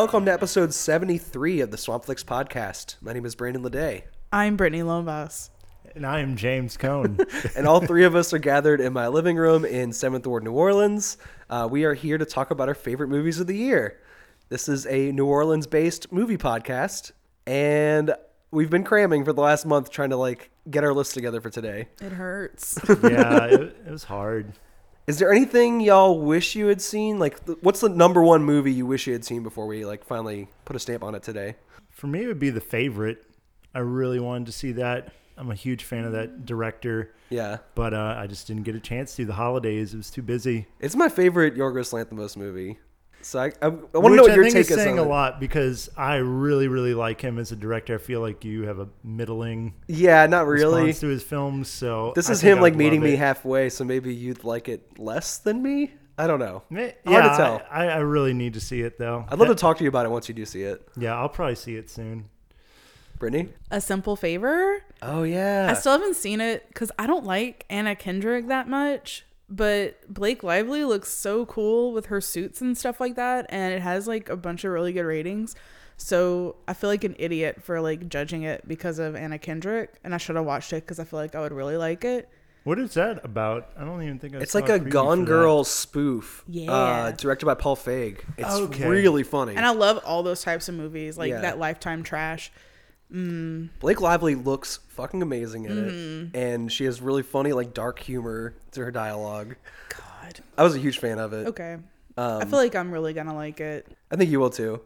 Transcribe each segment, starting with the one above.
Welcome to episode 73 of the Swampflix podcast. My name is Brandon Ledet, I'm Britnee Lombas. And I am James Cohn. and all three of us are gathered in my living room in 7th Ward, New Orleans. Uh, we are here to talk about our favorite movies of the year. This is a New Orleans based movie podcast, and we've been cramming for the last month trying to like get our list together for today. It hurts. yeah, it, it was hard. Is there anything y'all wish you had seen? Like, th- what's the number one movie you wish you had seen before we like finally put a stamp on it today? For me, it would be the favorite. I really wanted to see that. I'm a huge fan of that director, Yeah, but uh, I just didn't get a chance to. The holidays, it was too busy. it's my favorite Yorgos Lanthimos movie. So I, I, I want to know what I your think take is is saying on a it. lot because I really, really like him as a director. I feel like you have a middling Yeah, not really. response to his films. So This is think him I like would meeting me it. halfway, so maybe you'd like it less than me. I don't know. Eh, Hard to tell. I, I really need to see it though. I'd love to talk to you about it once you do see it, Yeah, I'll probably see it soon. Britnee. A Simple Favor. Oh yeah, I still haven't seen it because I don't like Anna Kendrick that much. But Blake Lively looks so cool with her suits and stuff like that, and it has like a bunch of really good ratings. So I feel like an idiot for like judging it because of Anna Kendrick, and I should have watched it because I feel like I would really like it. What is that about? I don't even think I it's like a preview Gone for that. Girl spoof. uh, Yeah. directed by Paul Feig. It's Okay. really funny. And I love all those types of movies, like Yeah. that Lifetime trash. Blake Lively looks fucking amazing in Mm-hmm. it, and she has really funny like dark humor to her dialogue. God. I was a huge fan of it. Okay. Um, I feel like I'm really gonna like it. I think you will too.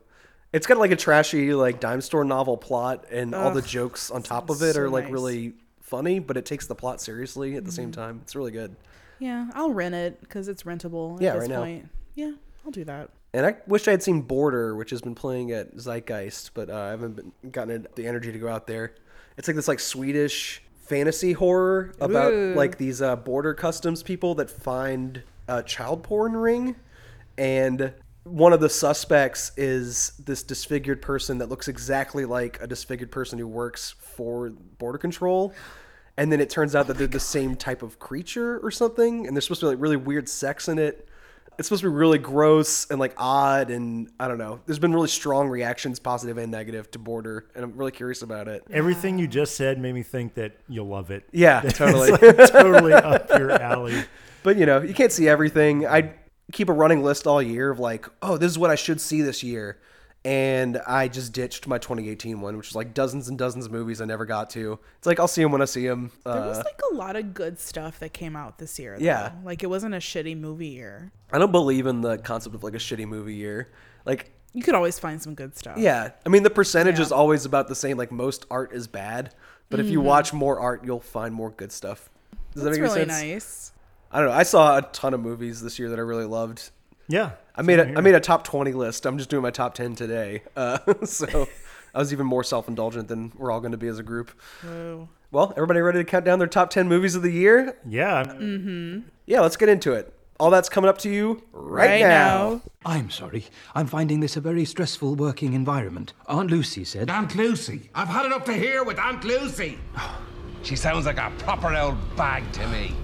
It's got like a trashy like dime store novel plot, and all the jokes on top of it so are like nice. Mm-hmm. really funny, but it takes the plot seriously at the same time. It's really good. Yeah, I'll rent it because it's rentable at Yeah, this right now. point. Yeah, I'll do that. And I wish I had seen Border, which has been playing at Zeitgeist, but uh, I haven't been, gotten the energy to go out there. It's like this like Swedish fantasy horror about Ooh. like these uh, border customs people that find a child porn ring, and one of the suspects is this disfigured person that looks exactly like a disfigured person who works for border control. And then it turns out that they're the same type of creature or something, and there's supposed to be like really weird sex in it. It's supposed to be really gross and like odd, and I don't know. There's been really strong reactions, positive and negative, to Border, and I'm really curious about it. Everything you just said made me think that you'll love it. Yeah, totally. totally up your alley. but you know, you can't see everything. I keep a running list all year of like, oh, this is what I should see this year, and I just ditched my 2018 one, which was like dozens and dozens of movies I never got to. It's like I'll see them when I see them. There was Uh, like a lot of good stuff that came out this year. Though. Yeah. like it wasn't a shitty movie year. I don't believe in the concept of like a shitty movie year. Like You could always find some good stuff. Yeah, I mean the percentage Yeah. is always about the same. Like most art is bad, but if you watch more art, you'll find more good stuff. Does that's that make really sense? nice. I don't know. I saw a ton of movies this year that I really loved. Yeah. I made same a here. I made a top twenty list. I'm just doing my top ten today. Uh, so I was even more self indulgent than we're all going to be as a group. Whoa. Well, everybody ready to count down their top ten movies of the year? Yeah. Mm. Yeah, let's get into it. All that's coming up to you right, Right now. now. I'm sorry. I'm finding this a very stressful working environment. Aunt Lucy said. Aunt Lucy. I've had it up to here with Aunt Lucy. She sounds like a proper old bag to me.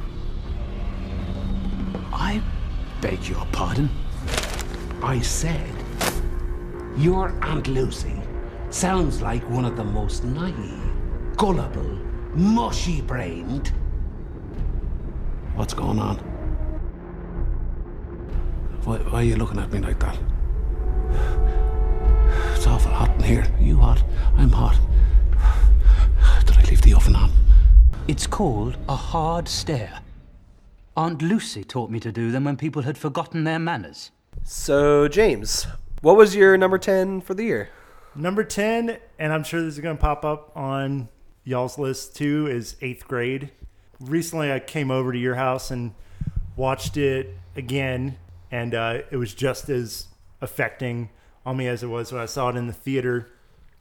I beg your pardon? I said, your Aunt Lucy sounds like one of the most naive, gullible, mushy-brained. What's going on? Why, why are you looking at me like that? It's awful hot in here. Are you hot? I'm hot. Did I leave the oven on? It's called a hard stare. Aunt Lucy taught me to do them when people had forgotten their manners. So James, what was your number ten for the year? Number 10, and I'm sure this is going to pop up on y'all's list too, is eighth grade. Recently, I came over to your house and watched it again, and uh, it was just as affecting on me as it was when I saw it in the theater.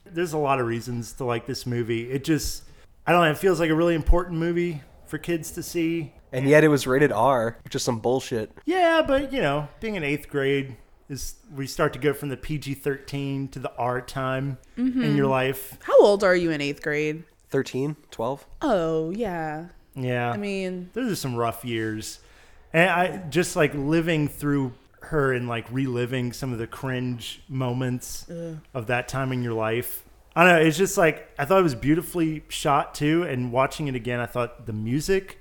There's a lot of reasons to like this movie. It just, I don't know, it feels like a really important movie for kids to see. And yet it was rated R, which is some bullshit. Yeah, but you know, being in eighth grade is we start to go from the PG 13 to the R time in mm-hmm. your life. How old are you in eighth grade? 13, 12? Oh yeah. Yeah. I mean, those are some rough years. And I just like living through her and like reliving some of the cringe moments of that time in your life. I don't know. It's just like I thought it was beautifully shot too, and watching it again, I thought the music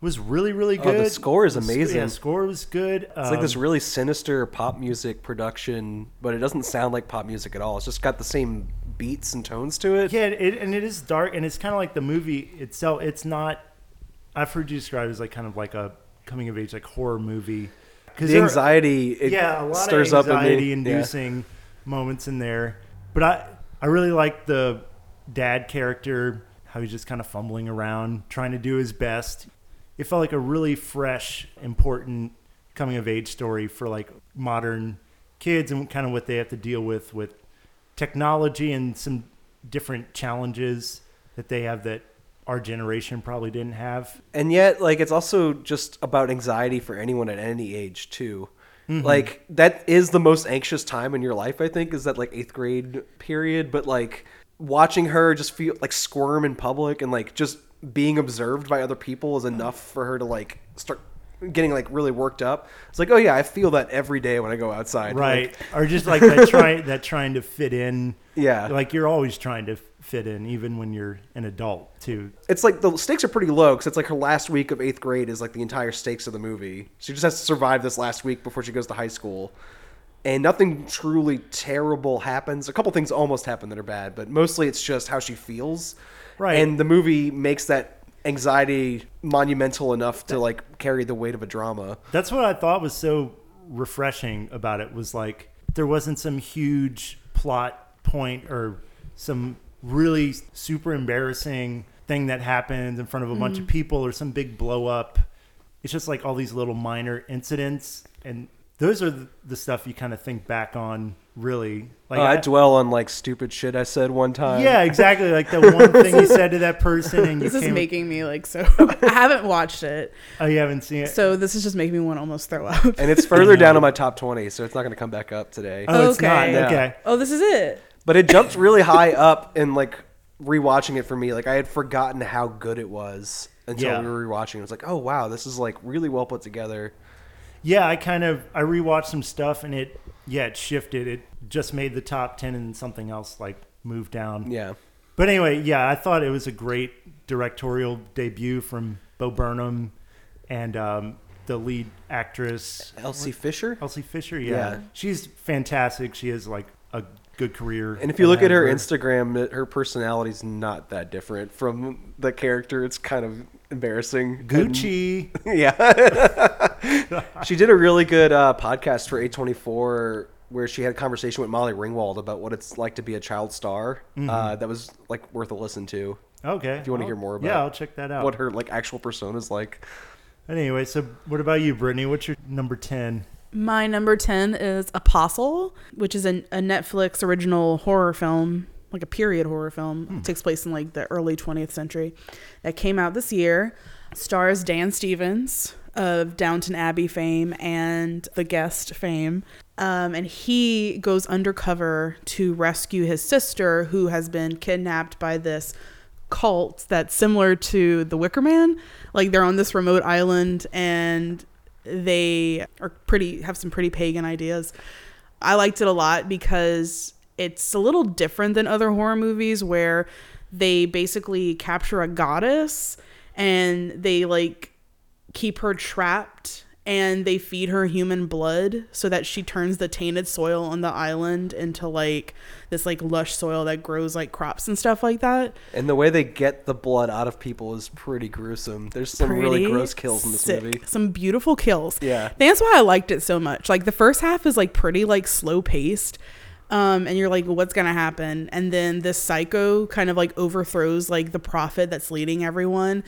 was really, really Oh, good. the score is amazing. Yeah, score was good. It's like this Um, really sinister pop music production, but it doesn't sound like pop music at all. It's just got the same beats and tones to it. Yeah, it, and it is dark, and it's kind of like the movie itself. It's not. I've heard you describe it as like kind of like a coming of age like horror movie. 'Cause The are- anxiety it yeah, a lot stirs of up in anxiety Yeah. inducing moments in there. But I I really like the dad character, how he's just kind of fumbling around, trying to do his best. It felt like a really fresh, important coming of age story for like modern kids and kind of what they have to deal with with technology and some different challenges that they have that our generation probably didn't have. And yet, like, it's also just about anxiety for anyone at any age, too. Mm-hmm. Like, that is the most anxious time in your life, I think, is that, like, eighth grade period. But, like, watching her just feel, like, squirm in public and, like, just being observed by other people is enough for her to, like, start getting, like, really worked up. It's like, oh, yeah, I feel that every day when I go outside. right Like, or just like that trying that trying to fit in Yeah. like you're always trying to fit in even when you're an adult too it's like the stakes are pretty low because it's like her last week of eighth grade is like the entire stakes of the movie. She just has to survive this last week before she goes to high school, and nothing truly terrible happens. A couple things almost happen that are bad, but mostly it's just how she feels. Right. And the movie makes that anxiety monumental enough to like carry the weight of a drama. that's what i thought was so refreshing about it was like there wasn't some huge plot point or some really super embarrassing thing that happened in front of a bunch of mm-hmm. people or some big blow up it's just like all these little minor incidents and those are the stuff you kind of think back on really like Uh, I I- dwell on like stupid shit I said one time. yeah exactly like the one thing you said to that person and you This is came making me like so. I haven't watched it, oh you haven't seen it so this is just making me want to almost throw up. And it's further down in my top twenty, so it's not going to come back up today. oh it's not Okay. okay Oh, this is it. But it jumped really high up in like rewatching it for me. Like I had forgotten how good it was until Yeah. we were rewatching. it. It was like, oh wow, this is like really well put together. Yeah, I kind of I rewatched some stuff and it yeah, it shifted. It just made the top 10 and something else like moved down. Yeah. But anyway, yeah, I thought it was a great directorial debut from Bo Burnham and um, the lead actress Elsie Fisher. Elsie Fisher. Yeah. Yeah. She's fantastic. She has like a good career. And if you look at ahead her Instagram, her personality's not that different from the character. It's kind of embarrassing. Gucci. yeah. she did a really good uh, podcast for A24 where she had a conversation with Molly Ringwald about what it's like to be a child star. Uh, that was like worth a listen to. Okay. If you want to hear more about Yeah, I'll check that out. what her like actual persona is like. Anyway, so what about you, Britnee? What's your number 10? My number 10 is Apostle, which is a, a Netflix original horror film, like a period horror film. It takes place in like the early 20th century. That came out this year. Stars Dan Stevens of Downton Abbey fame and The Guest fame. Um, and he goes undercover to rescue his sister, who has been kidnapped by this cult that's similar to the Wicker Man. Like they're on this remote island and they are pretty have some pretty pagan ideas. I liked it a lot because it's a little different than other horror movies where they basically capture a goddess and they like keep her trapped and they feed her human blood so that she turns the tainted soil on the island into like this like lush soil that grows like crops and stuff like that. And the way they get the blood out of people is pretty gruesome. There's some really gross kills in this sick. movie. Some beautiful kills. Yeah. That's why I liked it so much. Like the first half is like pretty like slow paced. Um, and you're like, what's gonna happen? And then this psycho kind of like overthrows like the prophet that's leading everyone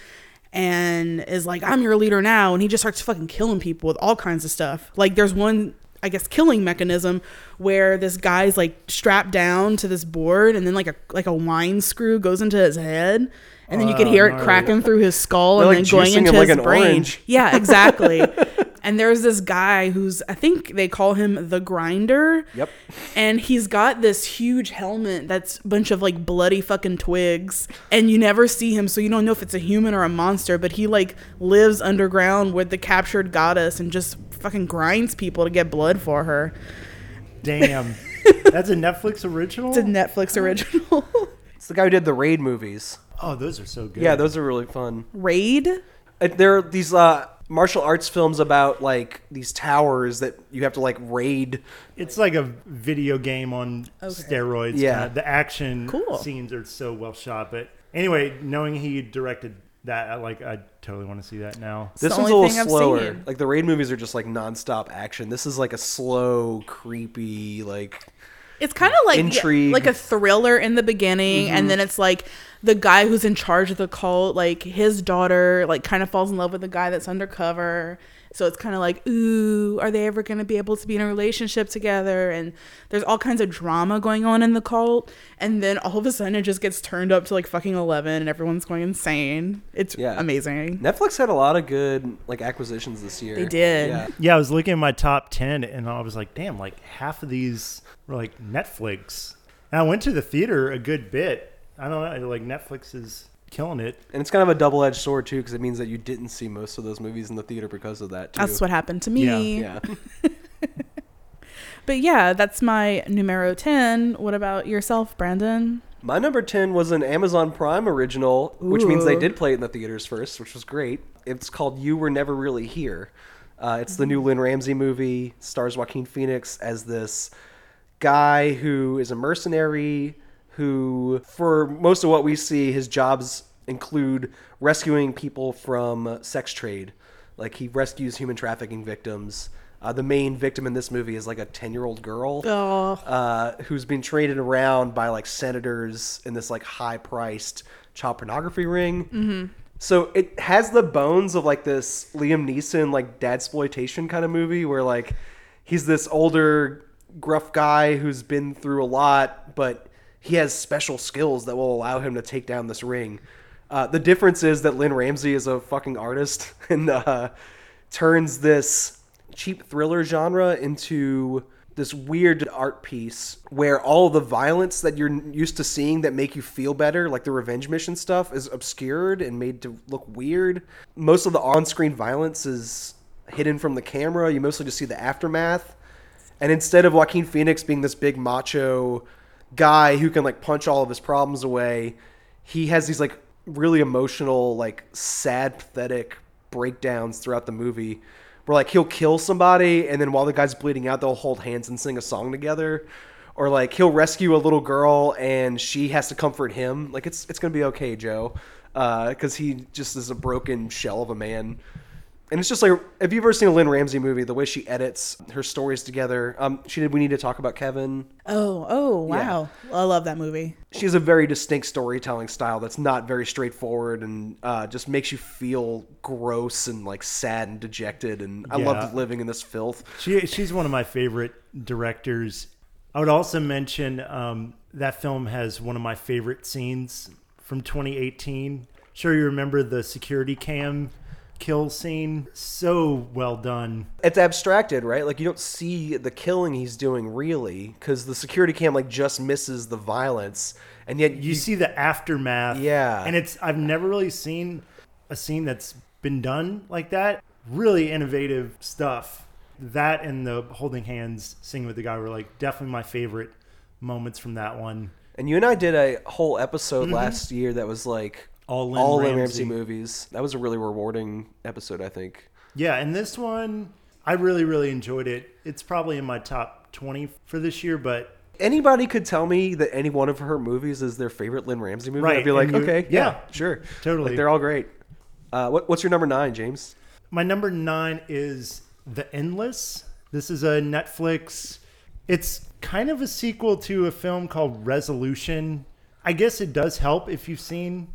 and is like, I'm your leader now. And he just starts fucking killing people with all kinds of stuff. Like there's one I guess killing mechanism where this guy's like strapped down to this board and then like a like a wine screw goes into his head and then you could Oh, hear it cracking through his skull and like, then going into his brain. Yeah, exactly. and there's this guy who's I think they call him the grinder. Yep. And he's got this huge helmet that's a bunch of like bloody fucking twigs and you never see him so you don't know if it's a human or a monster, but he like lives underground with the captured goddess and just fucking grinds people to get blood for her. Damn. That's a Netflix original? It's a Netflix original. It's the guy who did the Raid movies. oh, those are so good. Yeah, those are really fun. Raid. Uh, There are these uh, martial arts films about like these towers that you have to like raid. It's like a video game on Okay. steroids. Yeah. kinda. The action Cool. scenes are so well shot. But anyway, knowing he directed that, I like I totally want to see that now. This the one's a only little thing I've slower. seen. Like the raid movies are just like nonstop action. This is like a slow, creepy, like It's kind of like Intrigue. like a thriller in the beginning, and mm-hmm. then it's like the guy who's in charge of the cult, like his daughter, like kind of falls in love with the guy that's undercover. So it's kind of like, ooh, are they ever going to be able to be in a relationship together? And there's all kinds of drama going on in the cult, and then all of a sudden it just gets turned up to like fucking eleven, and everyone's going insane. It's Yeah. amazing. Netflix had a lot of good like acquisitions this year. They did. Yeah. Yeah, I was looking at my top 10 and I was like, damn, like half of these were like Netflix. And I went to the theater a good bit. I don't know, like Netflix is killing it. And it's kind of a double-edged sword too, because it means that you didn't see most of those movies in the theater because of that. Too. That's what happened to me. Yeah. But yeah, that's my numero 10. What about yourself, Brandon? My number 10 was an Amazon Prime original, which means they did play it in the theaters first, which was great. It's called You Were Never Really Here. Uh, it's the new Lynne Ramsay movie, stars Joaquin Phoenix as this guy who is a mercenary who, for most of what we see, his jobs include rescuing people from sex trade. Like he rescues human trafficking victims. Uh, the main victim in this movie is like a 10 year old girl uh, who's been traded around by like senators in this like high priced child pornography ring. Mm-hmm. So it has the bones of like this Liam Neeson like dad exploitation kind of movie where like he's this older gruff guy who's been through a lot, but he has special skills that will allow him to take down this ring. Uh, the difference is that Lynne Ramsay is a fucking artist and uh, turns this cheap thriller genre into this weird art piece where all the violence that you're used to seeing that make you feel better, like the revenge mission stuff, is obscured and made to look weird. Most of the on-screen violence is hidden from the camera. You mostly just see the aftermath. And instead of Joaquin Phoenix being this big macho guy who can like punch all of his problems away, he has these like really emotional, like sad, pathetic breakdowns throughout the movie where like he'll kill somebody and then while the guy's bleeding out they'll hold hands and sing a song together. Or like he'll rescue a little girl and she has to comfort him. Like it's it's gonna be okay joe uh, because he just is a broken shell of a man and it's just like if you've ever seen a lynne ramsay movie the way she edits her stories together um she did we need to talk about kevin oh, oh, wow. I love that movie. she has a very distinct storytelling style that's not very straightforward and uh, just makes you feel gross and like sad and dejected and i Yeah. loved living in this filth She she's one of my favorite directors. I would also mention um, that film has one of my favorite scenes from 2018. Sure, you remember the security cam kill scene? So well done. it's abstracted, right? Like you don't see the killing he's doing really, because the security cam like just misses the violence, and yet You see the aftermath. Yeah. and it's I've never really seen a scene that's been done like that. Really innovative stuff. That and the holding hands, singing with the guy were like definitely my favorite moments from that one. And you and I did a whole episode mm-hmm. last year that was like All Lynne all Lynne Ramsay. Ramsay movies. That was a really rewarding episode, I think. Yeah, and this one, I really, really enjoyed it. It's probably in my top 20 for this year, but Anybody could tell me that any one of her movies is their favorite Lynne Ramsay movie. Right, I'd be like, you- okay, yeah, yeah, sure, totally. Like, they're all great. Uh, what, what's your number nine, James? my number nine is The Endless. This is a Netflix. It's kind of a sequel to a film called Resolution. I guess it does help if you've seen.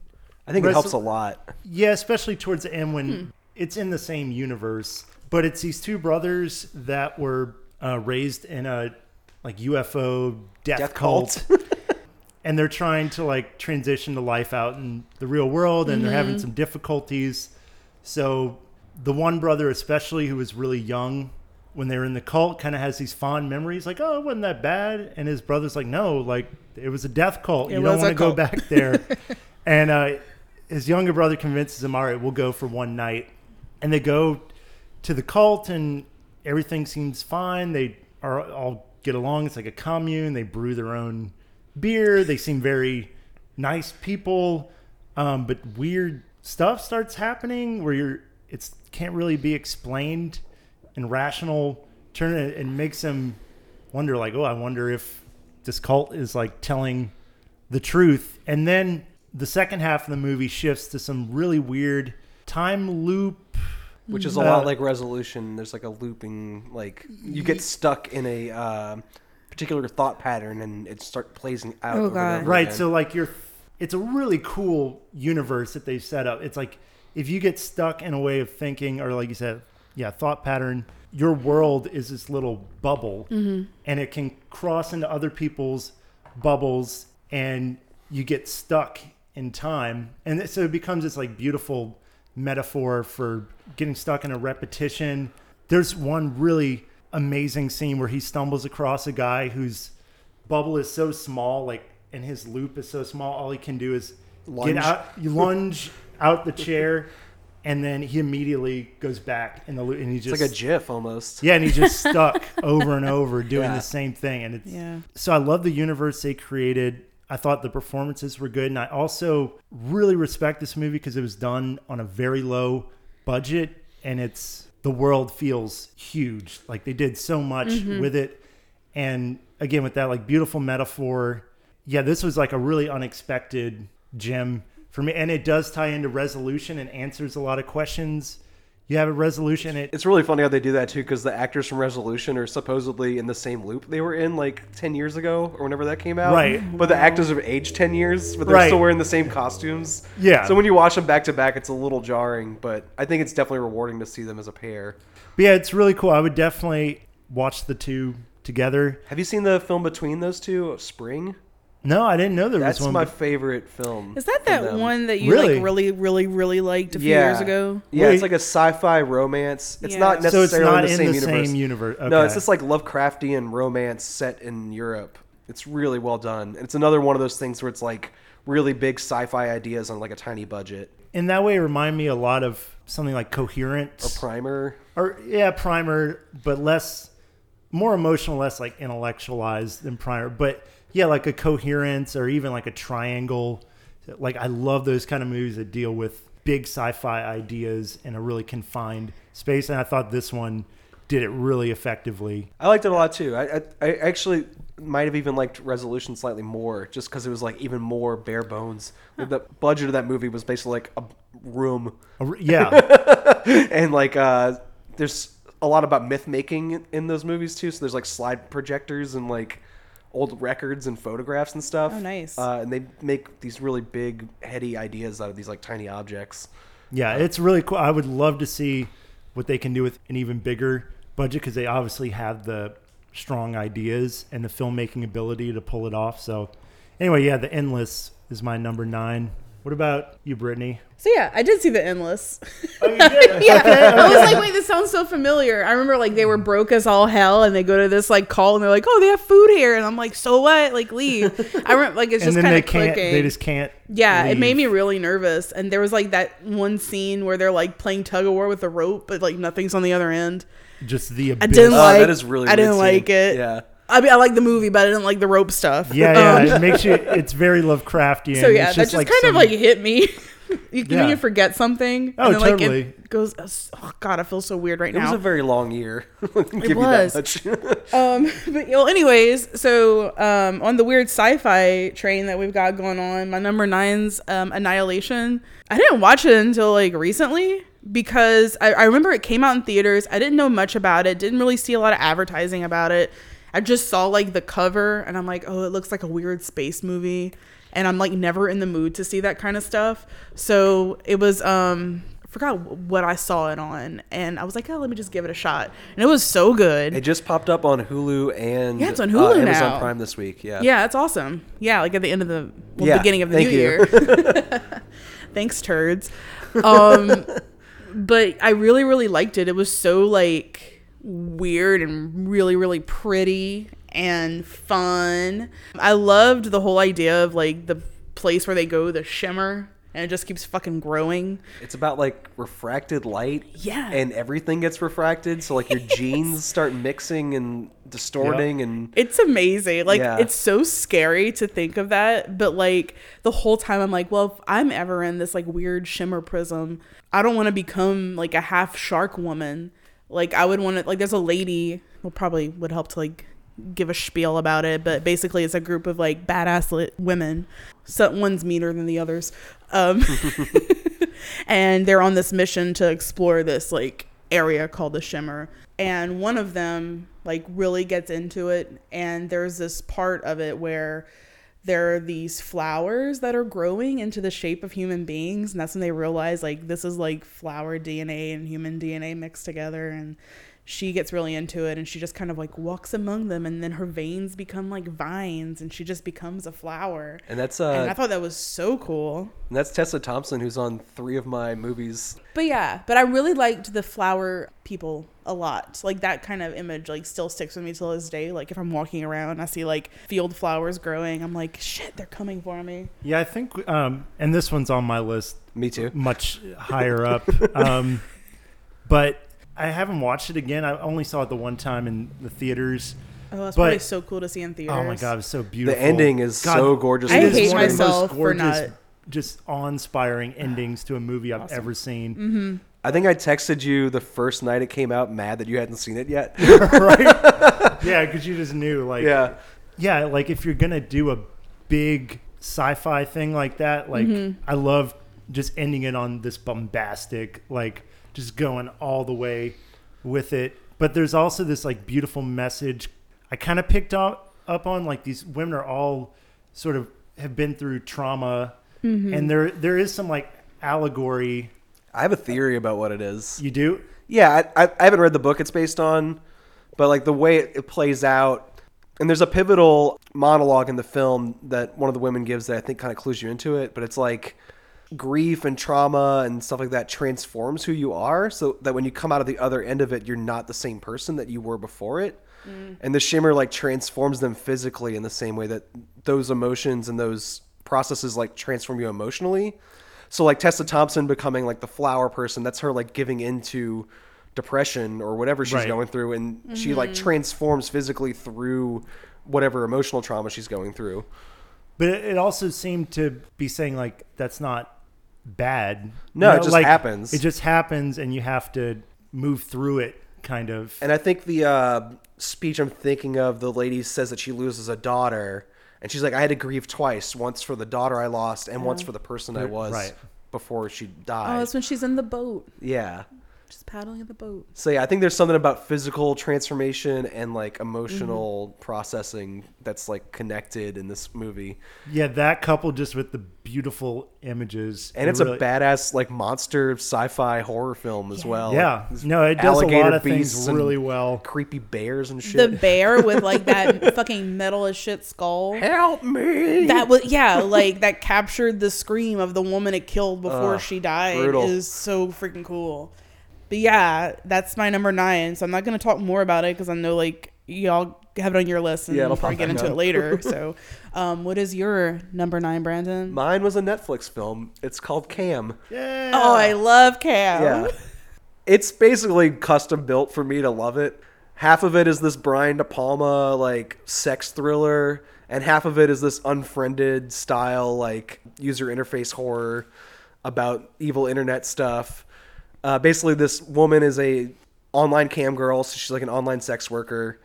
I think it helps a lot. Yeah, especially towards the end when it's in the same universe. But it's these two brothers that were uh, raised in a like UFO death, Death cult. cult. and they're trying to like transition to life out in the real world and they're having some difficulties. So the one brother especially who was really young when they were in the cult kind of has these fond memories like oh it wasn't that bad and his brother's like no like it was a death cult It you don't want to go back there and uh, his younger brother convinces him all right we'll go for one night and they go to the cult and everything seems fine. They are all get along. It's like a commune. They brew their own beer. They seem very nice people. Um, but weird stuff starts happening where you're it's can't really be explained in rational turn it and makes him wonder like, oh, I wonder if this cult is like telling the truth. And then the second half of the movie shifts to some really weird time loop. which is a Uh, lot like resolution. There's like a looping, like you get stuck in a uh, particular thought pattern, and it start plays out. Oh, God. Right. again. So like you're it's a really cool universe that they've set up. It's like if you get stuck in a way of thinking or like you said, yeah, thought pattern, your world is this little bubble and it can cross into other people's bubbles and you get stuck in time. And so it becomes this like beautiful metaphor for getting stuck in a repetition. There's one really amazing scene where he stumbles across a guy whose bubble is so small, like, and his loop is so small. All he can do is Lunge. get out, you lunge out the chair, and then he immediately goes back in the loop, and he it's just like a GIF almost. yeah, and he's just stuck over and over doing Yeah. the same thing, and it's Yeah. so I love the universe they created. I thought the performances were good, and I also really respect this movie because it was done on a very low budget, and it's the world feels huge. Like they did so much mm-hmm. with it, and again with that like beautiful metaphor. Yeah, this was like a really unexpected gem for me, and it does tie into resolution and answers a lot of questions. You have a resolution. It It's really funny how they do that too, because the actors from Resolution are supposedly in the same loop they were in like ten years ago or whenever that came out. Right. But the actors have aged ten years, but they're Right. still wearing the same costumes. Yeah. So when you watch them back to back, it's a little jarring, but I think it's definitely rewarding to see them as a pair. But yeah, it's really cool. I would definitely watch the two together. Have you seen the film between those two, Spring? No, I didn't know there That's was one. That's my favorite film. Is that that them. one that you Really? like really, really, really liked a few yeah. years ago? Yeah, Wait. it's like a sci-fi romance. It's Yeah. not so it's necessarily not in the same the universe. same universe. Okay. No, it's just like Lovecraftian romance set in Europe. It's really well done. And it's another one of those things where it's like really big sci-fi ideas on like a tiny budget. in that way, it remind me a lot of something like Coherent A primer. or yeah, Primer, but less, more emotional, less like intellectualized than Primer. But yeah, like a Coherence or even like a Triangle. Like I love those kind of movies that deal with big sci-fi ideas in a really confined space, and I thought this one did it really effectively. I liked it a lot too. I, I, I actually might have even liked Resolution slightly more, just because it was like even more bare bones. The budget of that movie was basically like a room, A Yeah, and like uh, there's a lot about myth making in those movies too. So there's like slide projectors and like old records and photographs and stuff. Oh, nice. Uh, and they make these really big, heady ideas out of these like tiny objects. Yeah, it's really cool. I would love to see what they can do with an even bigger budget because they obviously have the strong ideas and the filmmaking ability to pull it off. So, anyway, yeah, The Endless is my number nine. What about you, Britnee? So yeah, I did see the endless. Oh, you did? yeah, I was like, wait, this sounds so familiar. I remember like they were broke as all hell, and they go to this like call, and they're like, oh, they have food here, and I'm like, so what? Like leave. I remember like it's and just kind of can't. clicking. They just can't. yeah, it made me really nervous. And there was like that one scene where they're like playing tug of war with the rope, but like nothing's on the other end. just the I didn't Oh, like. that is really I didn't scene. like it. Yeah. I mean, I like the movie, but I didn't like the rope stuff. Yeah, yeah. Um, it makes you. It's very Lovecraftian. so yeah, it's that just like kind of like hit me. you, Yeah. you forget something. Oh, and then, like, totally. It goes. Oh God, I feel so weird right now. It was a very long year. Give you was. that much. Um, but well, anyways, so um, on the weird sci-fi train that we've got going on, my number nine's um, Annihilation. I didn't watch it until like recently because I, I remember it came out in theaters. I didn't know much about it. Didn't really see a lot of advertising about it. I just saw like the cover and I'm like, oh, it looks like a weird space movie. And I'm like never in the mood to see that kind of stuff. So it was um I forgot what I saw it on and I was like, oh, let me just give it a shot. And it was so good. It just popped up on Hulu and Yeah, it's on uh, Hulu Amazon now. Prime this week. Yeah. Yeah, it's awesome. Yeah, like at the end of the well, Yeah, beginning of the thank new you. year. Thanks, turds. Um, but I really, really liked it. It was so like weird and really, really pretty and fun. I loved the whole idea of like the place where they go, the shimmer. and it just keeps fucking growing. It's about like refracted light. Yeah. And everything gets refracted. So like your genes start mixing and distorting and It's amazing. Like Yeah. it's so scary to think of that, but like the whole time I'm like, well, if I'm ever in this like weird shimmer prism, I don't want to become like a half shark woman. Like I would want to like there's a lady, well probably would help to like give a spiel about it, but basically it's a group of like badass women. So one's meaner than the others. Um and they're on this mission to explore this like area called the shimmer and one of them like really gets into it and there's this part of it where there are these flowers that are growing into the shape of human beings and that's when they realize like this is like flower dna and human dna mixed together and she gets really into it and she just kind of like walks among them and then her veins become like vines and she just becomes a flower. And that's and i uh thought that was so cool. and that's Tessa Thompson who's on three of my movies. But yeah, but I really liked the flower people a lot. Like that kind of image like still sticks with me till this day. Like if I'm walking around I see like field flowers growing, I'm like, shit, they're coming for me. Yeah, I think, um, and this one's on my list Me too. much higher up. Um, but I haven't watched it again. I only saw it the one time in the theaters. Oh, that's But- probably so cool to see in theaters. Oh my god, it was so beautiful. The ending is God, so gorgeous. I it is hate one of the most myself for gorgeous, not- just awe-inspiring endings to a movie I've ever seen. Mm-hmm. I think I texted you the first night it came out, mad that you hadn't seen it yet. right? Yeah, because you just knew, like, yeah. yeah, like if you're gonna do a big sci-fi thing like that, like Mm-hmm. I love just ending it on this bombastic, like just going all the way with it. But there's also this like beautiful message. I kind of picked up up on like these women are all sort of have been through trauma, Mm-hmm. and there there is some like allegory. I have a theory about what it is. You do Yeah, I, I, I haven't read the book it's based on, but like the way it, it plays out, and there's a pivotal monologue in the film that one of the women gives that I think kind of clues you into it. But it's like grief and trauma and stuff like that transforms who you are, so that when you come out of the other end of it, you're not the same person that you were before it. Mm. And the shimmer like transforms them physically in the same way that those emotions and those processes like transform you emotionally. So like Tessa Thompson becoming like the flower person, that's her like giving into depression or whatever she's Right. going through and she like transforms physically through whatever emotional trauma she's going through. But it it also seemed to be saying like that's not bad. No, it just happens. It just happens, and you have to move through it, kind of. And I think the uh, speech I'm thinking of, the lady says that she loses a daughter, and she's like, "I had to grieve twice: once for the daughter I lost, and once for the person I was Right. before she died. Oh, that's when she's in the boat, yeah. Just paddling in the boat. So yeah, I think there's something about physical transformation and like emotional mm-hmm. processing that's like connected in this movie, yeah, that coupled just with the beautiful images, and it it's really- a badass like monster sci-fi horror film as well. Yeah, Like, no, it does a alligator lot of things really well. Creepy bears and shit. The bear with like that fucking metal as shit skull. Help me! That was yeah, like that captured the scream of the woman it killed before Ugh, she died brutal. is so freaking cool. But yeah, that's my number nine. So I'm not gonna talk more about it because I know like y'all have it on your list and Yeah, yeah, we'll probably get into on. it later. so, um, what is your number nine, Brandon? Mine was a Netflix film. It's called Cam. Yeah. oh, I love Cam. Yeah. It's basically custom built for me to love it. Half of it is this Brian De Palma like sex thriller, and half of it is this unfriended style like user interface horror about evil internet stuff. Uh, basically, this woman is a online cam girl, so she's like an online sex worker,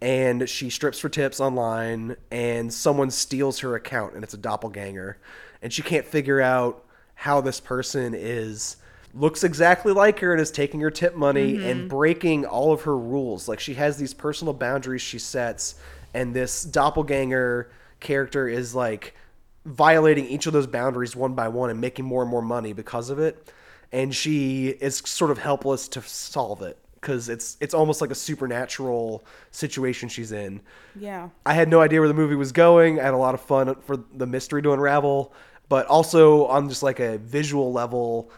and she strips for tips online, and someone steals her account, and it's a doppelganger, and she can't figure out how this person is looks exactly like her and is taking her tip money and breaking all of her rules. Like she has these personal boundaries she sets, and this doppelganger character is like violating each of those boundaries one by one and making more and more money because of it. And she is sort of helpless to solve it because it's it's almost like a supernatural situation she's in. Yeah. I had no idea where the movie was going. I had a lot of fun for the mystery to unravel, but also on just like a visual level,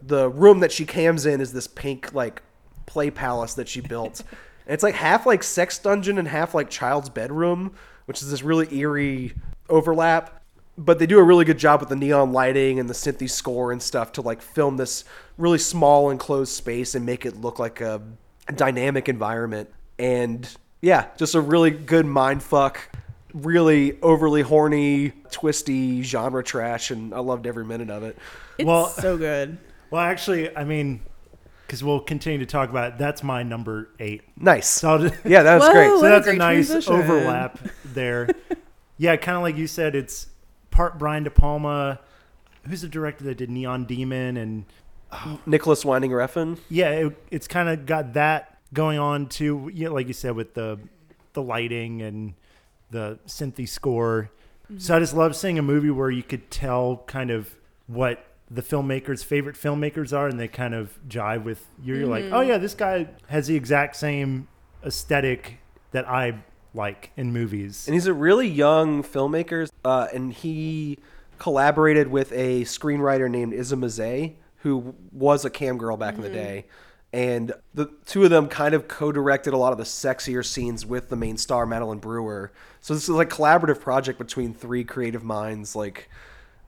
the room that she cams in is this pink like play palace that she built. and it's like half like sex dungeon and half like child's bedroom, which is this really eerie overlap. But they do a really good job with the neon lighting and the synthy score and stuff to like film this really small enclosed space and make it look like a dynamic environment. And yeah, just a really good mind fuck. Really overly horny, twisty genre trash, and I loved every minute of it. It's Well- so good. Well, actually, I mean, because we'll continue to talk about it, that's my number eight. Nice. So just, Yeah, that was Whoa. great. so what a that's a nice transition. overlap there. yeah, kind of like you said, it's part Brian De Palma. Who's the director that did Neon Demon? And Nicolas Winding Refn. yeah, it, it's kind of got that going on too. Yeah, like you said, with the the lighting and the synthy score. So I just love seeing a movie where you could tell kind of what the filmmakers' favorite filmmakers are, and they kind of jive with you. You're like, mm-hmm. oh yeah, this guy has the exact same aesthetic that I like in movies. and he's a really young filmmaker. Uh, and he collaborated with a screenwriter named Isa Mazzei, who was a cam girl back in the day. And the two of them kind of co-directed a lot of the sexier scenes with the main star Madeline Brewer. So this is like a collaborative project between three creative minds, like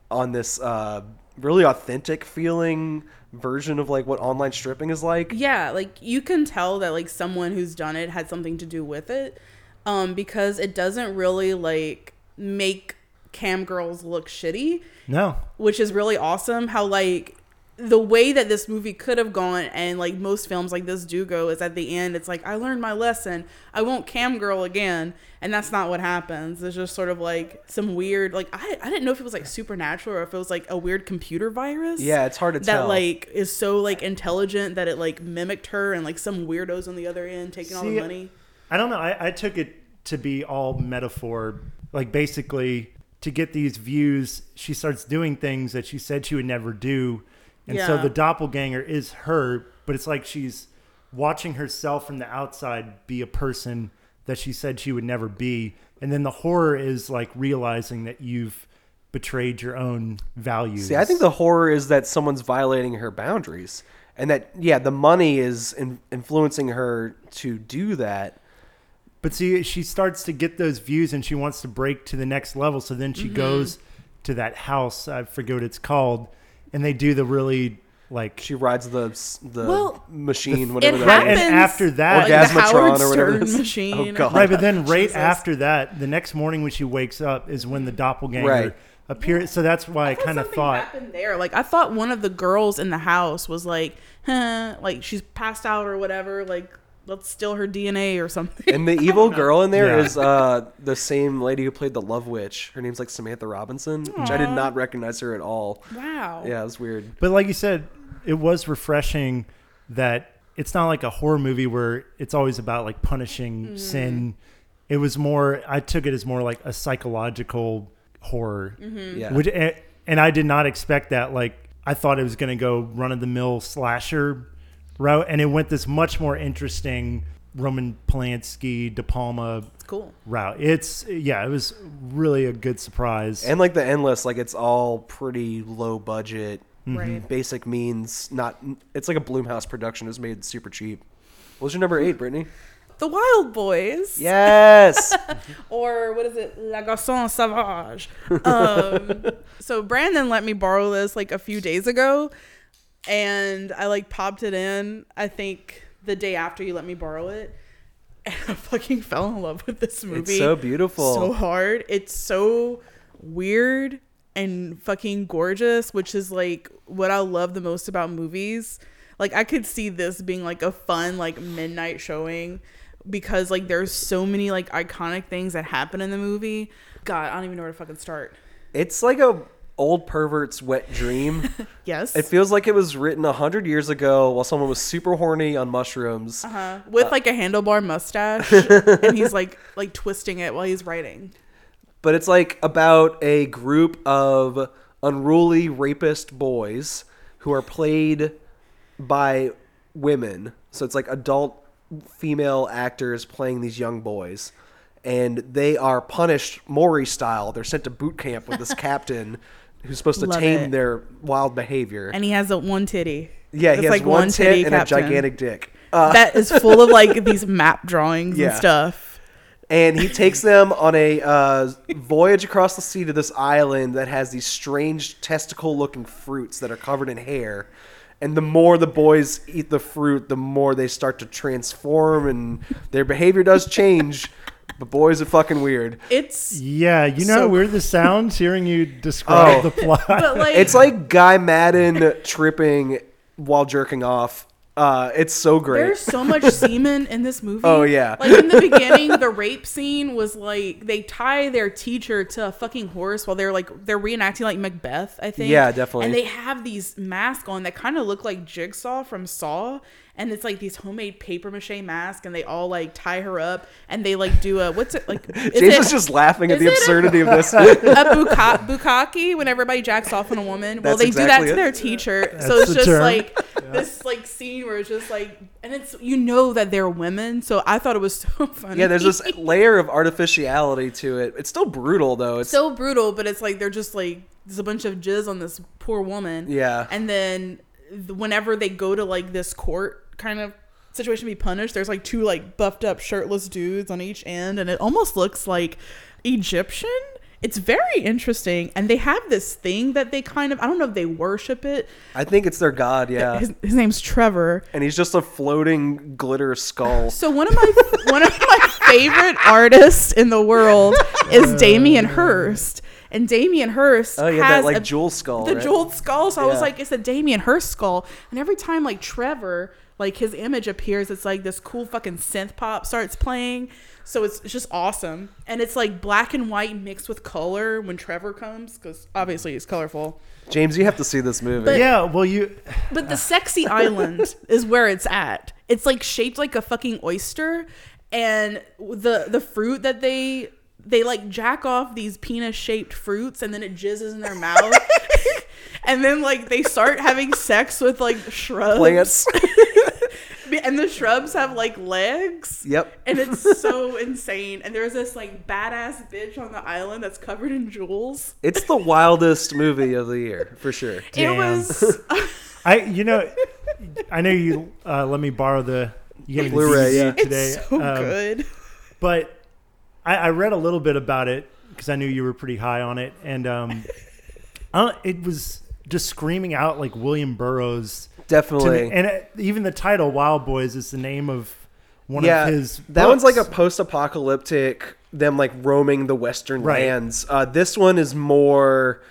on this uh, really authentic feeling version of like what online stripping is like. Yeah, like you can tell that like someone who's done it had something to do with it. Um, because it doesn't really like make cam girls look shitty, No, which is really awesome. How like the way that this movie could have gone and like most films like this do go is at the end it's like I learned my lesson. I won't cam girl again. And that's not what happens. It's just sort of like some weird like I, I didn't know if it was like supernatural or if it was like a weird computer virus. Yeah, it's hard to that tell. That like is so like intelligent that it like mimicked her and like some weirdos on the other end taking all the money. I don't know. I, I took it to be all metaphor. Like basically, to get these views, she starts doing things that she said she would never do, and so the doppelganger is her. But it's like she's watching herself from the outside be a person that she said she would never be, and then the horror is like realizing that you've betrayed your own values. See, I think the horror is that someone's violating her boundaries, and that yeah, the money is in, influencing her to do that. But see, she starts to get those views and she wants to break to the next level. So then she Mm-hmm. goes to that house. I forget what it's called. And they do the really like. She rides the the Well, machine, it whatever that Right, is. and happens after that- like the Orgasmatron or whatever Stern machine. Oh, God. right, but then right Jesus. after that, the next morning when she wakes up is when the doppelganger Right. appears. So that's why I, thought kind of something thought. happened there. Like I thought one of the girls in the house was like, huh, like she's passed out or whatever. Like let's steal her DNA or something. And the evil girl in there Yeah. is uh, the same lady who played the Love Witch. Her name's like Samantha Robinson, which I did not recognize her at all. wow. Yeah, it was weird. But like you said, it was refreshing that it's not like a horror movie where it's always about like punishing sin. It was more. I took it as more like a psychological horror. Yeah. Which, and, and I did not expect that. Like I thought it was going to go run of the mill slasher route, and it went this much more interesting Roman Polanski, De Palma It's cool. route. It's yeah, it was really a good surprise. And like the endless, like it's all pretty low budget, Right. basic means. Not. It's like a Blumhouse production. It was made super cheap. What was your number eight, Britnee? The Wild Boys. Yes. or what is it la garçon sauvage um, so brandon let me borrow this like a few days ago and i like popped it in i think the day after you let me borrow it. And i fucking fell in love with this movie it's so beautiful. so hard. It's so weird and fucking gorgeous which is like what i love the most about movies. Like i could see this being like a fun like midnight showing because like there's so many like iconic things that happen in the movie. God i don't even know where to fucking start. It's like a old pervert's wet dream. yes It feels like it was written a hundred years ago while someone was super horny on mushrooms. uh, with like a handlebar mustache and he's like like twisting it while he's writing But it's like about a group of unruly rapist boys who are played by women. So it's like adult female actors playing these young boys. And they are punished Maury style. They're sent to boot camp with this captain who's supposed to Love tame it. their wild behavior. and he has a one titty yeah, It's he has like one, tit titty and captain. a gigantic dick. Uh, that is full of like these map drawings Yeah. and stuff and he takes them on a uh, voyage across the sea to this island that has these strange testicle-looking fruits that are covered in hair. And the more the boys eat the fruit, the more they start to transform, and their behavior does change. But boys are fucking weird. It's Yeah, you know So- how weird this sounds hearing you describe Oh. the plot. but like It's like Guy Maddin tripping while jerking off. Uh, it's so great. There's so much semen in this movie. Oh, yeah. Like in the beginning, the rape scene was like they tie their teacher to a fucking horse while they're like they're reenacting like Macbeth, I think. Yeah, definitely. And they have these masks on that kind of look like Jigsaw from Saw. And it's like these homemade paper mache masks, and they all like tie her up, and they like do a what's it like? Is James it is just laughing at the it a- absurdity of this. a buka- bukkake when everybody jacks off on a woman. Well, That's they exactly do that to it. their teacher. so it's just term. like this like scene where it's just like, and it's you know that they're women. So I thought it was so funny. Yeah, there's this layer of artificiality to it. It's still brutal though. It's so brutal, but it's like they're just like there's a bunch of jizz on this poor woman. Yeah. and then whenever they go to like this court kind of situation to be punished, there's like two like buffed up shirtless dudes on each end, and it almost looks like Egyptian. It's very interesting, and they have this thing that they kind of I don't know if they worship it. I think it's their god, yeah. His, his name's Trevor. and he's just a floating glitter skull. So one of my one of my favorite artists in the world is Damien Hirst. And Damien Hirst Oh, yeah, has that like a- jewel skull. the right? jeweled skull. So I was like, it's a Damien Hirst skull. And every time like Trevor, like his image appears, it's like this cool fucking synth pop starts playing. So it's, it's just awesome. And it's like black and white mixed with color when Trevor comes, because obviously he's colorful. James, you have to see this movie. But- yeah, well, you But the sexy island is where it's at. It's like shaped like a fucking oyster, and the the fruit that they they like jack off these penis shaped fruits, and then it jizzes in their mouth. And then, like, they start having sex with like shrubs, Plants. and the shrubs have like legs. Yep. And it's so insane. And there's this like badass bitch on the island that's covered in jewels. It's the wildest movie of the year, for sure. Damn. It was I you know I know you uh, let me borrow the you gave the Blu-ray, yeah. today, it's so um, good. but I, I read a little bit about it because I knew you were pretty high on it, and um, uh, it was just screaming out like William Burroughs. Definitely. me. and it, even the title "Wild Boys" is the name of one yeah, of his. that one's like a post-apocalyptic them like roaming the western Right. lands. Uh, this one is more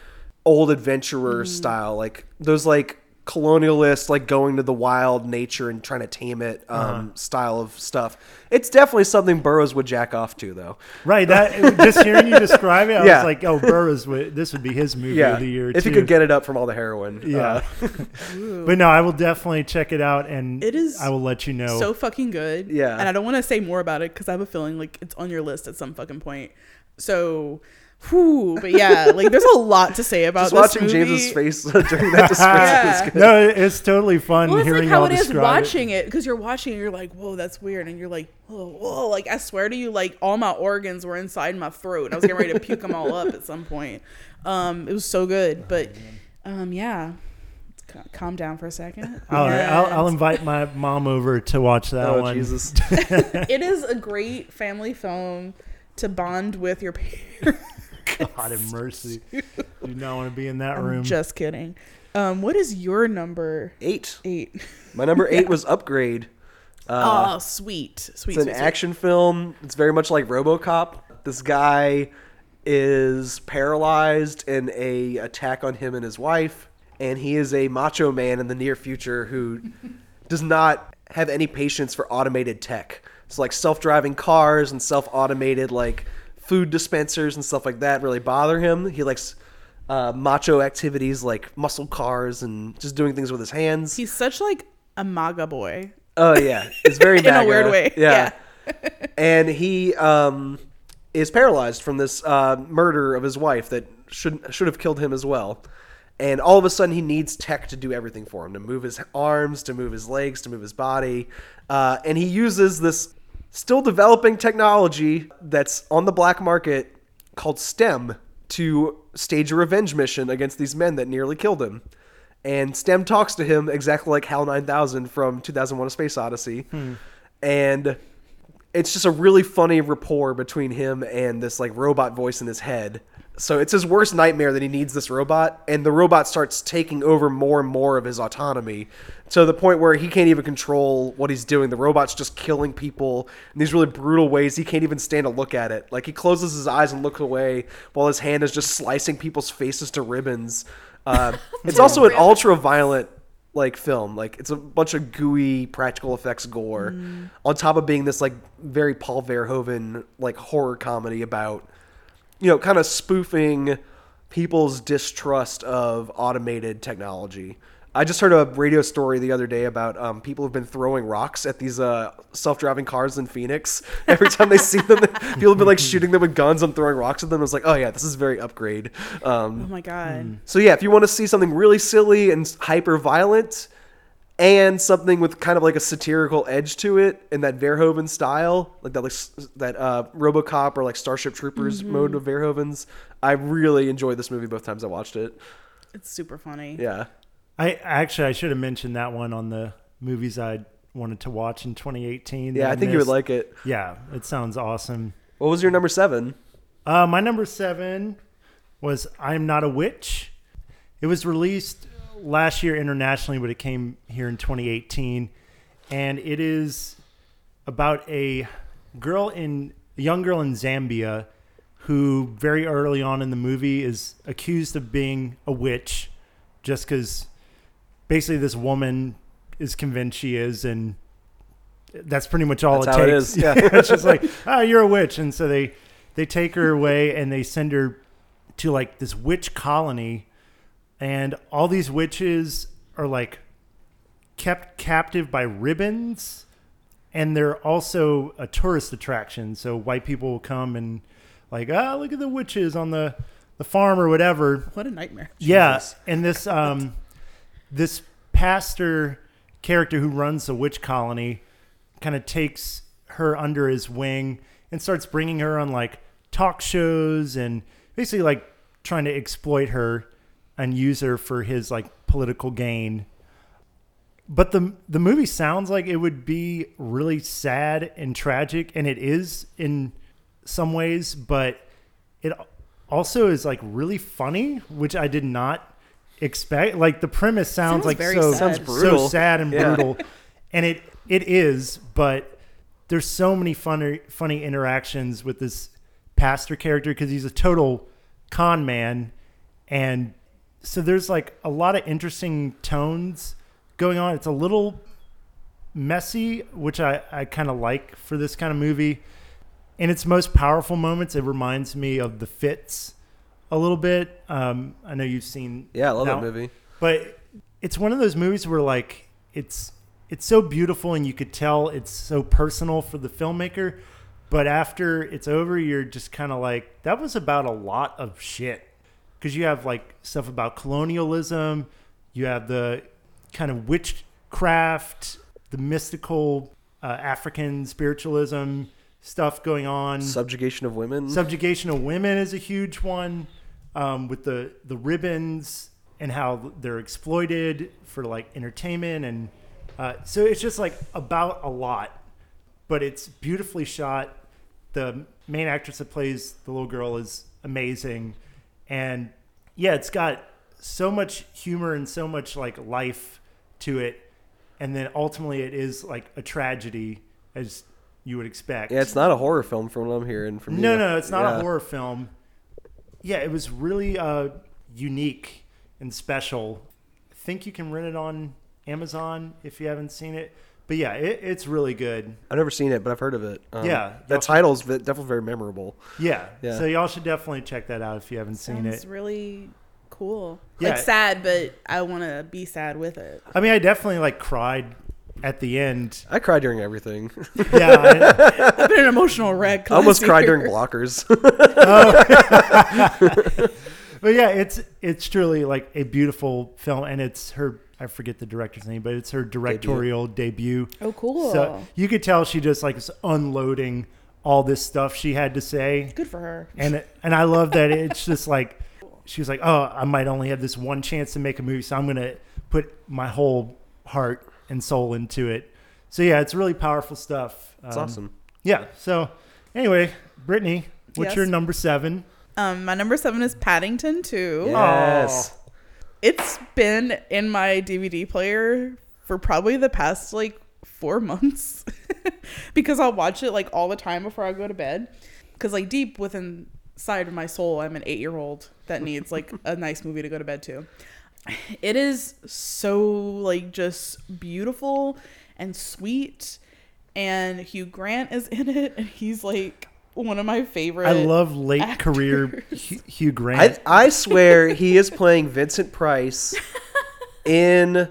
old adventurer Mm-hmm. style, like those like colonialist like going to the wild nature and trying to tame it um, Uh-huh. style of stuff. It's definitely something Burroughs would jack off to, though. right. That just hearing you describe it, I Yeah. was like, "Oh, Burroughs would this would be his movie Yeah, of the year." Too. If too. you could get it up from all the heroin. Yeah. Uh, but no, I will definitely check it out, and It is I will let you know. so fucking good. Yeah. And I don't want to say more about it because I have a feeling like it's on your list at some fucking point. So, whew, but yeah, like there's a lot to say about this. just this watching movie. James's face during that description Yeah. is good. no, it's totally fun Well, it's hearing like how y'all it is watching it because you're watching it, you're like, whoa, that's weird, and you're like, whoa, whoa, like I swear to you, like all my organs were inside my throat. and I was getting ready to puke them all up at some point. Um, it was so good, but um, yeah, Ca- calm down for a second. All right, I'll, I'll invite my mom over to watch that Oh one. Jesus! it is a great family film to bond with your parents. God have mercy. You do not want to be in that I'm room. just kidding. Um, what is your number Eight. eight? My number eight was Upgrade. Uh, oh, sweet, sweet, It's an sweet. action film. It's very much like RoboCop. This guy is paralyzed in a attack on him and his wife, and he is a macho man in the near future who does not have any patience for automated tech. It's like self-driving cars and self-automated like food dispensers and stuff like that really bother him. He likes uh, macho activities like muscle cars and just doing things with his hands. He's such like a MAGA boy. Oh yeah, it's very In a weird way, Yeah, and he um, is paralyzed from this uh, murder of his wife that should should have killed him as well. And all of a sudden, he needs tech to do everything for him to move his arms, to move his legs, to move his body. Uh, and he uses this still developing technology that's on the black market called STEM to stage a revenge mission against these men that nearly killed him. And STEM talks to him exactly like HAL 9000 from 2001 A Space Odyssey. Hmm. And it's just a really funny rapport between him and this like robot voice in his head. So it's his worst nightmare that he needs this robot, and the robot starts taking over more and more of his autonomy to the point where he can't even control what he's doing. The robot's just killing people in these really brutal ways. He can't even stand to look at it. Like he closes his eyes and looks away while his hand is just slicing people's faces to ribbons. Uh, it's also an ultra violent like film. Like it's a bunch of gooey practical effects gore on top of being this like very Paul Verhoeven like horror comedy about you know kind of spoofing people's distrust of automated technology. I just heard a radio story the other day about um, people have been throwing rocks at these uh, self-driving cars in Phoenix. Every time they see them, people have been like shooting them with guns and throwing rocks at them. It's like, oh yeah, this is very upgrade. Um, Oh my god. so yeah, if you want to see something really silly and hyper violent, and something with kind of like a satirical edge to it in that Verhoeven style, like that like that uh, RoboCop or like Starship Troopers mode of Verhoeven's, I really enjoyed this movie both times I watched it. It's super funny. Yeah, I actually I should have mentioned that one on the movies I wanted to watch in 2018. yeah, I think you would like it. Yeah, it sounds awesome. What was your number seven? Uh, my number seven was I'm Not a Witch. It was released last year internationally, but it came here in 2018. And it is about a girl in a young girl in Zambia who very early on in the movie is accused of being a witch just because basically this woman is convinced she is and that's pretty much all That's it how it takes. is, yeah. it's just like, ah, you're a witch, and so they they take her away and they send her to like this witch colony, and all these witches are like kept captive by ribbons, and they're also a tourist attraction. So white people will come and like, ah, look at the witches on the the farm or whatever. What a nightmare. Yeah, and this um, this pastor character who runs the witch colony kind of takes her under his wing and starts bringing her on like talk shows and basically like trying to exploit her and use her for his like political gain. But the the movie sounds like it would be really sad and tragic, and it is in some ways, but it also is like really funny, which I did not expect. Like the premise sounds, Sounds like very so sad. Sounds so sad and Yeah. brutal, and it it is. But there's so many funny funny interactions with this pastor character because he's a total con man, and so there's like a lot of interesting tones going on. It's a little messy, which I, I kind of like for this kind of movie. In its most powerful moments, it reminds me of The Fits a little bit. Um, I know you've seen Yeah, I love that one. movie. but it's one of those movies where like it's it's so beautiful and you could tell it's so personal for the filmmaker but after it's over you're just kind of like that was about a lot of shit because you have like stuff about colonialism you have the kind of witchcraft the mystical uh, african spiritualism stuff going on. Subjugation of women. subjugation of women is a huge one um, with the the ribbons and how they're exploited for like entertainment and uh, so it's just like about a lot. But it's beautifully shot. The main actress that plays the little girl is amazing and yeah it's got so much humor and so much like life to it and then ultimately it is like a tragedy as you would expect yeah, it's not a horror film from what I'm hearing from no, you. no, it's not Yeah. a horror film. Yeah, it was really uh, unique and special. I think you can rent it on Amazon if you haven't seen it. But yeah, it, it's really good. I've never seen it, but I've heard of it. Um, Yeah, that title's ve- definitely very memorable. Yeah. Yeah. So y'all should definitely check that out if you haven't seen it. It's really cool. Yeah. Like sad, but I want to be sad with it. I mean, I definitely like cried at the end. I cried during everything. Yeah. I- I've been an emotional wreck. I almost last cried year. during blockers. but yeah, it's it's truly like a beautiful film, and it's her. I forget the director's name, but it's her directorial debut. Oh, cool. So you could tell she just like is unloading all this stuff she had to say, Good for her. and and I love that it's just like she was like, oh, I might only have this one chance to make a movie, so I'm gonna put my whole heart and soul into it. So yeah, it's really powerful stuff. It's Um, awesome. Yeah. So anyway, Britnee, what's Yes. your number seven? Um, my number seven is Paddington 2. Yes. It's been in my DVD player for probably the past like four months because I'll watch it like all the time before I go to bed. Because like deep within side of my soul, I'm an eight year old that needs like a nice movie to go to bed to. It is so like just beautiful and sweet, and Hugh Grant is in it, and he's like one of my favorite. I love late career actors. Hugh, Hugh Grant. I, I swear he is playing Vincent Price in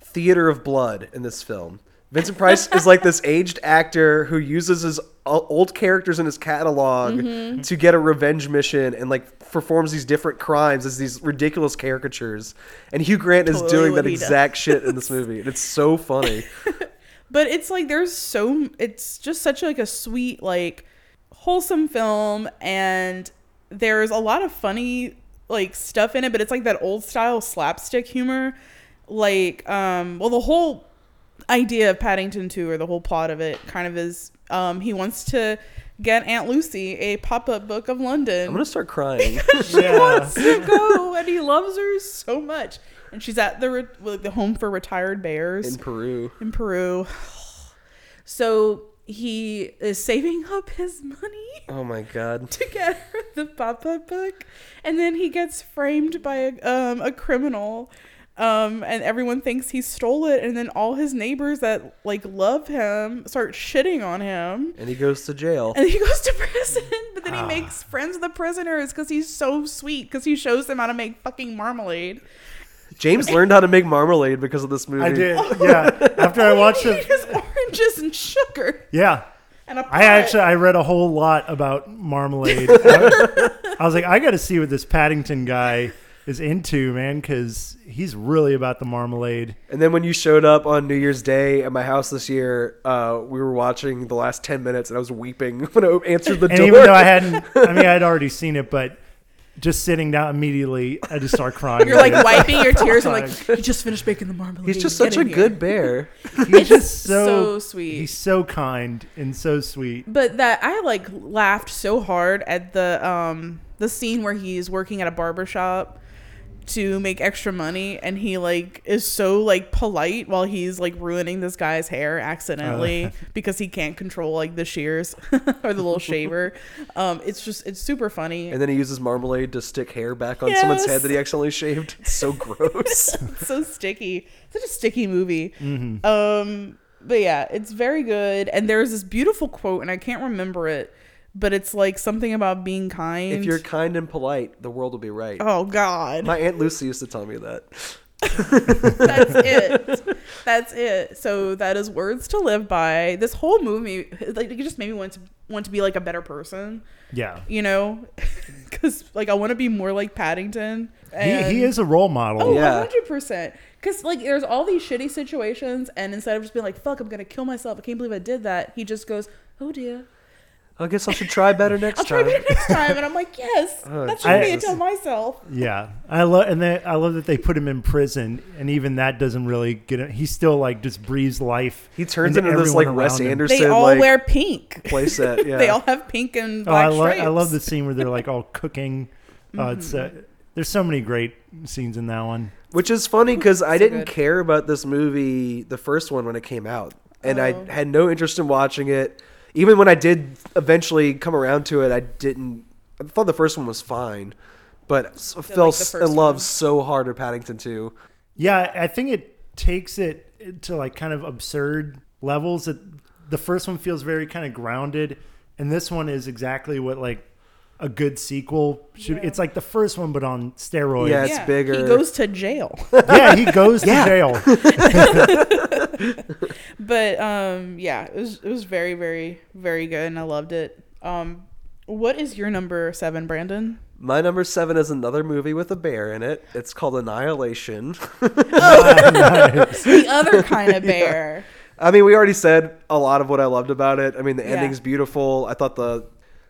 Theater of Blood in this film. Vincent Price is like this aged actor who uses his old characters in his catalog Mm-hmm. to get a revenge mission and like performs these different crimes as these ridiculous caricatures. And Hugh Grant is doing that he does. exact shit in this movie. And it's so funny. but it's like there's so it's just such like a sweet like wholesome film and there's a lot of funny like stuff in it but it's like that old style slapstick humor like um well the whole idea of paddington 2 or the whole plot of it kind of is um he wants to get aunt lucy a pop-up book of london I'm going to start crying. yeah. wants to go and he loves her so much and she's at the re- like, the home for retired bears in Peru. in Peru. So he is saving up his money Oh my God. to get her the pop-up book, and then he gets framed by a, um, a criminal. Um, and everyone thinks he stole it, and then all his neighbors that like love him start shitting on him, And he goes to jail. and he goes to prison. But then he makes friends with the prisoners because he's so sweet because he shows them how to make fucking marmalade. James learned how to make marmalade because of this movie. I did. Yeah. After I watched He it. uses oranges and sugar Yeah. and a I actually I read a whole lot about marmalade. I, I was like, I got to see what this Paddington guy is into, man, because he's really about the marmalade. And then when you showed up on New Year's Day at my house this year, uh, we were watching the last 10 minutes and I was weeping when I answered the And door. even though I hadn't, I mean, I'd already seen it, but just sitting down immediately, I just start crying. You're like wiping your tears. I'm like, he just finished making the marmalade. He's just Get such a good bear. he's just so, so sweet. He's so kind and so sweet. But that I like laughed so hard at the um the scene where he's working at a barber shop to make extra money and he like is so like polite while he's like ruining this guy's hair accidentally because he can't control like the shears or the little shaver. Um it's just it's super funny. And then he uses marmalade to stick hair back on someone's head that he accidentally shaved. It's so gross. So sticky. Such a sticky movie. Um, but yeah, it's very good. And there's this beautiful quote, and I can't remember it, but it's like something about being kind. if you're kind and polite, the world will be right. oh God, My Aunt Lucy used to tell me that. that's it. That's it. So that is words to live by. This whole movie, like, it just made me want to want to be like a better person. Yeah. You know, because like I want to be more like Paddington. He, he is a role model. Oh, Yeah. 100%. Because, like, there's all these shitty situations, and instead of just being like, fuck, I'm going to kill myself, I can't believe I did that, he just goes, oh dear. I guess I should try better next time. I'll try better next time. And I'm like, yes, Oh, that's what me to Jesus. tell myself. Yeah, I love and then I love that they put him in prison, and even that doesn't really get him. He still like just breathes life. He turns into this everyone like Wes around him. Anderson They all like wear pink. playset. Yeah. They all have pink and Oh, I black love stripes. I love the scene where they're like all cooking. Uh, it's Mm-hmm. uh, there's so many great scenes in that one. Which is funny because I didn't good. care about this movie, the first one, when it came out. And I Oh. had no interest in watching it. Even when I did eventually come around to it, I didn't. I thought the first one was fine. But s- fell like the s- first in love one. so hard with Paddington 2. Yeah, I think it takes it to like kind of absurd levels. That the first one feels very kind of grounded, and this one is exactly what like a good sequel should. It's like the first one, but on steroids. Yeah, it's bigger. He goes to jail. yeah, he goes Yeah. to jail. but um yeah, it was it was very, very, very good and I loved it. Um what is your number seven, Brandon? My number seven is another movie with a bear in it. It's called Annihilation. The other kind of bear. I mean, we already said a lot of what I loved about it. I mean, the Yeah. ending's beautiful. I thought the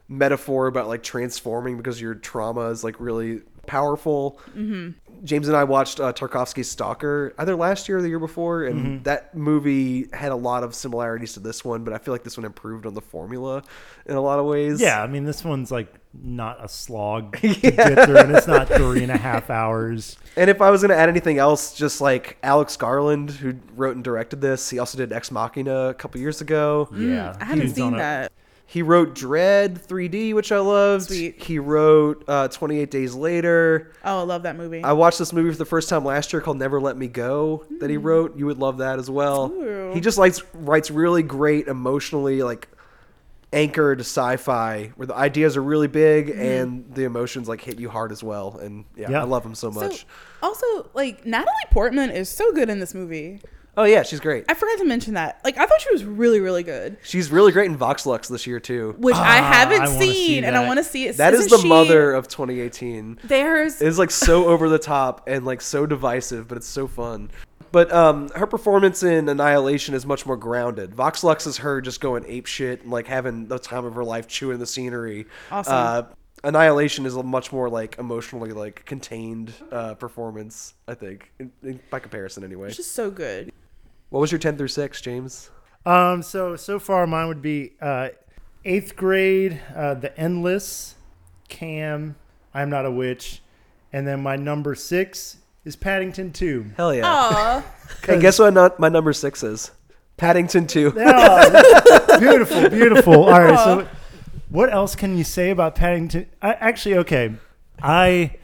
metaphor about like transforming because your trauma is like really powerful. Mm-hmm. James and I watched uh, Tarkovsky's Stalker either last year or the year before, and Mm-hmm. that movie had a lot of similarities to this one, but I feel like this one improved on the formula in a lot of ways. Yeah, I mean, this one's like not a slog to get through, and it's not three and a half hours. And if I was going to add anything else, just like Alex Garland, who wrote and directed this, he also did Ex Machina a couple years ago. Yeah, I haven't he's on seen a- that. He wrote Dredd 3D, which I loved. Sweet. He wrote uh, 28 Days Later. Oh, I love that movie. I watched this movie for the first time last year called Never Let Me Go that he wrote. You would love that as well. Ooh. He just likes writes really great emotionally like anchored sci-fi where the ideas are really big and the emotions like hit you hard as well. And yeah, Yeah. I love him so so, much. also, like Natalie Portman is so good in this movie. Oh yeah, she's great. I forgot to mention that. Like, I thought she was really, really good, She's really great in Vox Lux this year too. which I Ah, haven't I wanna see seen, and I want to see it. That is Isn't the she- mother of 2018. There's It's like so over the top and like so divisive, but it's so fun. But um, her performance in Annihilation is much more grounded. Vox Lux is her just going ape shit and like having the time of her life chewing the scenery. Awesome. Uh, Annihilation is a much more like emotionally like contained uh, performance. I think, in, in, by comparison, anyway. just so good. What was your ten through six, James? Um, so so far mine would be uh, eighth grade, uh, The Endless, Cam, I'm Not a Witch, and then my number six is Paddington Two. Hell yeah! Aw, and guess what? Not my number six is Paddington Two. Oh, beautiful, beautiful. All right, so what else can you say about Paddington? I, actually, okay, I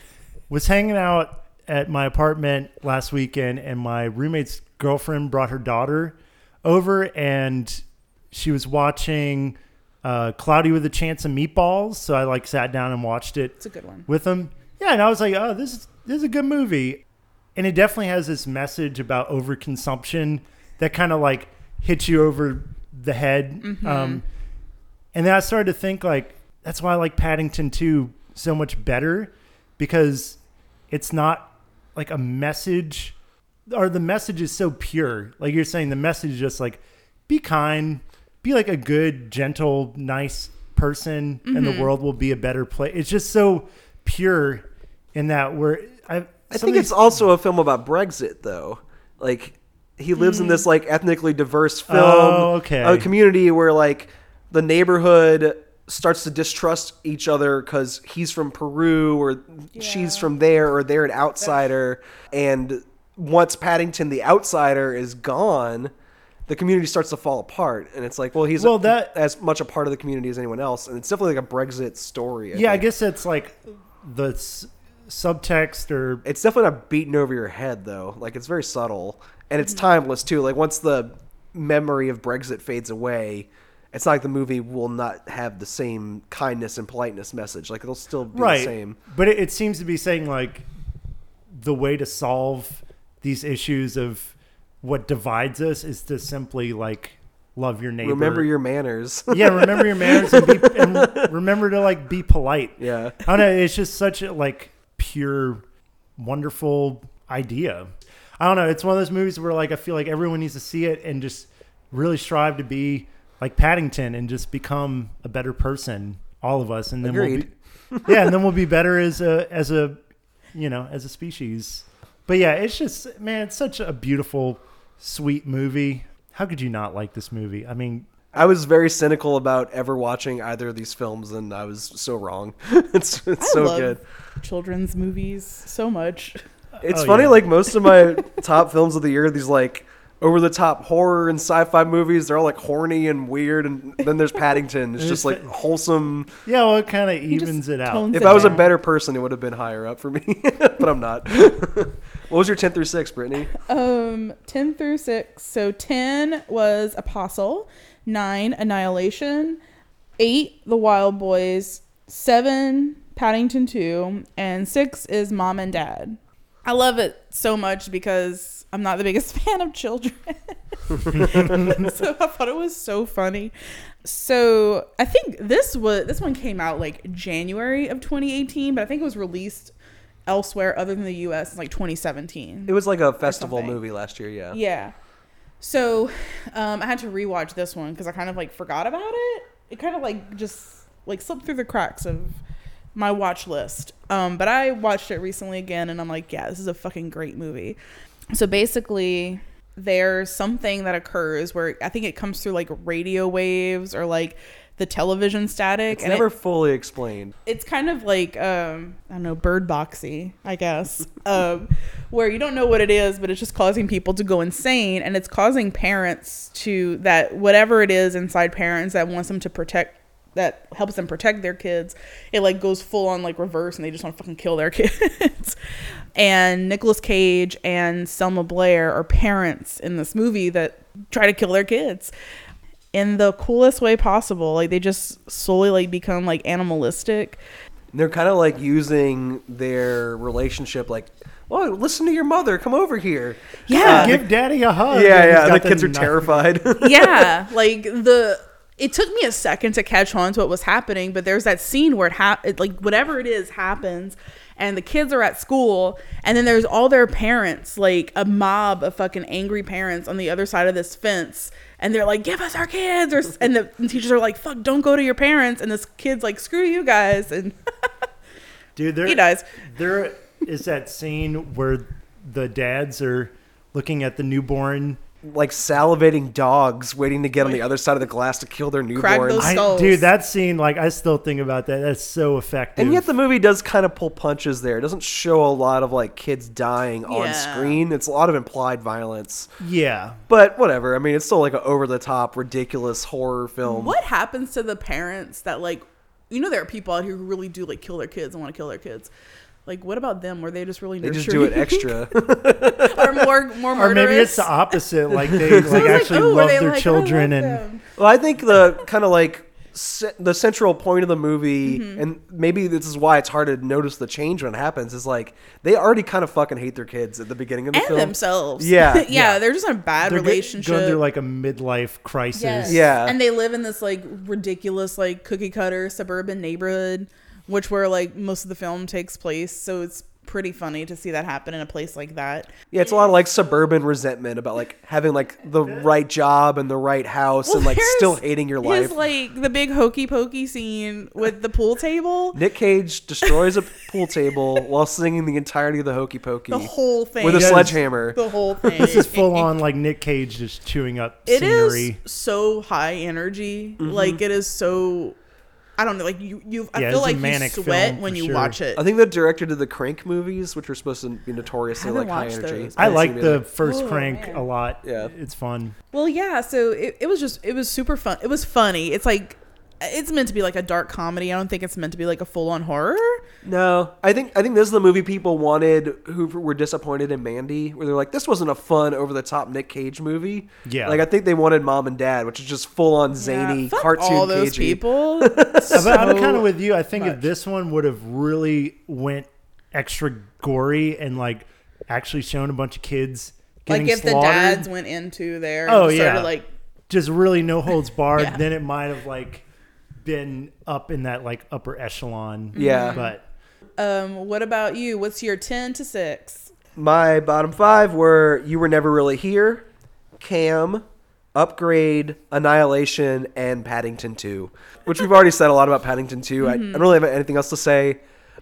was hanging out at my apartment last weekend, and my roommate's girlfriend brought her daughter over, and she was watching uh, Cloudy with a Chance of Meatballs. So I like sat down and watched it it's a good one. with them. Yeah, and I was like, oh, this is this is a good movie, and it definitely has this message about overconsumption that kind of like hits you over the head. Um, and then I started to think like that's why I like Paddington 2 so much better because it's not like a message or the message is so pure. Like you're saying the message is just like be kind, be like a good, gentle, nice person and the mm-hmm. world will be a better place. It's just so pure in that we're I I think it's also a film about Brexit, though. Like he lives in this mm. like ethnically diverse film, Oh, okay. a community where like the neighborhood starts to distrust each other because he's from Peru or she's from there or they're an outsider, and once Paddington the outsider is gone. The community starts to fall apart, and it's like, well, he's Well, that- as much a part of the community as anyone else, and it's definitely like a Brexit story. I Yeah, I guess it's like the s- subtext or It's definitely not beaten over your head though. Like it's very subtle and it's mm-hmm. timeless too. Like once the memory of Brexit fades away, it's not like the movie will not have the same kindness and politeness message. Like it'll still be right. the same. But it, it seems to be saying like the way to solve these issues of what divides us is to simply like love your neighbor. Remember your manners. yeah, remember your manners and, be, and remember to like be polite. yeah. I don't know. It's just such a like pure, wonderful idea. I don't know. It's one of those movies where like I feel like everyone needs to see it and just really strive to be like Paddington and just become a better person, all of us, and then Agreed. we'll be yeah, and then we'll be better as a as a you know as a species. But yeah, it's just man, it's such a beautiful, sweet movie. How could you not like this movie? I mean, I was very cynical about ever watching either of these films and I was so wrong. it's it's I so love good. children's movies so much. It's Oh, funny, yeah. like most of my top films of the year, these like over the top horror and sci-fi movies, they're all like horny and weird, and then there's Paddington. It's just like wholesome. yeah, well, it kind of evens it out. If it I was a better person, it would have been higher up for me, but I'm not. what was your 10 through 6, Britnee? Um, ten through six. So ten was Apostle, nine Annihilation, eight The Wild Boys, seven Paddington Two, and six is Mom and Dad. I love it so much because I'm not the biggest fan of children. so I thought it was so funny. So I think this was this one came out like January of 2018, but I think it was released elsewhere other than the US in like 2017. It was like a festival movie last year, yeah. Yeah. So, um, I had to rewatch this one because I kind of like forgot about it. It kind of like just like slipped through the cracks of my watch list. Um, but I watched it recently again, and I'm like, yeah, this is a fucking great movie. So basically, there's something that occurs where I think it comes through like radio waves or like the television static. It's never it- fully explained. it's kind of like um I don't know bird boxy I guess um where you don't know what it is but it's just causing people to go insane and it's causing parents to that whatever it is inside parents that wants them to protect that helps them protect their kids it like goes full on like reverse and they just want to fucking kill their kids and Nicolas Cage and Selma Blair are parents in this movie that try to kill their kids in the coolest way possible like they just slowly like become like animalistic They're kind of like using their relationship, like, "Oh, listen to your mother. Come over here." yeah uh, Give daddy a hug. Yeah, yeah. The kids are knife. terrified. yeah like the it took me a second to catch on to what was happening but there's that scene where it, hap- it like whatever it is happens and the kids are at school and then there's all their parents like a mob of fucking angry parents on the other side of this fence and they're like give us our kids or and the teachers are like fuck don't go to your parents and this kid's like screw you guys and Dude, there, He dies. There is that scene where the dads are looking at the newborn. Like salivating dogs waiting to get on the other side of the glass to kill their Crack newborns. those- I, dude, that scene, like, I still think about that. That's so effective. And yet the movie does kind of pull punches there. It doesn't show a lot of like kids dying on Yeah. screen. It's a lot of implied violence. yeah, But whatever. I mean, it's still like an over the top, ridiculous horror film. what happens to the parents that like you know there are people out here who really do like kill their kids and want to kill their kids like what about them were they just really They just do it extra. or more more murderous? or maybe it's the opposite. Like they like actually "Oh, love their like, children, love and them." well, I think the kind of like ce- the central point of the movie, Mm-hmm. and maybe this is why it's hard to notice the change when it happens, is like they already kind of fucking hate their kids at the beginning of the and film. themselves Yeah, yeah, yeah. they're just in a bad they're relationship going through like a midlife crisis. Yes. Yeah. and they live in this like ridiculous like cookie cutter suburban neighborhood which where like most of the film takes place so it's pretty funny to see that happen in a place like that Yeah, it's a lot of like suburban resentment about like having like the right job and the right house and like still hating your life. his like the big hokey pokey scene with the pool table Nick Cage destroys a pool table while singing the entirety of the Hokey Pokey the whole thing with a sledgehammer. the whole thing This is full on like Nick Cage just chewing up It is scenery. so high energy Mm-hmm. like it is so i don't know like you you i Yeah, feel like you sweat when you sure. watch it I think the director did the Crank movies, which were supposed to be notoriously like high watched energy. those. I haven't like the either. first Oh, crank man. a lot. Yeah. it's fun. Well, yeah. So it, it was just it was super fun. It was funny. It's like it's meant to be like a dark comedy. I don't think it's meant to be like a full on horror. No, I think I think this is the movie people wanted who were disappointed in Mandy, where they're like, this wasn't a fun, over the top Nick Cage movie. Yeah. like I think they wanted Mom and Dad, which is just full on zany Yeah, fuck cartoon all those cagey. people. but I'm kind of with you. I think if this one would have really went extra gory and like actually shown a bunch of kids getting like if the slaughtered, dads went into there. Oh, just started, yeah. like just really no holds barred, Yeah. then it might have like been up in that like upper echelon. Yeah. but um. What about you? What's your ten to six? My bottom five were You Were Never Really Here, Cam, Upgrade, Annihilation, and Paddington 2. Which we've already said a lot about Paddington 2. I, I don't really have anything else to say.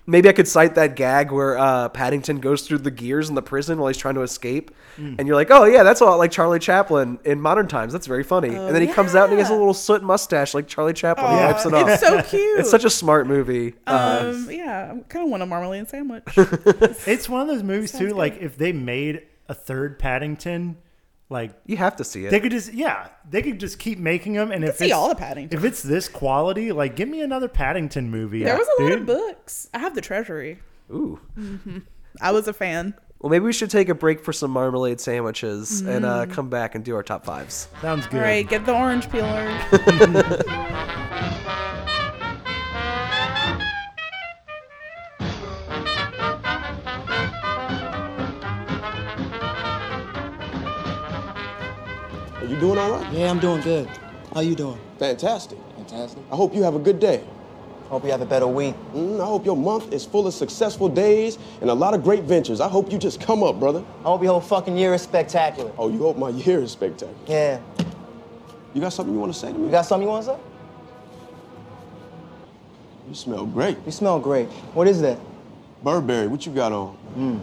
Maybe I could cite that gag where uh, Paddington goes through the gears in the prison while he's trying to escape. And you're like, oh, yeah, that's a lot like Charlie Chaplin in modern times. That's very funny. and then he comes out and he has a little soot mustache like Charlie Chaplin. he wipes it off. It's so cute. It's such a smart movie. Uh, um. Yeah. I kind of want a marmalade sandwich. it's one of those movies too. Sounds Like if they made a third Paddington, like you have to see it. they could just yeah, they could just keep making them. And if see it's, all the Paddington. if it's this quality, like give me another Paddington movie. there was a lot of books. I have the treasury. Ooh. I was a fan. Well, maybe we should take a break for some marmalade sandwiches and uh, come back and do our top fives. Sounds good. All right, get the orange peeler. you doing all right? Yeah, I'm doing good. How you doing? Fantastic. Fantastic. I hope you have a good day. Hope you have a better week. Mm, I hope your month is full of successful days and a lot of great ventures. I hope you just come up, brother. I hope your whole fucking year is spectacular. Oh, you hope my year is spectacular. Yeah. You got something you want to say to me? You got something you want to say? You smell great. You smell great. What is that? Burberry, what you got on?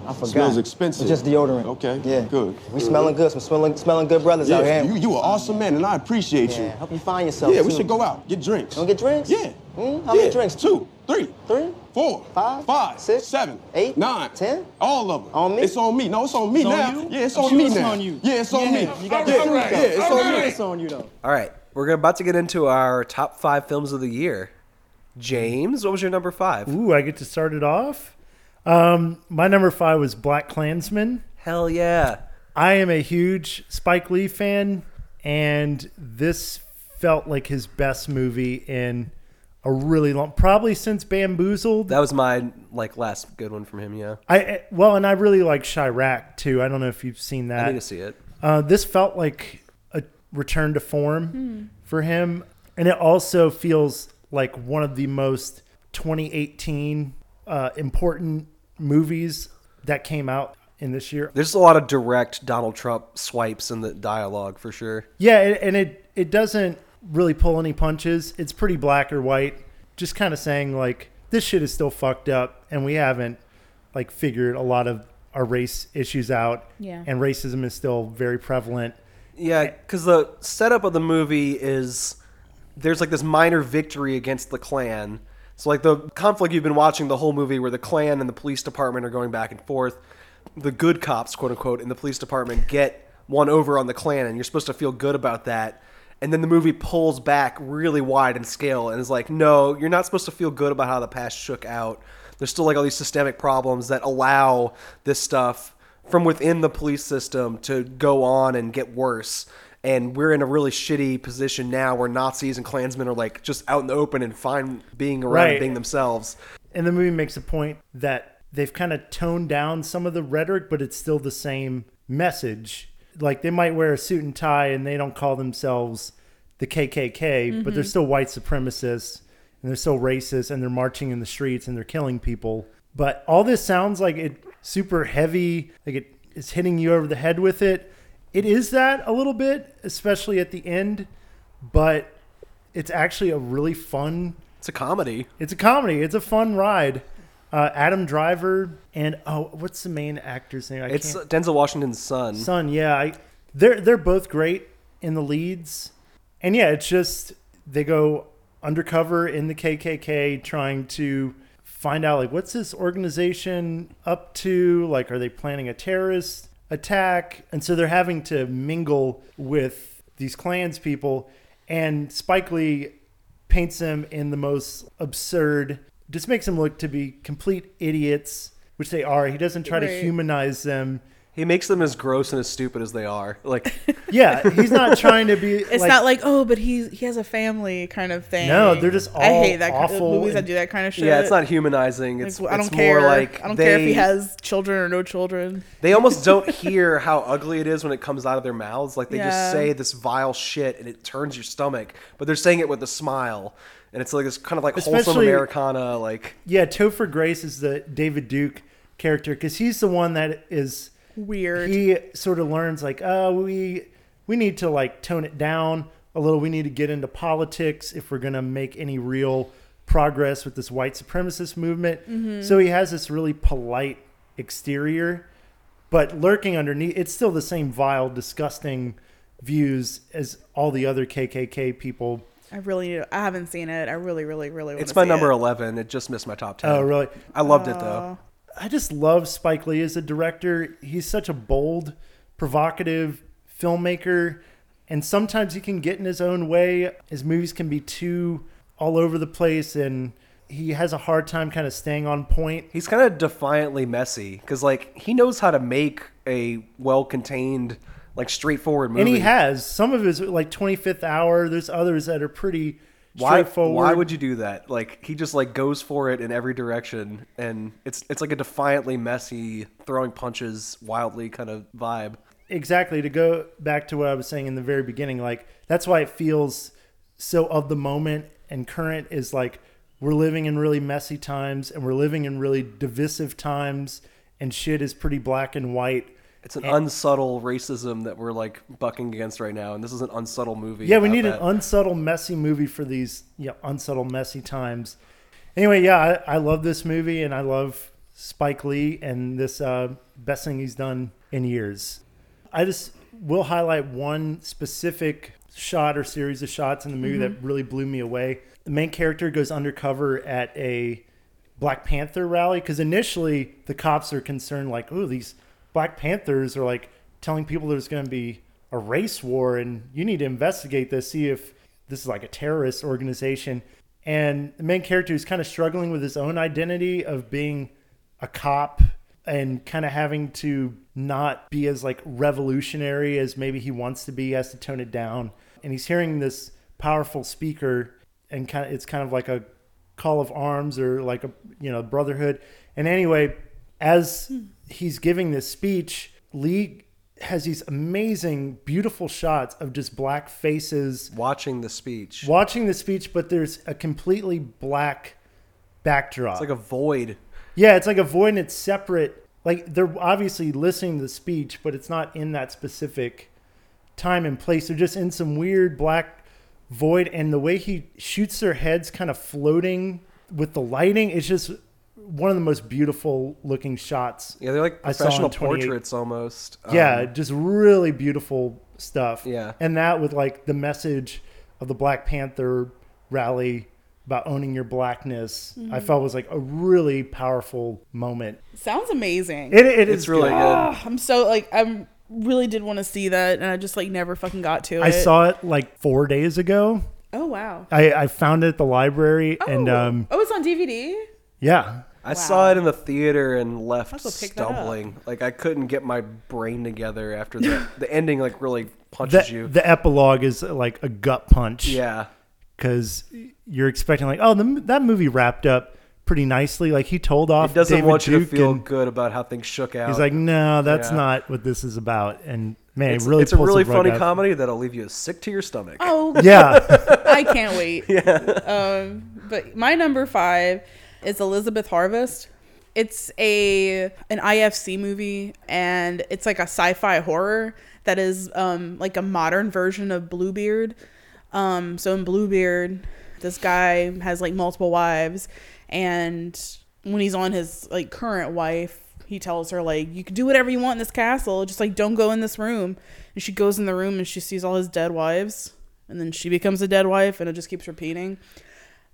I forgot. Smells expensive. It's just deodorant. Okay, Yeah. good. We smelling good. Some smelling, smelling good brothers out Yeah, here. you, you an awesome man, and I appreciate yeah. you. Help you find yourself. Yeah, we should go out, get drinks. Wanna get drinks? Yeah. Hmm? How Yeah. many drinks? Two, three, Three? four, Five? five, Six? seven, Eight? nine, Ten? All of them. On me? It's on me. No, it's on me It's on now. you? Yeah, it's on sure me it's now. on you. Yeah, it's on Yeah, me. you got yeah, the yeah, it's on me. It's on you though. All right, we're about to get into our top five films of the year. James, what was your number five? Ooh, I get to start it off. Um, my number five was BlacKkKlansman. Hell yeah. I am a huge Spike Lee fan, and this felt like his best movie in a really long, probably since Bamboozled. That was my like last good one from him. Yeah, I I- well, and I really like Chi-Raq too. I don't know if you've seen that. I need to see it. Uh, this felt like a return to form for him, and it also feels like one of the most 2018 uh, important movies that came out in this year. There's a lot of direct Donald Trump swipes in the dialogue for sure. Yeah, and it it doesn't really pull any punches. It's pretty black or white. Just kind of saying like this shit is still fucked up, and we haven't like figured a lot of our race issues out. Yeah. and racism is still very prevalent. Yeah, because the setup of the movie is there's like this minor victory against the Klan. So like the conflict you've been watching the whole movie, where the Klan and the police department are going back and forth. The good cops, quote unquote, in the police department get one over on the Klan, and you're supposed to feel good about that. And then the movie pulls back really wide in scale and is like, no, you're not supposed to feel good about how the past shook out. There's still like all these systemic problems that allow this stuff from within the police system to go on and get worse. And we're in a really shitty position now where Nazis and Klansmen are like just out in the open and fine being around and being themselves. And the movie makes a point that they've kind of toned down some of the rhetoric, but it's still the same message. Like they might wear a suit and tie and they don't call themselves the KKK, but they're mm-hmm. still white supremacists and they're still racist and they're marching in the streets and they're killing people. But all this sounds like it super heavy, like it is hitting you over the head with it. It is that a little bit, especially at the end, but it's actually a really fun It's a comedy. it's a comedy. It's a fun ride. Uh, Adam Driver and oh, what's the main actor's name? I It's can't. Denzel Washington's son. Son. Yeah, I, they're they're both great in the leads, and yeah, it's just they go undercover in the KKK trying to find out like what's this organization up to? Like, are they planning a terrorist attack? And so they're having to mingle with these clans people, and Spike Lee paints them in the most absurd just makes them look to be complete idiots which they are he doesn't try to humanize them He makes them as gross and as stupid as they are. Like, yeah he's not trying to be It's not like oh, but he's he has a family kind of thing. No, they're just all I hate that kind of awful movies that do that kind of shit. yeah, it's not humanizing. Like, It's, I don't it's care. more like I don't care if he has children or no children. They almost don't hear how ugly it is when it comes out of their mouths. Like they Yeah. just say this vile shit and it turns your stomach, but they're saying it with a smile. And it's like this kind of like wholesome Especially- Americana, like yeah topher grace is the david duke character because he's the one that is Weird. he sort of learns like oh we we need to like tone it down a little we need to get into politics if we're going to make any real progress with this white supremacist movement mm-hmm. so he has this really polite exterior but lurking underneath it's still the same vile disgusting views as all the other kkk people I really need. I haven't seen it. I really, really, really. Want it's my number eleven. It just missed my top oh, ten. Oh, really? I loved it though. Oh. I just love Spike Lee as a director. He's such a bold, provocative filmmaker, and sometimes he can get in his own way. His movies can be too all over the place, and he has a hard time kind of staying on point. He's kind of defiantly messy because like he knows how to make a well-contained, like straightforward movie. And he has some of his like 25th Hour. There's others that are pretty Why, why would you do that? Like he just like goes for it in every direction, and it's it's like a defiantly messy, throwing punches wildly kind of vibe. exactly to go back to what I was saying in the very beginning, like that's why it feels so of the moment and current is like we're living in really messy times and we're living in really divisive times and shit is pretty black and white. It's an unsubtle racism that we're like bucking against right now, and this is an unsubtle movie. Yeah, we need that. an unsubtle messy movie for these yeah, unsubtle messy times. Anyway, yeah, I, I love this movie and I love Spike Lee and this uh, best thing he's done in years. I just will highlight one specific shot or series of shots in the movie that really blew me away. The main character goes undercover at a Black Panther rally because initially the cops are concerned, like, oh, these Black Panthers are like telling people there's going to be a race war and you need to investigate this, see if this is like a terrorist organization. And the main character is kind of struggling with his own identity of being a cop and kind of having to not be as like revolutionary as maybe he wants to be, he has to tone it down. And he's hearing this powerful speaker and kind of it's kind of like a call of arms or like a you know brotherhood. And anyway, as hmm. He's giving this speech, Lee has these amazing, beautiful shots of just black faces Watching the speech. watching the speech, but there's a completely black backdrop. It's like a void. yeah, it's like a void and it's separate. Like they're obviously listening to the speech, but it's not in that specific time and place. They're just in some weird black void, and the way he shoots their heads kind of floating with the lighting, it's just one of the most beautiful looking shots. Yeah, they're like I saw in professional portraits almost. yeah, Um, just really beautiful stuff. Yeah. And that with like the message of the Black Panther rally about owning your blackness, I felt was like a really powerful moment. Sounds amazing. It, it it's is really good. good. Ah, I'm so like I'm really did want to see that, and I just like never fucking got to it. I saw it like four days ago. Oh wow. I, I found it at the library and oh. um oh, it's on DVD. yeah. I saw it in the theater and left I'll go pick that up. stumbling. Like I couldn't get my brain together after the the ending. Like really punches The, you. the epilogue is like a gut punch. yeah, Because you're expecting like, oh, the, that movie wrapped up pretty nicely. Like he told off it doesn't David want you to feel and- good about how things shook out. He's like, no, that's Yeah. not what this is about. And man, it's, it really it's a really funny out. comedy that'll leave you sick to your stomach. Oh, Yeah, I can't wait. Um, but my number five is Elizabeth Harvest. It's a an IFC movie, and it's like a sci-fi horror that is um, like a modern version of Bluebeard. Um, so in Bluebeard, this guy has like multiple wives, and when he's on his like current wife, he tells her like, "You can do whatever you want in this castle, just like don't go in this room." And she goes in the room and she sees all his dead wives, and then she becomes a dead wife, and it just keeps repeating.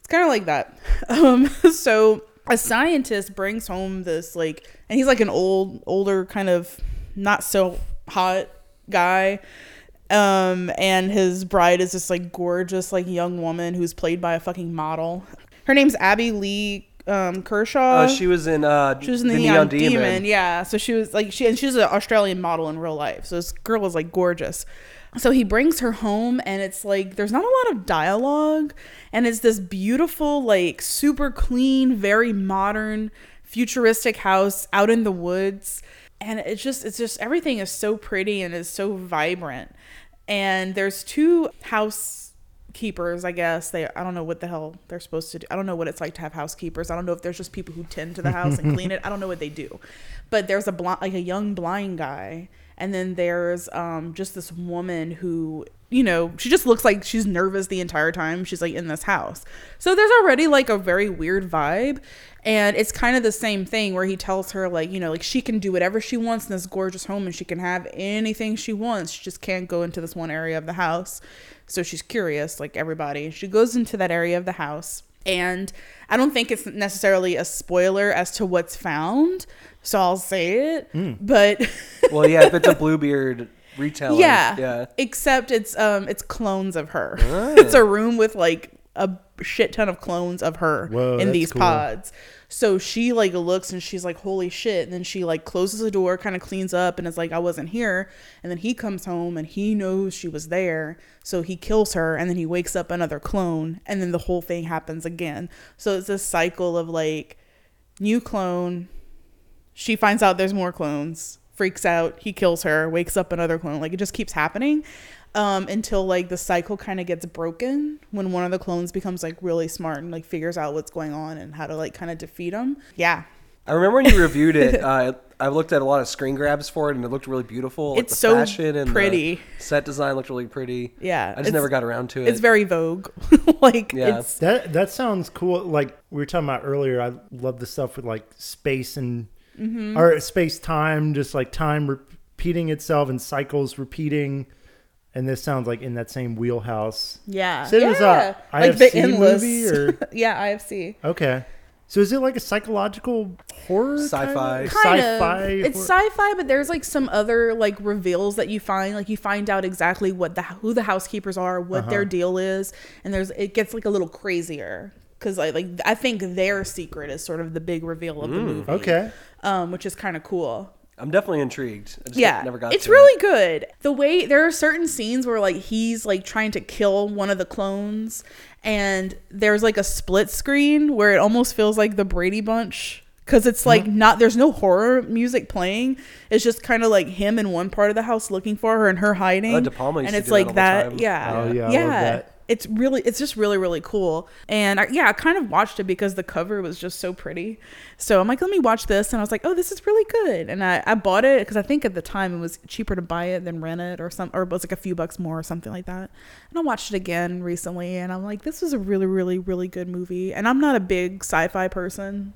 It's kind of like that. Um, so a scientist brings home this like, and he's like an old, older kind of not so hot guy. Um, and his bride is this like gorgeous like young woman who's played by a fucking model. Her name's Abbey Lee um, Kershaw. Oh, she was in uh, She was in the, Neon, Demon. Yeah. So she was like she and she's an Australian model in real life. So this girl was like gorgeous. So he brings her home and it's like there's not a lot of dialogue and it's this beautiful like super clean, very modern futuristic house out in the woods and it's just it's just everything is so pretty and is so vibrant. And there's two housekeepers, I guess. They I don't know what the hell they're supposed to do. I don't know what it's like to have housekeepers. I don't know if there's just people who tend to the house and clean it. I don't know what they do. But there's a blind like a young blind guy and then there's um just this woman who you know she just looks like she's nervous the entire time she's like in this house. So there's already like a very weird vibe. And it's kind of the same thing where he tells her like you know like she can do whatever she wants in this gorgeous home and she can have anything she wants. She just can't go into this one area of the house. So she's curious like everybody. She goes into that area of the house. And i don't think it's necessarily a spoiler as to what's found so i'll say it but Well, yeah, if it's a Bluebeard retelling. yeah. Yeah. Except it's um it's clones of her. Ah. it's a room with like a shit ton of clones of her Whoa, in these cool. pods. So she like looks and she's like, "Holy shit!" And then she like closes the door, kind of cleans up, and is like, "I wasn't here." And then he comes home and he knows she was there, so he kills her, and then he wakes up another clone, and then the whole thing happens again. So it's this cycle of like new clone, she finds out there's more clones freaks out he kills her wakes up another clone like it just keeps happening um, until like the cycle kind of gets broken when one of the clones becomes like really smart and like figures out what's going on and how to like kind of defeat him yeah I remember when you reviewed it. Uh, I looked at a lot of screen grabs for it, and it looked really beautiful. Like It's the so fashion and the pretty. set design looked really pretty. Yeah, I just never got around to it. It's very Vogue. like Yeah. it's That that sounds cool. Like we were talking about earlier, I love the stuff with like space and Mm-hmm. or space time, just like time repeating itself and cycles repeating. And this sounds like in that same wheelhouse. yeah. So it was a yeah. like the IFC endless movie, or- yeah, IFC. Okay, so is it like a psychological horror, Sci-fi. kind of? kind sci-fi? of it's sci-fi but there's like some other like reveals that you find like you find out exactly what the who the housekeepers are what Uh-huh. their deal is and there's it gets like a little crazier because like, like i think their secret is sort of the big reveal of the movie Okay, um which is kind of cool I'm definitely intrigued. I just yeah never got. it's to really It. good the way there are certain scenes where like he's like trying to kill one of the clones and there's like a split screen where it almost feels like the brady bunch because it's like Mm-hmm. not there's no horror music playing it's just kind of like him in one part of the house looking for her and her hiding Oh, De Palma used and to it's do like all that time. yeah Oh, yeah, I yeah love that. It's really it's just really really cool. And I, yeah i kind of watched it because the cover was just so pretty. So i'm like let me watch this. And i was like oh this is really good. And i, I bought it because i think at the time it was cheaper to buy it than rent it or some or it was like a few bucks more or something like that. And i watched it again recently and i'm like this was a really really really good movie. And i'm not a big sci-fi person.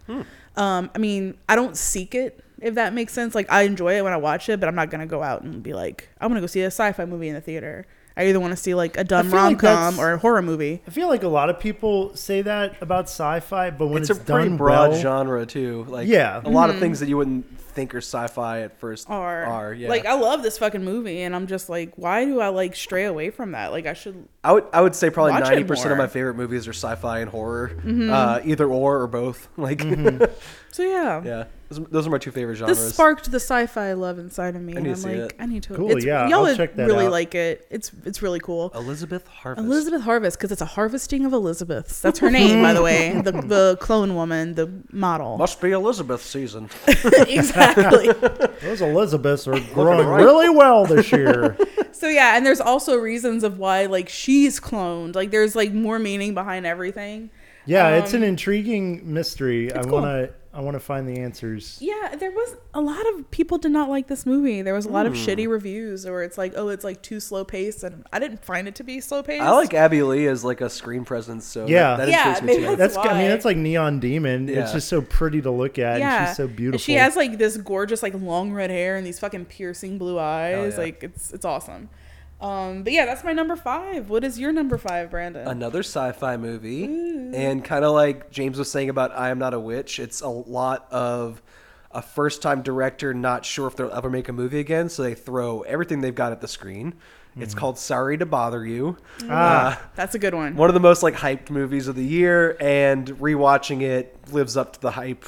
Um i mean i don't seek it if that makes sense. Like i enjoy it when i watch it but i'm not gonna go out and be like i'm gonna go see a sci-fi movie in the theater I either want to see like a dumb rom com that's- or a horror movie. I feel like a lot of people say that about sci-fi, but when It's, it's, a pretty broad well, genre too. Like Yeah. a lot of mm-hmm. things that you wouldn't think are sci-fi at first Are, are. yeah. like I love this fucking movie, and I'm just like, why do I like stray away from that? Like I should. I would I would say probably ninety percent of my favorite movies are sci-fi and horror, mm-hmm. uh, either or or both. Like, mm-hmm. So yeah, yeah, those, those are my two favorite genres. this sparked the sci-fi love inside of me, I and I'm to see like, it. I need to. Cool, it's, yeah, y'all I'll would check that really out. like it. It's it's really cool. Elizabeth Harvest. Elizabeth Harvest, because it's a harvesting of Elizabeths. That's her name, by the way. The the clone woman, the model. must be Elizabeth season. exactly. those Elizabeths are growing right. really well this year. So yeah, and there's also reasons of why like she's cloned. Like there's like more meaning behind everything. Yeah, it's an Um, intriguing mystery. I cool. wanna I wanna find the answers. Yeah, there was a lot of people did not like this movie. There was a lot of Hmm. shitty reviews, or it's like, oh, it's like too slow paced, and I didn't find it to be slow paced. I like Abbey Lee as like a screen presence, so Yeah. that, that Yeah, me maybe too. that's- That's I mean that's like Neon Demon. It's just so pretty to look at. Yeah, and she's so beautiful. She has like this gorgeous, like long red hair and these fucking piercing blue eyes. yeah. Like it's it's awesome. Um, but yeah, that's my number five. What is your number five, Brandon? Another sci-fi movie, and kind of like James was saying about "I Am Not a Witch," it's a lot of a first-time director not sure if they'll ever make a movie again, so they throw everything they've got at the screen. It's called "Sorry to Bother You." ah, that's a good one. one of the most like hyped movies of the year and rewatching it lives up to the hype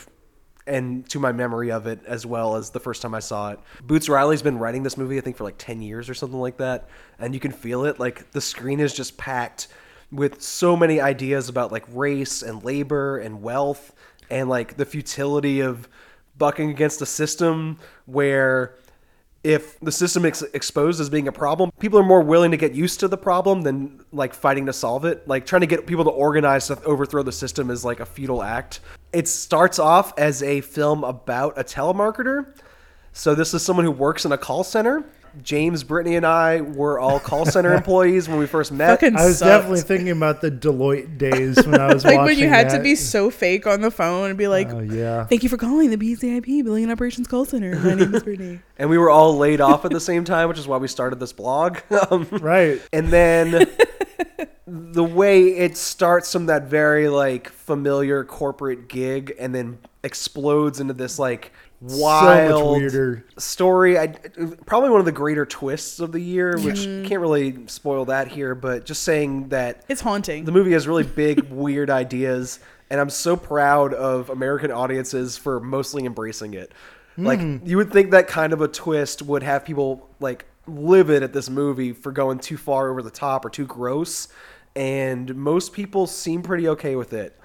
and to my memory of it as well as the first time I saw it. Boots Riley's been writing this movie I think for like 10 years or something like that and you can feel it like the screen is just packed with so many ideas about like race and labor and wealth and like the futility of bucking against a system where if the system is exposed as being a problem, people are more willing to get used to the problem than like fighting to solve it. Like trying to get people to organize to overthrow the system is like a futile act. It starts off as a film about a telemarketer. So this is someone who works in a call center. James, Britnee, and I were all call center employees when we first met. Fucking I was sucked. definitely thinking about the Deloitte days when I was like watching when you had to be so fake on the phone and be like, Oh yeah. "Thank you for calling the BCIP Billion Operations Call Center. My name is Britnee." and we were all laid off at the same time, which is why we started this blog. Um, Right. and then the way it starts from that very like familiar corporate gig and then explodes into this like wild weirder. story. I, probably one of the greater twists of the year which mm. can't really spoil that here but just saying that It's haunting. the movie has really big weird ideas and i'm so proud of american audiences for mostly embracing it. Like mm. you would think that kind of a twist would have people like livid at this movie for going too far over the top or too gross and most people seem pretty okay with it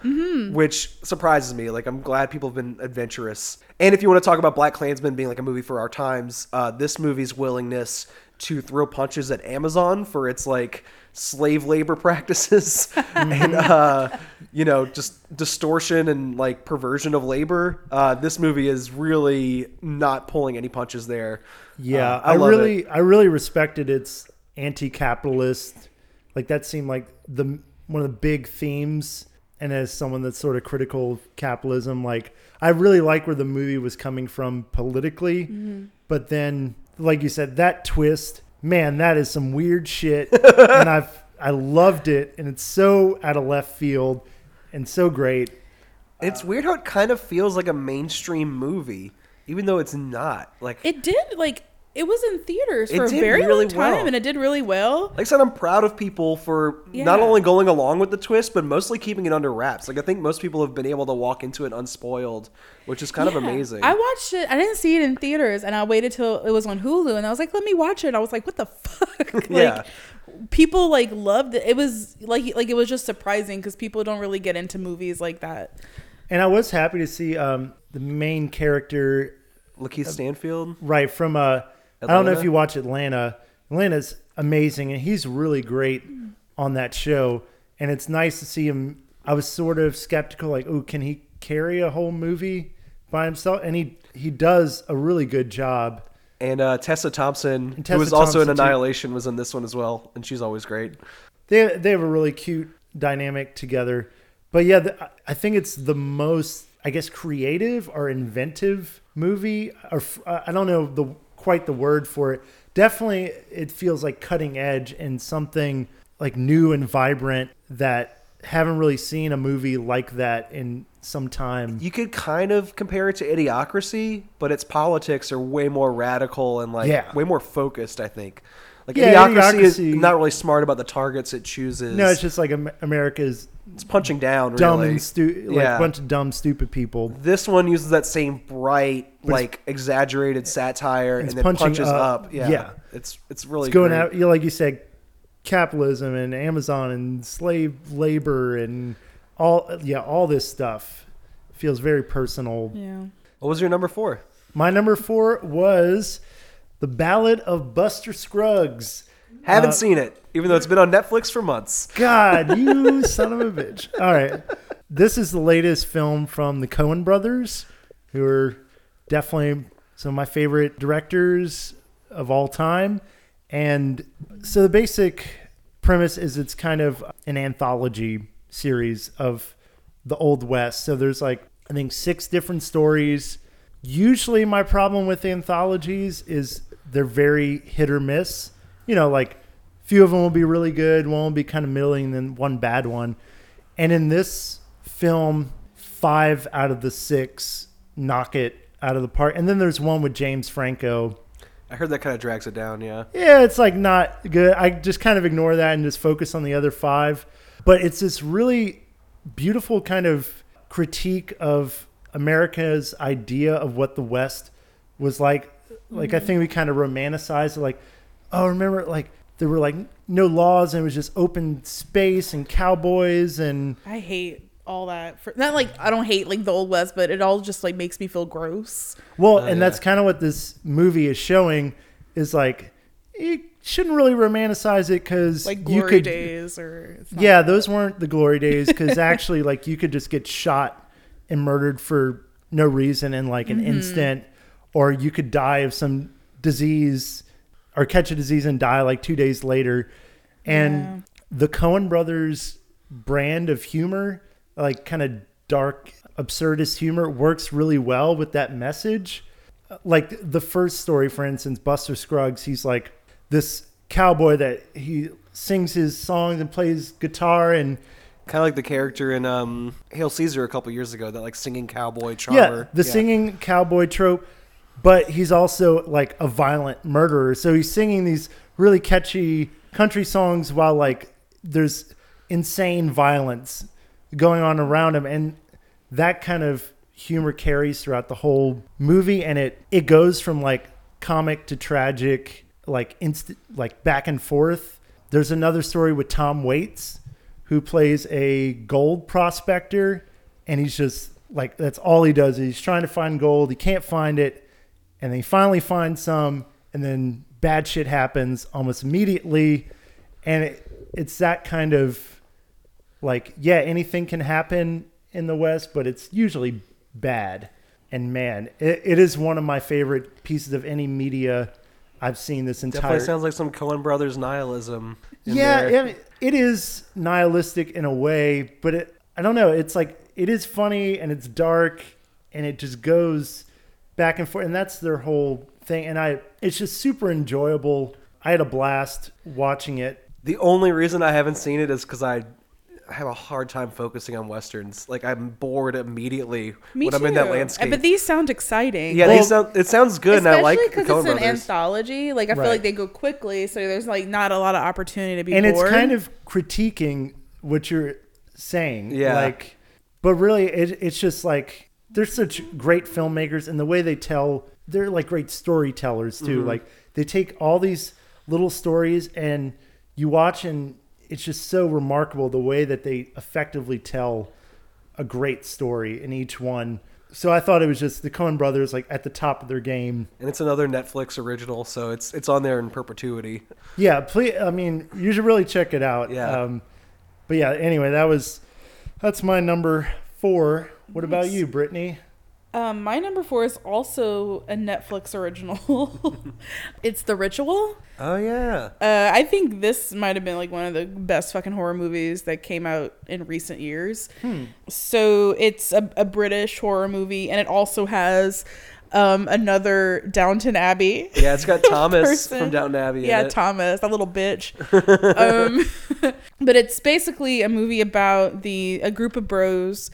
which surprises me like i'm glad people have been adventurous and if you want to talk about BlacKkKlansman being like a movie for our times uh, this movie's willingness to throw punches at Amazon for its like slave labor practices and uh, you know just distortion and like perversion of labor. Uh, this movie is really not pulling any punches there. Yeah, Uh, I, love really, it. I really respected its anti-capitalist. Like that seemed like the one of the big themes. And as someone that's sort of critical of capitalism, like I really like where the movie was coming from politically. Mm-hmm. But then, like you said, that twist, man, that is some weird shit, and I've I loved it, and it's so out of left field, and so great. It's uh, weird how it kind of feels like a mainstream movie, even though it's not. Like It did like it was in theaters It for a very really long time, well. and it did really well. Like I said, I'm proud of people for not only going along with the twist, but mostly keeping it under wraps. Like I think most people have been able to walk into it unspoiled, which is kind of amazing. I watched it. I didn't see it in theaters, and I waited till it was on Hulu, and I was like, "Let me watch it." I was like, "What the fuck?" like, Yeah. people like loved it. It was like like it was just surprising because people don't really get into movies like that. And I was happy to see um, the main character Lakeith Stanfield. Right from uh, I don't know if you watch Atlanta. Atlanta's amazing, and he's really great on that show. And it's nice to see him. I was sort of skeptical, like, oh, can he carry a whole movie by himself? And he he does a really good job. And uh, Tessa Thompson, And who was Tessa also in Thompson, too. Annihilation, was in this one as well, and she's always great. They they have a really cute dynamic together. But yeah, the, I think it's the most, I guess, creative or inventive movie. Or uh, I don't know the quite the word for it. Definitely, it feels like cutting edge and something like new and vibrant that haven't really seen a movie like that in some time. You could kind of compare it to Idiocracy, but its politics are way more radical and like Yeah. way more focused. I think. Like Yeah, Idiocracy, is not really smart about the targets it chooses. No, it's just like America's it's punching down. dumb really. and stu- like Yeah. a bunch of dumb, stupid people. This one uses that same bright, like exaggerated satire, and then punching punches up. up. Yeah, Yeah. it's it's really it's going great. out, you know, like you said, capitalism and Amazon and slave labor and all, yeah, all this stuff feels very personal. Yeah. What was your number four? My number four was The Ballad of Buster Scruggs. Haven't Uh, seen it, even though it's been on Netflix for months. God, you son of a bitch. All right. This is the latest film from the Coen brothers, who are definitely some of my favorite directors of all time. And so the basic premise is it's kind of an anthology series of the Old West. So there's like, I think, six different stories. Usually, my problem with anthologies is they're very hit or miss. You know, like few of them will be really good, one will be kind of middling, and then one bad one. And in this film, five out of the six knock it out of the park. And then there's one with James Franco. I heard that kind of drags it down. Yeah, Yeah, it's like not good. I just kind of ignore that and just focus on the other five. But it's this really beautiful kind of critique of America's idea of what the West was like. Like I think we kind of romanticize it like, oh, remember like there were like no laws and it was just open space and cowboys and I hate all that. For, not like I don't hate like the old west, but it all just like makes me feel gross. Well, and that's kind of what this movie is showing is like you shouldn't really romanticize it because Like you glory could, days or it's not- yeah, those weren't the glory days because actually, like, you could just get shot and murdered for no reason in like an Mhm. instant, or you could die of some disease or catch a disease and die like two days later. And the Coen brothers brand of humor, like kind of dark, absurdist humor, works really well with that message. Like the first story, for instance, Buster Scruggs, he's like this cowboy that he sings his songs and plays guitar and kind of like the character in um, Hail Caesar a couple years ago, that like singing cowboy yeah, charmer. the singing cowboy trope. But he's also like a violent murderer. So he's singing these really catchy country songs while like there's insane violence going on around him. And that kind of humor carries throughout the whole movie. And it, it goes from like comic to tragic, like instant, like back and forth. There's another story with Tom Waits, who plays a gold prospector, and he's just like that's all he does. He's trying to find gold. He can't find it, and then he finally find some, and then bad shit happens almost immediately, and it, it's that kind of like yeah, anything can happen in the West, but it's usually bad. And man, it, it is one of my favorite pieces of any media I've seen this entire. Definitely sounds like some Coen Brothers nihilism. in yeah, it, it is nihilistic in a way, but it, I don't know. It's like it is funny and it's dark and it just goes back and forth, and that's their whole thing. And I, it's just super enjoyable. I had a blast watching it. The only reason I haven't seen it is because I have a hard time focusing on westerns. Like I'm bored immediately Me when too. I'm in that landscape. But these sound exciting. yeah, Well- these sound, it sounds good, and I Especially like the because Coen it's an Brothers. anthology. Like I feel like they go quickly, so there's like not a lot of opportunity to be and bored. it's kind of critiquing what you're saying. Yeah. Like, but really, it, it's just like they're such great filmmakers, and the way they tell, they're like great storytellers too. Mm-hmm. Like they take all these little stories, and you watch, and it's just so remarkable the way that they effectively tell a great story in each one. So I thought it was just the Coen brothers like at the top of their game. and it's another Netflix original, so it's it's on there in perpetuity. Yeah, please. I mean, you should really check it out. Yeah. Um, but yeah. Anyway, that was that's my number four. What about you, Britnee? Um, my number four is also a Netflix original. it's The Ritual. Oh yeah, Uh, I think this might have been like one of the best fucking horror movies that came out in recent years. So it's a, a British horror movie, and it also has um, another Downton Abbey. yeah. It's got Thomas person. from Downton Abbey. Yeah, in it. Thomas, that little bitch. um, but it's basically a movie about the a group of bros,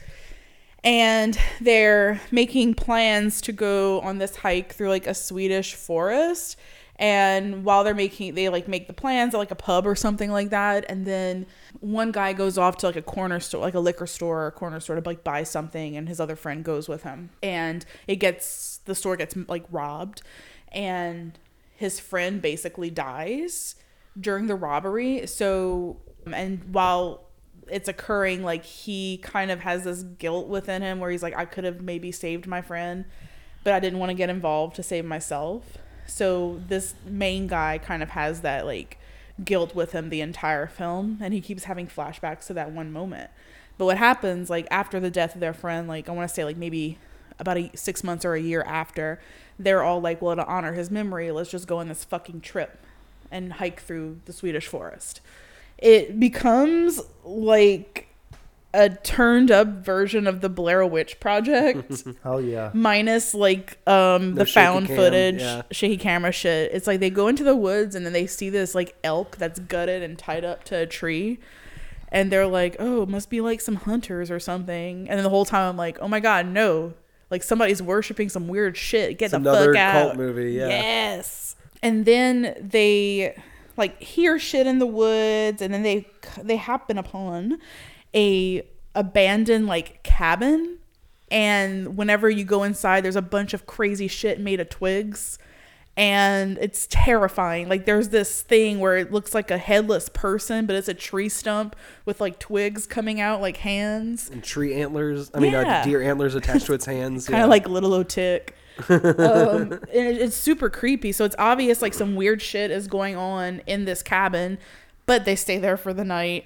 and they're making plans to go on this hike through like a Swedish forest. And while they're making, they like make the plans at like a pub or something like that. And then one guy goes off to like a corner store, like a liquor store or a corner store to like buy something, and his other friend goes with him. And it gets the store gets like robbed, and his friend basically dies during the robbery. So, and while it's occurring, like he kind of has this guilt within him where he's like, I could have maybe saved my friend, but I didn't want to get involved to save myself. So, this main guy kind of has that like guilt with him the entire film, and he keeps having flashbacks to that one moment. But what happens, like, after the death of their friend, like, I want to say, like, maybe about a, six months or a year after, they're all like, well, to honor his memory, let's just go on this fucking trip and hike through the Swedish forest. It becomes like a turned up version of the Blair Witch Project, Oh yeah. minus like um No the found cam, footage, yeah. shaky camera shit. It's like they go into the woods and then they see this like elk that's gutted and tied up to a tree. And they're like, oh, it must be like some hunters or something. And then the whole time I'm like, oh my God, no. Like somebody's worshiping some weird shit. Get It's the fuck out. Another cult movie, yeah. Yes. And then they like hear shit in the woods and then they they happen upon a abandoned like cabin and whenever you go inside there's a bunch of crazy shit made of twigs and it's terrifying like there's this thing where it looks like a headless person but it's a tree stump with like twigs coming out like hands And tree antlers. I mean, uh, deer antlers attached to its hands. kind yeah. of like little otic. Um, and it- it's super creepy. So it's obvious like some weird shit is going on in this cabin, but they stay there for the night.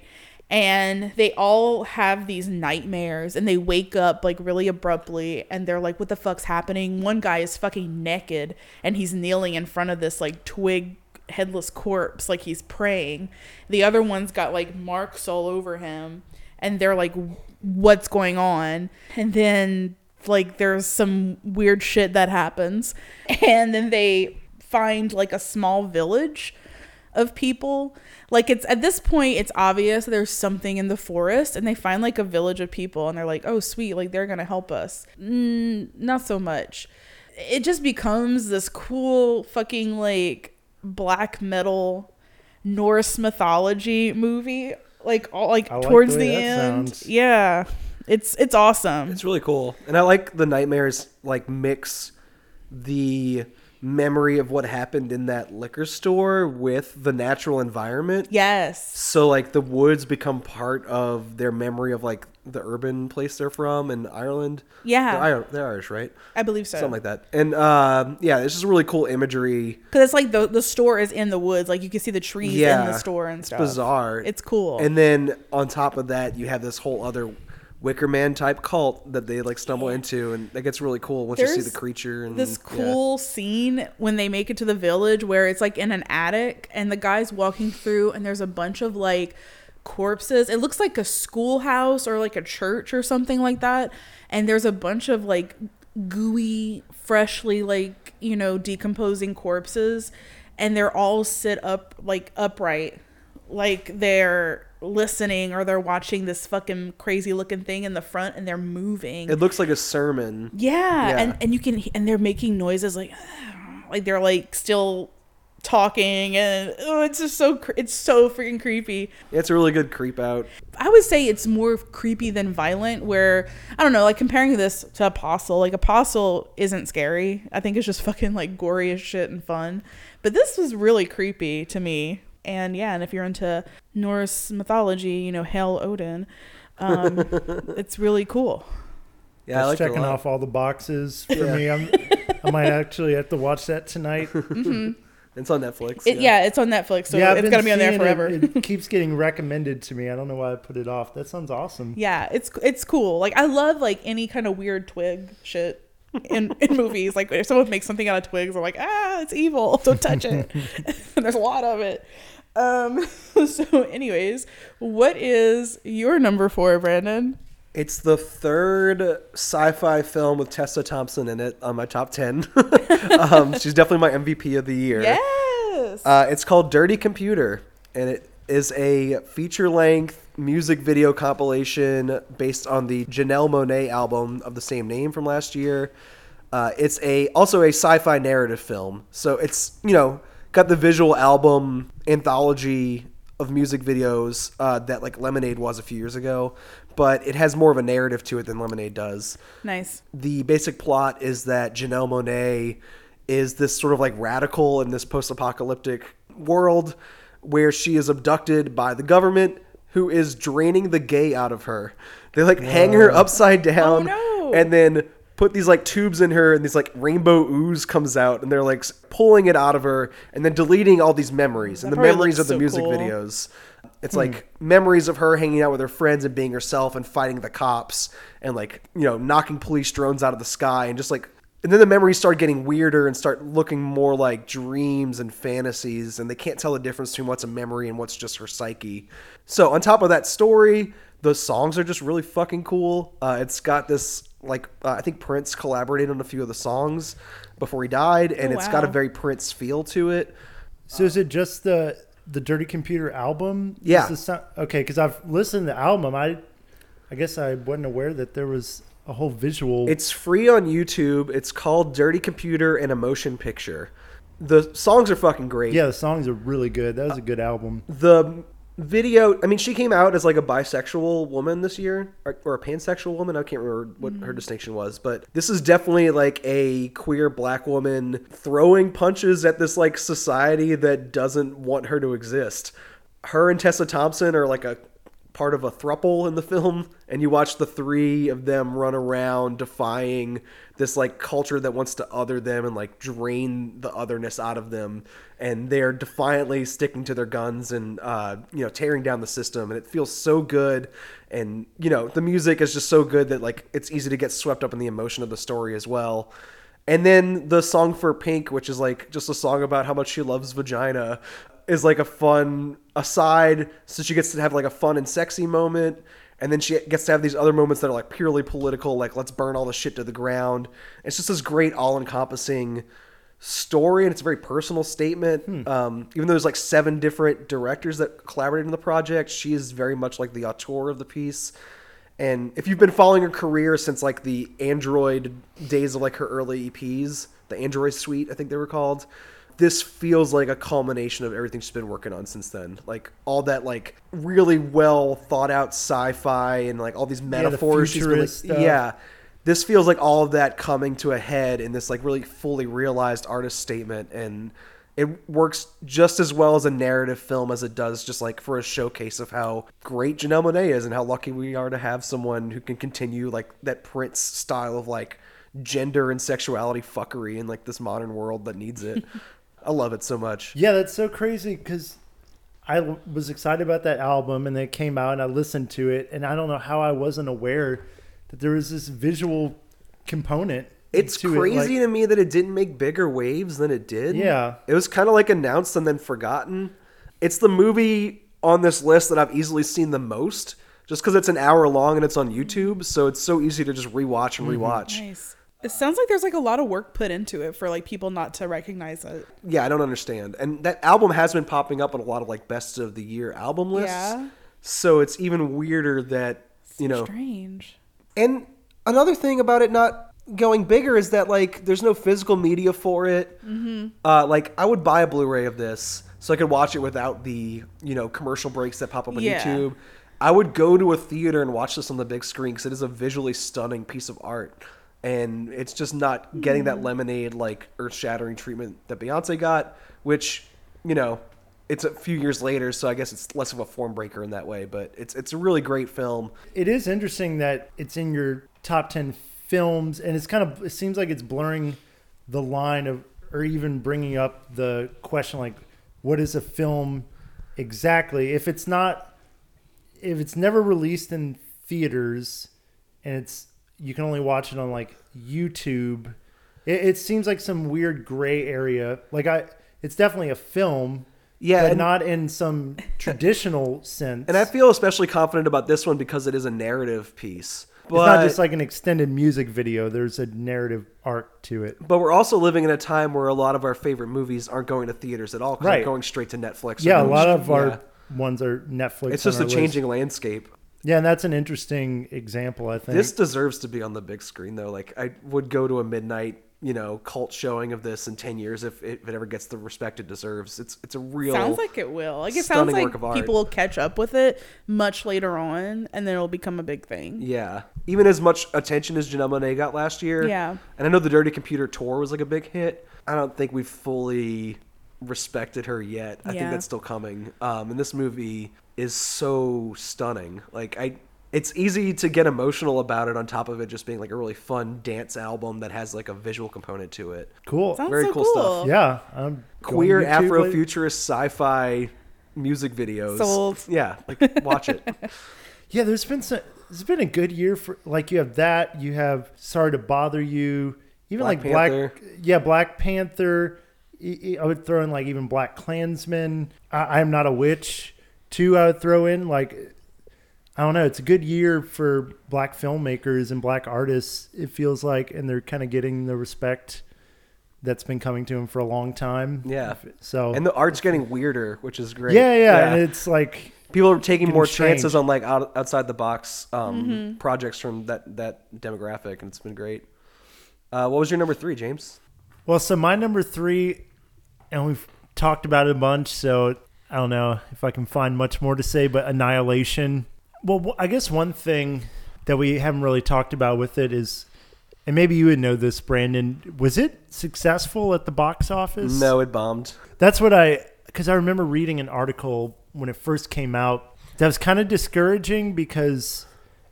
And they all have these nightmares and they wake up like really abruptly and they're like, what the fuck's happening? One guy is fucking naked and he's kneeling in front of this like twig headless corpse like he's praying. The other one's got like marks all over him and they're like what's going on and then like there's some weird shit that happens. And then they find like a small village of people. Like it's at this point it's obvious there's something in the forest and they find like a village of people and they're like oh sweet like they're gonna help us. Mm, not so much. It just becomes this cool fucking like black metal norse mythology movie like all like like towards way the end. sounds. yeah it's it's awesome It's really cool, and I like the nightmares like mix the memory of what happened in that liquor store with the natural environment. yes So like the woods become part of their memory of like the urban place they're from in Ireland. Yeah. they're, they're Irish, right? I believe so. Something like that. And um, yeah, it's just really cool imagery. Because it's like the the store is in the woods, like you can see the trees Yeah, in the store and it's stuff. bizarre. It's cool. And then on top of that, you have this whole other Wicker Man type cult that they like stumble into, and that gets really cool once you see the creature. And this yeah. cool scene when they make it to the village where it's like in an attic and the guy's walking through and there's a bunch of like corpses. It looks like a schoolhouse or like a church or something like that. And there's a bunch of like gooey, freshly like, you know, decomposing corpses and they're all sit up like upright like they're listening or they're watching this fucking crazy looking thing in the front and they're moving. It looks like a sermon. Yeah, Yeah. and and you can and they're making noises like like they're like still talking and oh, it's just so it's so freaking creepy. It's a really good creep out. I would say it's more creepy than violent. Where I don't know, like comparing this to Apostle, like Apostle isn't scary. I think it's just fucking like gory as shit and fun. But this was really creepy to me. And yeah, and if you're into Norse mythology, you know, Hail Odin, um, it's really cool. Yeah, I like checking off all the boxes for Yeah. me. I'm, I might actually have to watch that tonight. It's on Netflix. It, yeah. it's on Netflix, so I've gonna be on there seeing it. forever. It, keeps getting recommended to me. I don't know why I put it off. That sounds awesome. yeah, it's it's cool. Like I love like any kind of weird twig shit in in movies. Like if someone makes something out of twigs, I'm like, ah, it's evil. Don't touch it. and there's a lot of it. Um. So, anyways, what is your number four, Brandon? It's the third sci-fi film with Tessa Thompson in it on my top ten. um, she's definitely my MVP of the year. Yes. Uh, it's called Dirty Computer, and it is a feature-length music video compilation based on the Janelle Monae album of the same name from last year. Uh, it's a also a sci-fi narrative film, so it's you know got the visual album anthology of music videos uh, that like Lemonade was a few years ago, but it has more of a narrative to it than Lemonade does nice. the basic plot is that Janelle Monae is this sort of like radical in this post-apocalyptic world where she is abducted by the government who is draining the gay out of her. They like hang her upside down Oh, no. and then put these like tubes in her and these like rainbow ooze comes out and they're like pulling it out of her and then deleting all these memories and the memories of the so music cool. videos. It's like memories of her hanging out with her friends and being herself and fighting the cops and like, you know, knocking police drones out of the sky and just like and then the memories start getting weirder and start looking more like dreams and fantasies and they can't tell the difference between what's a memory and what's just her psyche. So on top of that story, the songs are just really fucking cool. Uh, it's got this like uh, I think Prince collaborated on a few of the songs before he died and Oh, it's got a very Prince feel to it. So is it just the the Dirty Computer album? Is Yeah. the sound, okay, because I've listened to the album. I I guess I wasn't aware that there was a whole visual. It's free on YouTube. It's called Dirty Computer and a Motion Picture. The songs are fucking great. yeah, the songs are really good. That was a good album. The video, I mean, she came out as like a bisexual woman this year, or, or a pansexual woman. I can't remember what her mm-hmm. distinction was, but this is definitely like a queer black woman throwing punches at this like society that doesn't want her to exist. Her and Tessa Thompson are like a part of a thruple in the film and you watch the three of them run around defying this like culture that wants to other them and like drain the otherness out of them. And they're defiantly sticking to their guns and uh, you know tearing down the system. And it feels so good. And you know the music is just so good that like it's easy to get swept up in the emotion of the story as well. And then the song for Pink, which is like just a song about how much she loves vagina, is like a fun aside. So she gets to have like a fun and sexy moment. And then she gets to have these other moments that are like purely political, like let's burn all the shit to the ground. It's just this great all encompassing story and it's a very personal statement. Um, even though there's like seven different directors that collaborated in the project, she is very much like the auteur of the piece. And if you've been following her career since like the Android days of like her early EPs, the Android Suite, I think they were called, this feels like a culmination of everything she's been working on since then. Like all that like really well thought out sci-fi and like all these the metaphors she's been like, stuff. yeah. This feels like all of that coming to a head in this like really fully realized artist statement and it works just as well as a narrative film as it does just like for a showcase of how great Janelle Monae is and how lucky we are to have someone who can continue like that Prince style of like gender and sexuality fuckery in like this modern world that needs it. I love it so much. Yeah, that's so crazy because I was excited about that album and then it came out and I listened to it and I don't know how I wasn't aware that there was this visual component. It's to it, crazy like- to me that it didn't make bigger waves than it did. Yeah. It was kind of like announced and then forgotten. It's the movie on this list that I've easily seen the most just because it's an hour long and it's on YouTube. So it's so easy to just rewatch and mm-hmm. rewatch. Nice. It sounds like there's like a lot of work put into it for like people not to recognize it. Yeah, I don't understand. And that album has been popping up on a lot of like best of the year album lists. Yeah. So it's even weirder that, you know, Strange. And another thing about it not going bigger is that like there's no physical media for it. Mm-hmm. Uh, like I would buy a Blu-ray of this so I could watch it without the you know commercial breaks that pop up on Yeah. YouTube. I would go to a theater and watch this on the big screen because it is a visually stunning piece of art, and it's just not getting that mm-hmm. lemonade like earth-shattering treatment that Beyonce got, which you know. It's a few years later, so I guess it's less of a form breaker in that way. But it's it's a really great film. It is interesting that it's in your top 10 films and it's kind of it seems like it's blurring the line of or even bringing up the question like what is a film exactly if it's not if it's never released in theaters and it's you can only watch it on like YouTube it, it seems like some weird gray area like I it's definitely a film Yeah, but and- not in some traditional sense And I feel especially confident about this one because it is a narrative piece. But, it's not just like an extended music video. There's a narrative arc to it. but we're also living in a time where a lot of our favorite movies aren't going to theaters at all Right. they're going straight to Netflix. or Yeah, a lot straight- of our yeah. ones are Netflix. It's just a list. changing landscape. Yeah, and that's an interesting example. I think This deserves to be on the big screen, though. Like, I would go to a midnight, you know, cult showing of this in ten years if it, if it ever gets the respect it deserves. It's it's a real Sounds like it will. Like it sounds like work of art. people will catch up with it much later on, and then it'll become a big thing. Yeah. Even as much attention as Janelle Monae got last year. Yeah. And I know the Dirty Computer tour was like a big hit. I don't think we've fully respected her yet. I Yeah. think that's still coming. Um, and this movie is so stunning. Like I it's easy to get emotional about it on top of it just being like a really fun dance album that has like a visual component to it. cool. Sounds Very so cool cool. stuff. Yeah, I'm Queer YouTube later. Afrofuturist sci-fi music videos. Sold. Yeah, like watch it. Yeah, there's been some. It's been a good year for like you have that. You have Sorry to Bother You. Even Black like Black. Yeah, Black Panther. I would throw in like even BlacKkKlansman. I, I'm not a witch. Two, I would throw in like. I don't know. It's a good year for black filmmakers and black artists. It feels like, and they're kind of getting the respect that's been coming to them for a long time. Yeah. So And the art's getting weirder, which is great. yeah, yeah, and it's like people are taking more strange. chances on like out, outside the box um, Mm-hmm. projects from that that demographic, and it's been great. Uh, what was your number three, James? Well, so my number three, and we've talked about it a bunch, so I don't know if I can find much more to say, but Annihilation. Well, I guess one thing that we haven't really talked about with it is, and maybe you would know this, Brandon, was it successful at the box office? No, it bombed. That's what I, because I remember reading an article when it first came out that was kind of discouraging because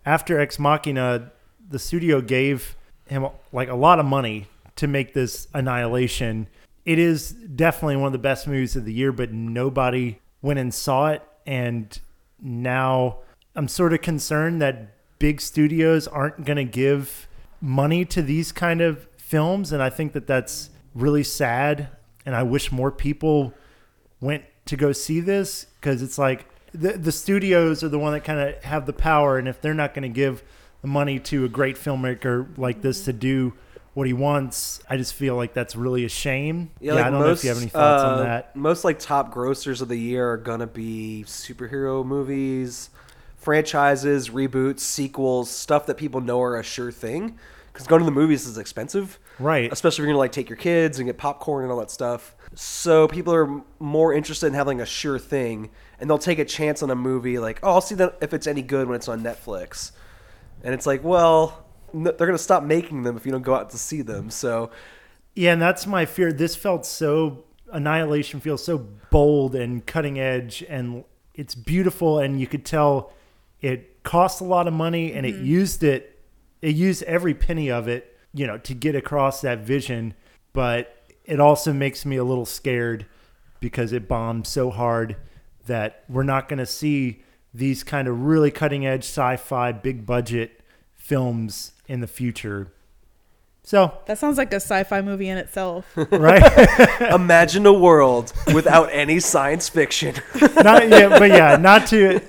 after Ex Machina, the studio gave him like a lot of money to make this Annihilation. It is definitely one of the best movies of the year, but nobody went and saw it. And now I'm sort of concerned that big studios aren't going to give money to these kind of films. And I think that that's really sad. And I wish more people went to go see this because it's like the, the studios are the one that kind of have the power. And if they're not going to give the money to a great filmmaker like this to do what he wants, I just feel like that's really a shame. Yeah, I don't know if you have any thoughts uh, on that. Most like top grossers of the year are gonna be superhero movies, franchises, reboots, sequels, stuff that people know are a sure thing. Because going to the movies is expensive, Right. Especially if you're gonna like take your kids and get popcorn and all that stuff. So people are more interested in having a sure thing, and they'll take a chance on a movie like, oh, I'll see that if it's any good when it's on Netflix. And it's like, well, n- they're gonna stop making them if you don't go out to see them. So Yeah, and that's my fear. This felt so Annihilation feels so bold and cutting edge, and it's beautiful, and you could tell it cost a lot of money, and it mm-hmm. used it. It used every penny of it, you know, to get across that vision. But it also makes me a little scared because it bombed so hard that we're not going to see these kind of really cutting edge sci-fi, big budget films in the future. So, That sounds like a sci-fi movie in itself. right? Imagine a world without any science fiction. not yeah, but yeah, not to.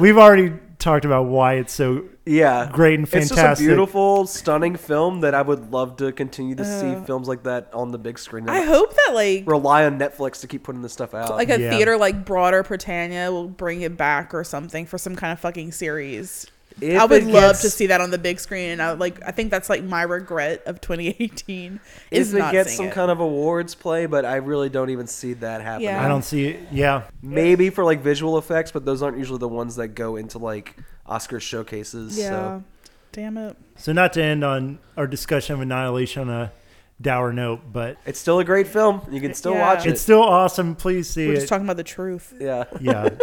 We've already talked about why it's so yeah, Great and fantastic. It's just a fantastic. beautiful, stunning film that I would love to continue to see uh, films like that on the big screen. I hope that like rely on Netflix to keep putting this stuff out. like a Yeah. theater like Broader Prytania will bring it back or something for some kind of fucking series. If I would love gets- to see that on the big screen, and I like. I think that's like my regret of 2018 is if it not gets some it. kind of awards play, but I really don't even see that happening. Yeah. I don't see it. Yeah, Maybe for like visual effects, but those aren't usually the ones that go into like Oscar showcases. yeah. So. Damn it. So not to end on our discussion of Annihilation on a dour note, but It's still a great film. You can still Yeah. watch it. it's still awesome. Please see We're it. just talking about the truth. yeah. yeah.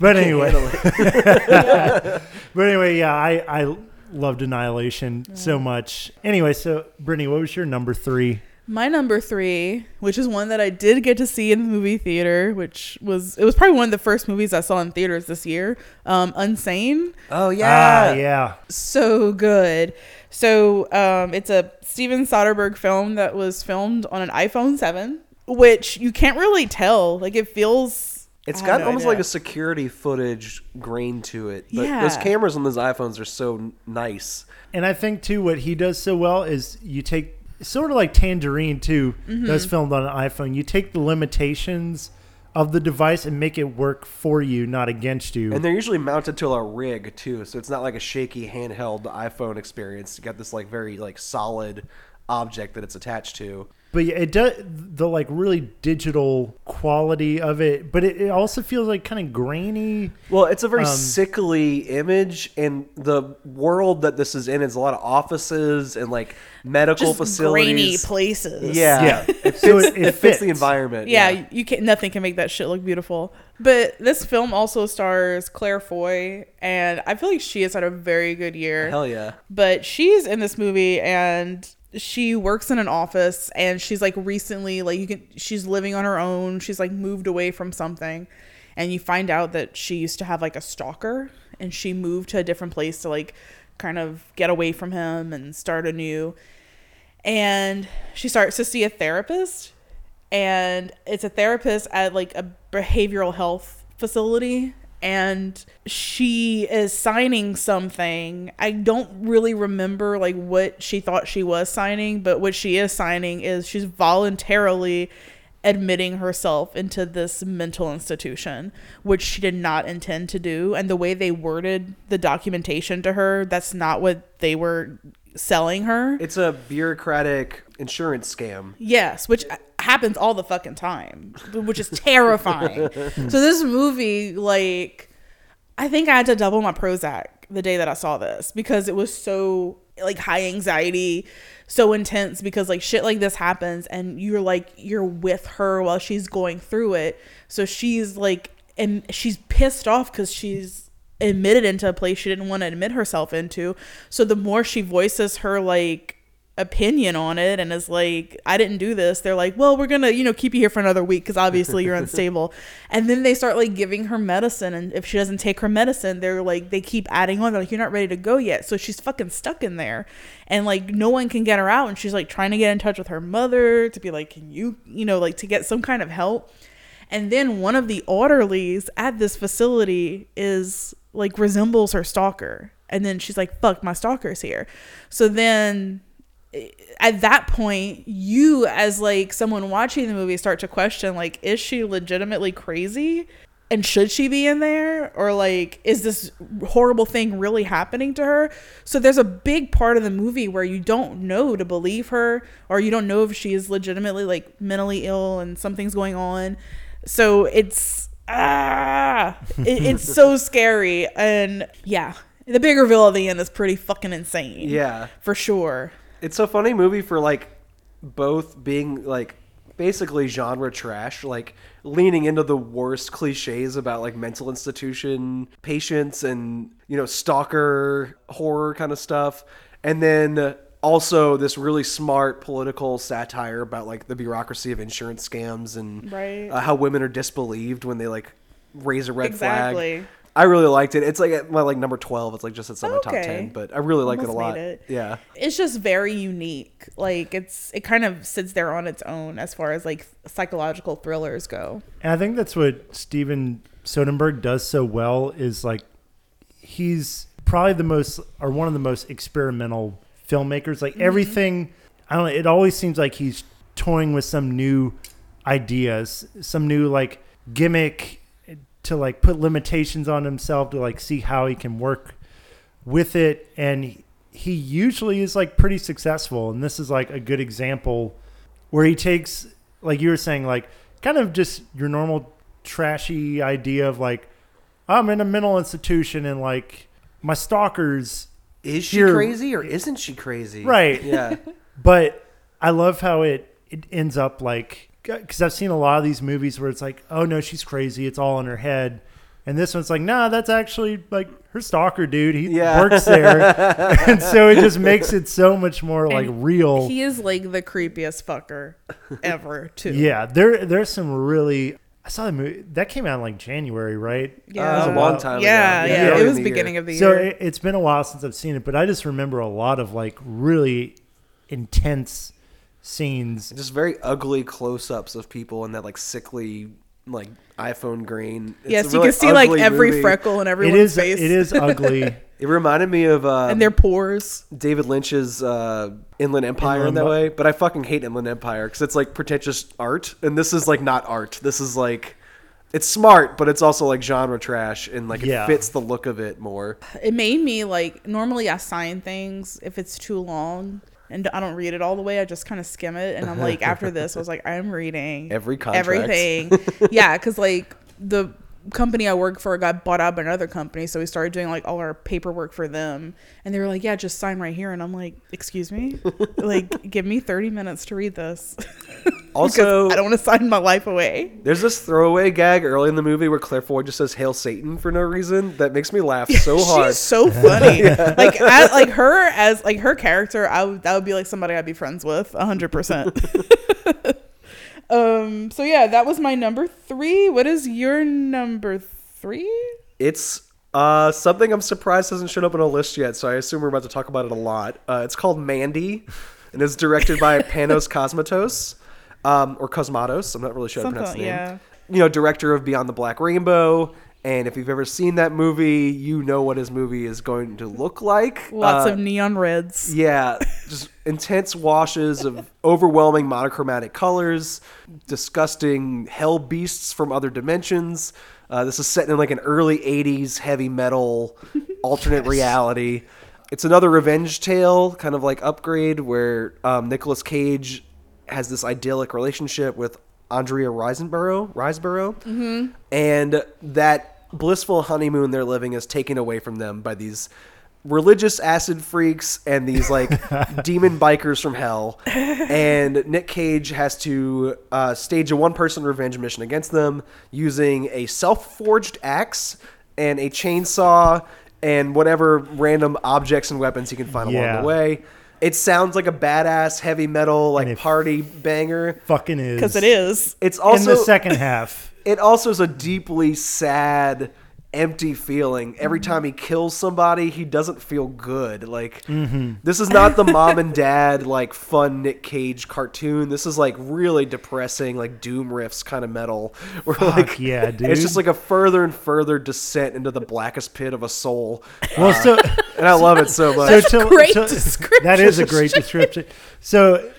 But anyway, but anyway, yeah, I I loved Annihilation so much. Anyway, so Britnee, what was your number three? My number three, which is one that I did get to see in the movie theater, which was it was probably one of the first movies I saw in theaters this year. Um, Unsane. Oh yeah. Ah, yeah. so good. So um, it's a Steven Soderbergh film that was filmed on an iPhone 7, which you can't really tell. Like it feels. It's I got no almost idea. like a security footage grain to it. But Yeah. those cameras on those iPhones are so nice. And I think too, what he does so well is you take sort of like Tangerine too. Mm-hmm. That's filmed on an iPhone. You take the limitations of the device and make it work for you, not against you. And they're usually mounted to a rig too, so it's not like a shaky handheld iPhone experience. You got this like very like solid object that it's attached to. But yeah, it does the like really digital quality of it, but it, it also feels like kind of grainy. Well, it's a very Um, sickly image, and the world that this is in is a lot of offices and like medical just facilities. grainy places. Yeah, Yeah. it fits, So it- it, it fits the fits. environment. Yeah, you can nothing can make that shit look beautiful. But this film also stars Claire Foy, and I feel like she has had a very good year. hell yeah. but she's in this movie and she works in an office and she's like recently like you can she's living on her own. She's like moved away from something. And you find out that she used to have like a stalker and she moved to a different place to like kind of get away from him and start anew. And she starts to see a therapist and it's a therapist at like a behavioral health facility and she is signing something. I don't really remember like what she thought she was signing but what she is signing is she's voluntarily admitting herself into this mental institution which she did not intend to do. And the way they worded the documentation to her that's not what they were selling her. It's a bureaucratic insurance scam. Yes, which happens all the fucking time, which is terrifying. so this movie, like, I think I had to double my Prozac the day that I saw this because it was so like high anxiety, so intense because like shit like this happens and you're like you're with her while she's going through it. So she's like and she's pissed off cuz she's admitted into a place she didn't want to admit herself into. So the more she voices her like opinion on it and is like I didn't do this. They're like well we're gonna you know keep you here for another week because obviously you're unstable. And then they start like giving her medicine and if she doesn't take her medicine they're like they keep adding on they're like you're not ready to go yet. So she's fucking stuck in there. And like no one can get her out and she's like trying to get in touch with her mother to be like can you you know like to get some kind of help? And then one of the orderlies at this facility is like resembles her stalker. And then she's like, fuck, my stalker's here. So then at that point, you as like someone watching the movie start to question like, is she legitimately crazy? And should she be in there? Or like, is this horrible thing really happening to her? So there's a big part of the movie where you don't know to believe her or you don't know if she is legitimately like mentally ill and something's going on. So it's ah, it, it's so scary, and yeah, the big reveal at the end is pretty fucking insane. Yeah. for sure. It's a funny movie for like both being like basically genre trash, like leaning into the worst cliches about like mental institution patients and you know stalker horror kind of stuff, and then also this really smart political satire about like the bureaucracy of insurance scams and Right. uh, how women are disbelieved when they like raise a red Exactly. flag. I really liked it. It's like at my like number twelve. It's like just it's on my top ten, but I really like it a lot. it. Yeah. It's just very unique. Like it's it kind of sits there on its own as far as like psychological thrillers go. And I think that's what Steven Soderbergh does so well is like he's probably the most or one of the most experimental filmmakers. Like mm-hmm. everything, I don't know. It always seems like he's toying with some new ideas, some new like gimmick to like put limitations on himself to like see how he can work with it and he- he usually is like pretty successful and this is like a good example where he takes like you were saying like kind of just your normal trashy idea of like i'm in a mental institution and like my stalkers Is she Here- crazy or isn't she crazy? Right. Yeah. but i love how it it ends up like because i've seen a lot of these movies where it's like oh no she's crazy it's all in her head and this one's like nah that's actually like her stalker dude he Yeah. works there and so it just makes it so much more like real He is like the creepiest fucker ever, too. Yeah, there there's some really. I saw the movie that came out in like January, right? Yeah. That was a long time Yeah, ago. yeah. Yeah. It was beginning year. of the So year. it, it's been a while since I've seen it, but I just remember a lot of like really intense scenes. just very ugly close-ups of people in that like sickly like iPhone grain. It's yes, a you really can see like every movie. freckle in It everyone's is face. it is ugly. It reminded me of uh, and their pores. David Lynch's uh, Inland Empire in that Em- way, but I fucking hate Inland Empire because it's like pretentious art, and this is like not art. This is like it's smart, but it's also like genre trash, and like it Yeah. fits the look of it more. It made me like normally I sign things if it's too long and I don't read it all the way. I just kind of skim it, and I'm like, after this, I was like, I'm reading Every contract. everything. yeah, because like the company I work for got bought out by another company, so we started doing like all our paperwork for them, and they were like, yeah, just sign right here, and I'm like, excuse me, like give me 30 minutes to read this. Also, I don't want to sign my life away. there's this throwaway gag early in the movie where Claire Foy just says "Hail Satan" for no reason that makes me laugh so hard. She's so funny. Like I, like her as like her character, I would that would be like somebody I'd be friends with, hundred percent. Um. So yeah, that was my number three. What is your number three? It's uh, something I'm surprised hasn't shown up on a list yet, so I assume we're about to talk about it a lot. Uh, it's called Mandy, and it's directed by Panos Cosmatos, um, or Cosmatos. I'm not really sure how to pronounce the name. yeah. You know, director of Beyond the Black Rainbow. And if you've ever seen that movie, you know what his movie is going to look like. Lots Uh, of neon reds. yeah, just intense washes of overwhelming monochromatic colors, disgusting hell beasts from other dimensions. Uh, this is set in like an early 80s heavy metal alternate reality. It's another revenge tale, kind of like Upgrade, where um, Nicolas Cage has this idyllic relationship with Andrea Riseborough, Riseborough, mm-hmm. and that blissful honeymoon they're living is taken away from them by these religious acid freaks and these like demon bikers from hell. And Nick Cage has to uh, stage a one-person revenge mission against them using a self-forged axe and a chainsaw and whatever random objects and weapons he can find along the way. It sounds like a badass heavy metal like party banger. Fucking is Because it is. It's also in the second half. it also is a deeply sad empty feeling every Mm-hmm. time he kills somebody he doesn't feel good like Mm-hmm. this is not the mom and dad like fun nick cage cartoon this is like really depressing like doom riffs kind of metal where like yeah, dude. it's just like a further and further descent into the blackest pit of a soul Well, so and i love it so much so to- great to- description. That is a great description. So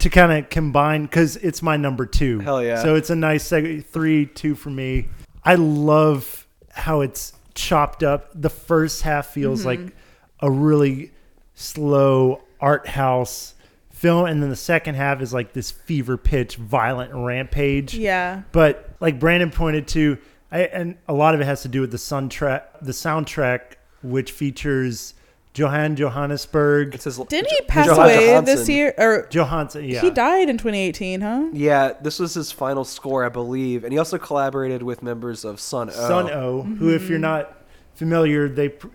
to kind of combine, because it's my number two. Hell yeah. So it's a nice seg- three, two for me. I love how it's chopped up. The first half feels Mm-hmm. like a really slow art house film, and then the second half is like this fever pitch, violent rampage. Yeah. But like Brandon pointed to, I, and a lot of it has to do with the soundtrack. The soundtrack, which features Johann Johannesburg. It says Didn't he pass Johann away Jóhannsson. this year? Or Jóhannsson, yeah. he died in 2018, huh? Yeah, this was his final score, I believe, and he also collaborated with members of Sunn O))). Sunn O))), who, if you're not familiar, they pr-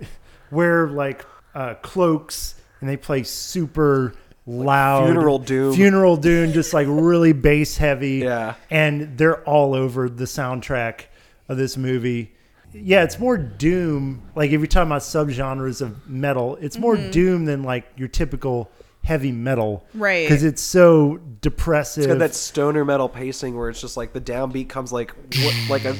wear like uh, cloaks and they play super loud Funeral Doom. funeral doom, just like really bass heavy. Yeah. and they're all over the soundtrack of this movie. Yeah, it's more doom. Like if you're talking about subgenres of metal, it's more Mm-hmm. doom than like your typical heavy metal, Right. Because it's so depressive. It's got that stoner metal pacing where it's just like the downbeat comes like what, like a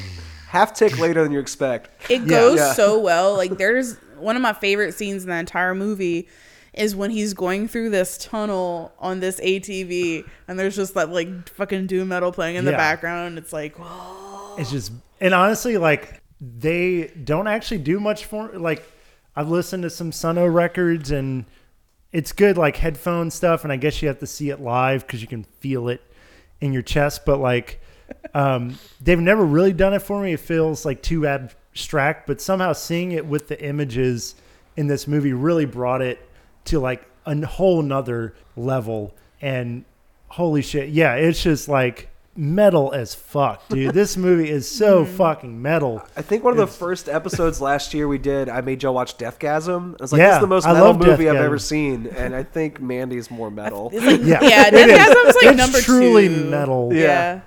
half tick later than you expect. It goes Yeah. so well. Like there's one of my favorite scenes in the entire movie is when he's going through this tunnel on this ATV and there's just that like fucking doom metal playing in the background. It's like whoa. It's just and honestly, like they don't actually do much for like I've listened to some Sunn O))) records and it's good like headphone stuff and I guess you have to see it live because you can feel it in your chest. But like um, they've never really done it for me. It feels like too abstract, but somehow seeing it with the images in this movie really brought it to like a whole nother level. And holy shit, yeah, it's just like metal as fuck, dude. This movie is so mm-hmm. fucking metal. I think one of the first episodes last year we did, I made Joe watch Deathgasm. I was like, Yeah, this is the most I metal love movie I've Deathgasm. ever seen, and I think Mandy's more metal. It's like Yeah, yeah, it is. Deathgasm's like It's number truly two. metal. Yeah. Yeah.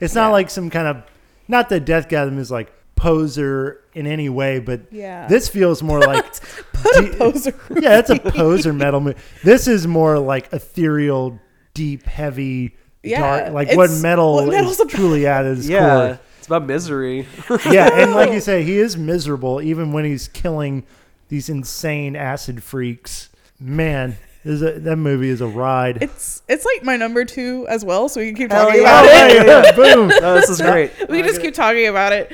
It's not Yeah. like some kind of not that Deathgasm is like poser in any way, but Yeah. this feels more like Put a poser. yeah, it's a poser metal movie. This is more like ethereal, deep, heavy, Yeah, dark, like what metal what is metal's about. truly at its yeah, core. it's about misery. Yeah, and like you say, he is miserable even when he's killing these insane acid freaks. Man, is a, that movie is a ride. It's it's like my number two as well, so we can keep Hell talking yeah. about Oh, it. yeah, yeah, boom. no, oh, this is great. we can just keep talking about it.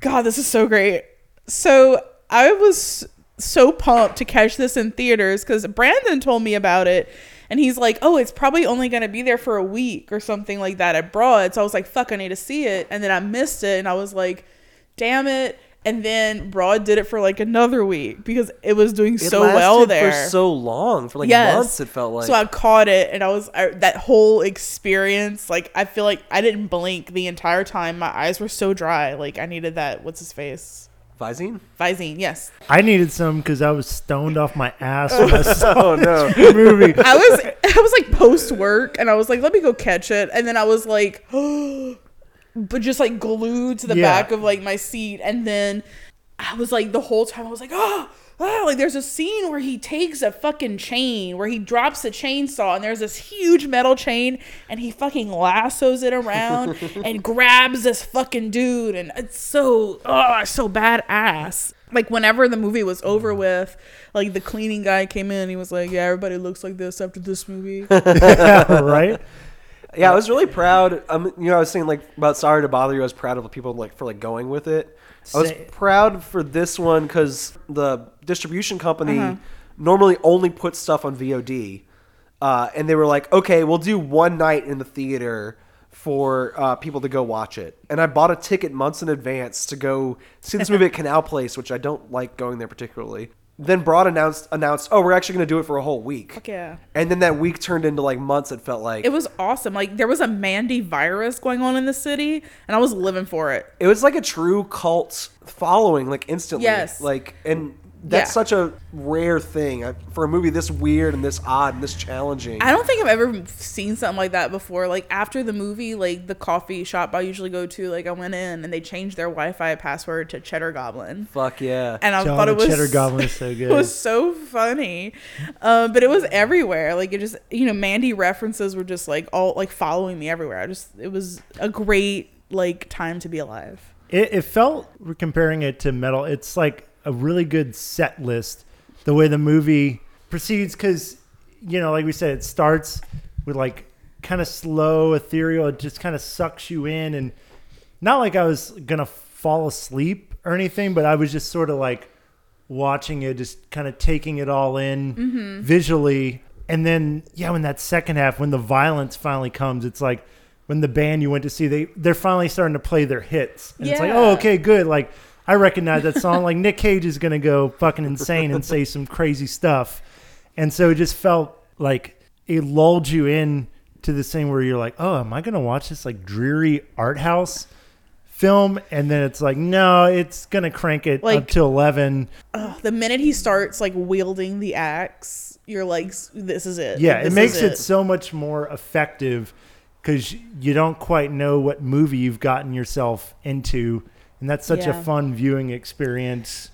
God, this is so great. So I was so pumped to catch this in theaters because Brandon told me about it. And he's like, oh, it's probably only going to be there for a week or something like that at Broad. So I was like, fuck, I need to see it. And then I missed it. And I was like, damn it. And then Broad did it for like another week because it was doing It so well there. for so long, for like Yes. months. It felt like. So I caught it, and I was I, that whole experience. Like I feel like I didn't blink the entire time. My eyes were so dry. Like I needed that. What's his face? Visine? Visine. Yes. I needed some because I was stoned off my ass when I saw Oh no! the movie. I was I was like post work, and I was like, let me go catch it, and then I was like, but just like glued to the Yeah. back of like my seat, and then I was like the whole time I was like, oh. Ah, like there's a scene where he takes a fucking chain where he drops a chainsaw and there's this huge metal chain and he fucking lassos it around and grabs this fucking dude and it's so oh it's so badass like whenever the movie was over with like the cleaning guy came in he was like yeah everybody looks like this after this movie right? Yeah, I was really proud. Um, you know, I was saying like about "Sorry to Bother You." I was proud of the people like for like going with it. I was proud for this one because the distribution company Uh-huh. normally only puts stuff on VOD, uh, and they were like, "Okay, we'll do one night in the theater." For uh, people to go watch it, and I bought a ticket months in advance to go see this movie at Canal Place, which I don't like going there particularly. Then Broad announced announced, "Oh, we're actually going to do it for a whole week." Fuck yeah. And then that week turned into like months. It felt like it was awesome like there was a mandy virus going on in the city and i was living for it it was like a true cult following like instantly Yes. like and that's Yeah. such a rare thing uh, for a movie this weird and this odd and this challenging I don't think I've ever seen something like that before. Like after the movie, like the coffee shop I usually go to, like I went in and they changed their Wi-Fi password to Cheddar Goblin, fuck yeah and I John thought it was Cheddar Goblin is so good. It was so funny, um, but it was everywhere. Like it just, you know, Mandy references were just like all like following me everywhere. I just, it was a great like time to be alive. It, it felt comparing it to metal. It's like a really good set list. The way the movie proceeds, because you know, like we said, it starts with like kind of slow, ethereal. It just kind of sucks you in, and not like I was gonna fall asleep or anything, but I was just sort of like watching it, just kind of taking it all in mm-hmm. visually. And then, yeah, when that second half, when the violence finally comes, it's like when the band you went to see, they they're finally starting to play their hits, and it's like, oh, okay, good. Like I recognize that song. Like Nick Cage is gonna go fucking insane and say some crazy stuff, and so it just felt like it lulled you in to the thing where you're like, oh, am I gonna watch this like dreary art house film? And then it's like, no, it's gonna crank it Like- up to eleven. the minute he starts like wielding the axe, you're like, this is it. Yeah, Like, it makes is it so much more effective because you don't quite know what movie you've gotten yourself into, and that's such a fun viewing experience.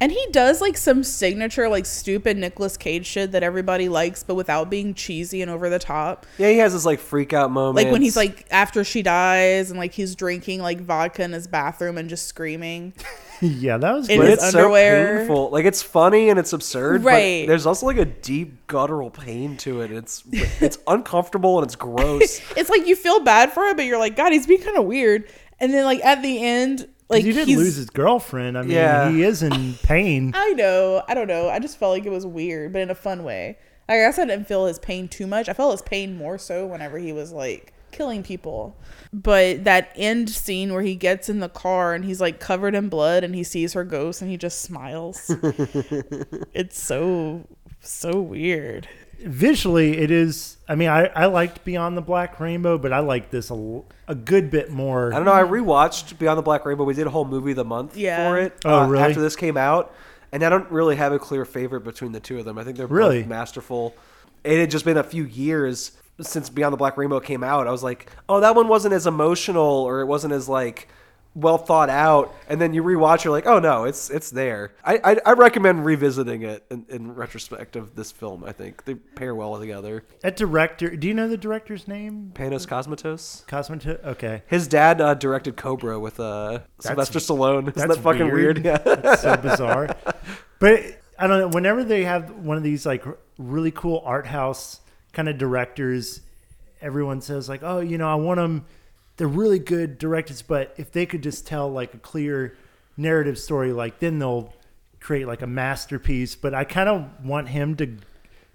And he does like some signature, like stupid Nicolas Cage shit that everybody likes, but without being cheesy and over the top. Yeah, he has this like freak out moment. Like when he's like after she dies and like he's drinking like vodka in his bathroom and just screaming. yeah, that was In but great. his it's underwear. so painful. Like it's funny and it's absurd, Right. But there's also like a deep guttural pain to it. It's it's uncomfortable and it's gross. it's like you feel bad for him, but you're like, God, he's being kind of weird. And then like at the end, like he didn't lose his girlfriend. I mean, Yeah. he is in pain. I know, I don't know. I just felt like it was weird, but in a fun way. I guess I didn't feel his pain too much. I felt his pain more so whenever he was like killing people. But that end scene where he gets in the car and he's like covered in blood and he sees her ghost and he just smiles. it's so so weird. Visually, it is. I mean, I, I liked Beyond the Black Rainbow, but I like this a, a good bit more. I don't know. I rewatched Beyond the Black Rainbow. We did a whole movie of the month Yeah. for it. Oh, uh, really? After this came out, and I don't really have a clear favorite between the two of them. I think they're Really? both masterful. It had just been a few years since Beyond the Black Rainbow came out. I was like, oh, that one wasn't as emotional, or it wasn't as like well thought out. And then you rewatch, you're like, oh no, it's it's there. I I, I recommend revisiting it in, in retrospect of this film. I think they pair well together. That director, do you know the director's name? Panos Cosmatos. Cosmata? Okay. His dad uh, directed Cobra with uh, Sylvester Stallone. Isn't That's that fucking weird? Yeah. That's so bizarre. But I don't know. Whenever they have one of these like really cool art house kind of directors, everyone says like, "Oh, you know, I want them. They're really good directors, but if they could just tell like a clear narrative story, like then they'll create like a masterpiece." But I kind of want him to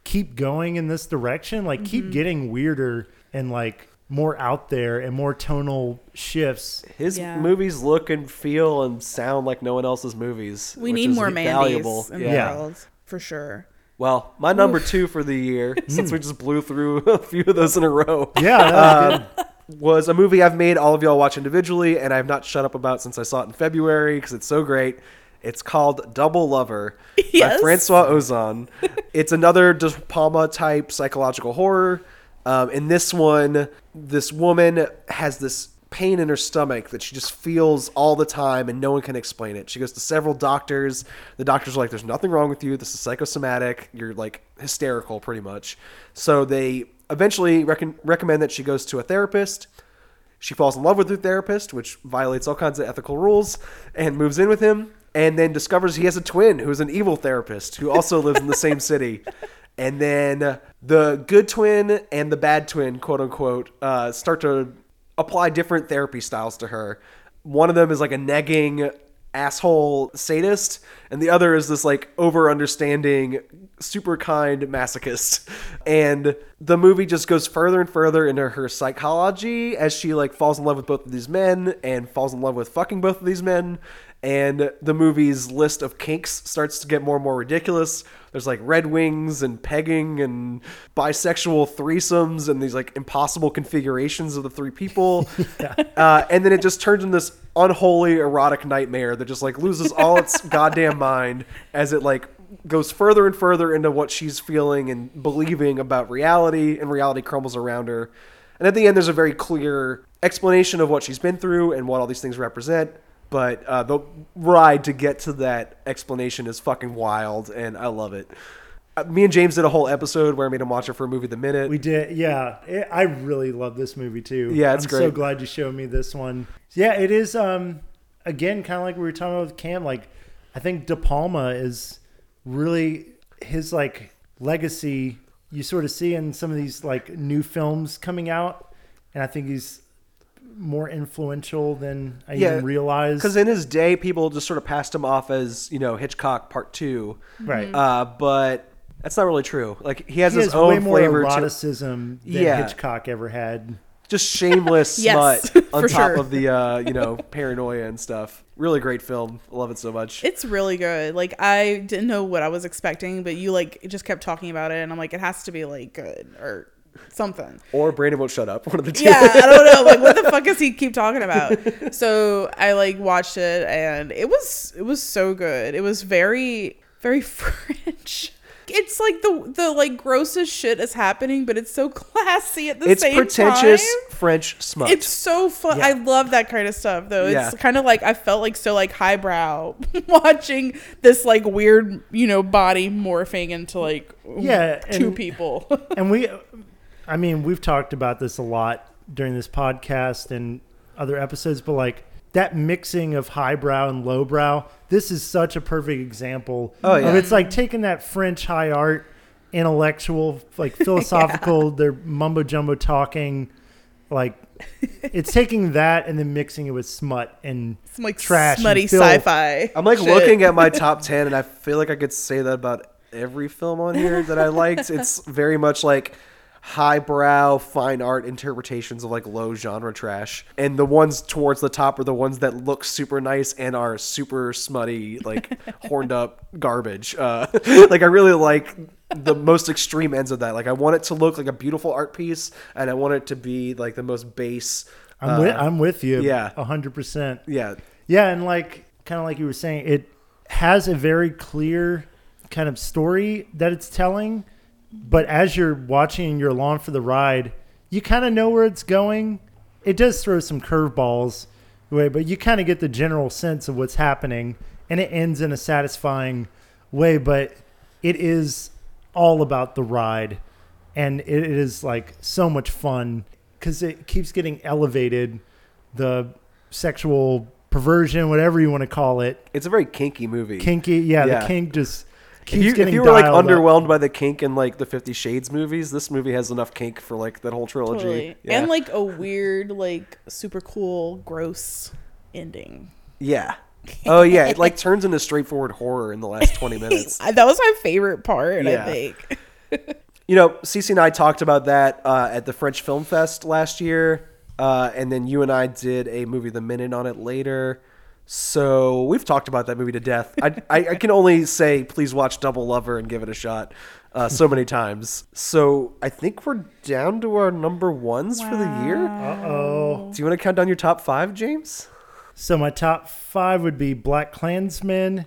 keep going in this direction, like keep mm-hmm. getting weirder and like more out there and more tonal shifts. His Yeah. movies look and feel and sound like no one else's movies. We which need is more valuable. Mandy's in Yeah. the world for sure. Well, my number two for the year, since we just blew through a few of those in a row, Yeah, that was a movie I've made all of y'all watch individually, and I've not shut up about since I saw it in February because it's so great. It's called Double Lover by Yes. Francois Ozon. it's another De Palma type psychological horror. Um, in this one, this woman has this pain in her stomach that she just feels all the time and no one can explain it. She goes to several doctors. The doctors are like, there's nothing wrong with you. This is psychosomatic. You're like hysterical, pretty much. So they eventually recon recommend that she goes to a therapist. She falls in love with her therapist, which violates all kinds of ethical rules, and moves in with him, and then discovers he has a twin who's an evil therapist who also lives in the same city. And then the good twin and the bad twin, quote unquote, uh, start to apply different therapy styles to her. One of them is like a negging asshole sadist, and the other is this like over understanding, super kind masochist. And the movie just goes further and further into her psychology as she like falls in love with both of these men and falls in love with fucking both of these men. And the movie's list of kinks starts to get more and more ridiculous. There's like red wings and pegging and bisexual threesomes and these like impossible configurations of the three people. uh, and then it just turns into this unholy erotic nightmare that just like loses all its goddamn mind as it like goes further and further into what she's feeling and believing about reality and reality crumbles around her. And at the end, there's a very clear explanation of what she's been through and what all these things represent. But uh, the ride to get to that explanation is fucking wild, and I love it. Uh, me and James did a whole episode where I made him watch it for a movie the minute. We did, yeah. It, I really love this movie too. Yeah, it's I'm so glad you showed me this one. Yeah, it is. Um, again, kind of like we were talking about with Cam. Like, I think De Palma is really his like legacy. You sort of see in some of these like new films coming out, and I think he's more influential than I even realized. Because in his day, people just sort of passed him off as you know Hitchcock Part Two, right, uh, but that's not really true. Like he has he his has own way more flavor. to, eroticism than Yeah. Hitchcock ever had. Just shameless Yes, smut on top sure. of the uh, you know paranoia and stuff. Really great film. Love it so much. It's really good. Like I didn't know what I was expecting, but you like just kept talking about it, and I'm like, it has to be like good or something. or Brandon won't shut up. One of the two. Yeah, I don't know. Like, what the fuck does he keep talking about? So I like watched it, and it was it was so good. It was very very French. It's like the the like grossest shit is happening, but it's so classy at the It's same time. It's pretentious. French smut. It's so fun. I love that kind of stuff though. It's Yeah. kind of like I felt like so like highbrow watching this like weird, you know, body morphing into like Yeah, two and- people. and we i mean we've talked about this a lot during this podcast and other episodes but like that mixing of highbrow and lowbrow this is such a perfect example Oh, yeah. of it's like taking that french high art intellectual like philosophical their mumbo jumbo talking like it's taking that and then mixing it with smut and Some like trash and smutty sci-fi. I'm like shit. looking at my top 10 and I feel like I could say that about every film on here that I liked. It's very much like highbrow fine art interpretations of like low genre trash. And the ones towards the top are the ones that look super nice and are super smutty, like horned up garbage. Uh, like I really like the most extreme ends of that. Like I want it to look like a beautiful art piece and I want it to be like the most base. i'm with i'm with you yeah. 100% Yeah. Yeah, and like kind of like you were saying, it has a very clear kind of story that it's telling, but as you're watching and you're along for the ride, you kind of know where it's going. It does throw some curveballs away, but you kind of get the general sense of what's happening, and it ends in a satisfying way. But it is all about the ride, and it is like so much fun because it keeps getting elevated. The sexual perversion, whatever you want to call it, It's a very kinky movie. kinky. Yeah, Yeah. the kink just If keeps you, if you were like dialed up. underwhelmed by the kink in like the Fifty Shades movies, this movie has enough kink for like that whole trilogy. Totally. Yeah. And like a weird, like super cool, gross ending. yeah. Oh yeah, it like turns into straightforward horror in the last twenty minutes. That was my favorite part, Yeah. I think. You know, Cece and I talked about that uh, at the French Film Fest last year, uh, and then you and I did a movie the minute on it later. So we've talked about that movie to death. I, I, I can only say, please watch Double Lover and give it a shot. Uh, so many times. So I think we're down to our number ones for the year. Uh oh. Do you want to count down your top five, James? So my top five would be BlacKkKlansman,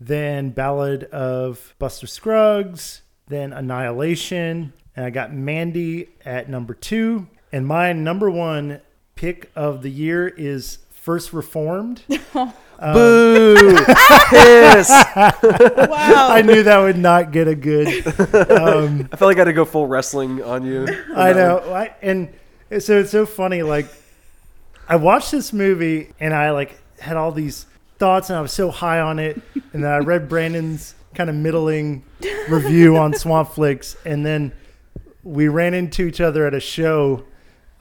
then Ballad of Buster Scruggs, then Annihilation, and I got Mandy at number two. And my number one pick of the year is First Reformed. Boo! Piss! Wow. I knew that would not get a good. Um, I felt like I had to go full wrestling on you. I know. I, and so it's so funny. Like, I watched this movie and I like had all these thoughts and I was so high on it. And then I read Brandon's kind of middling review on Swampflix. And then we ran into each other at a show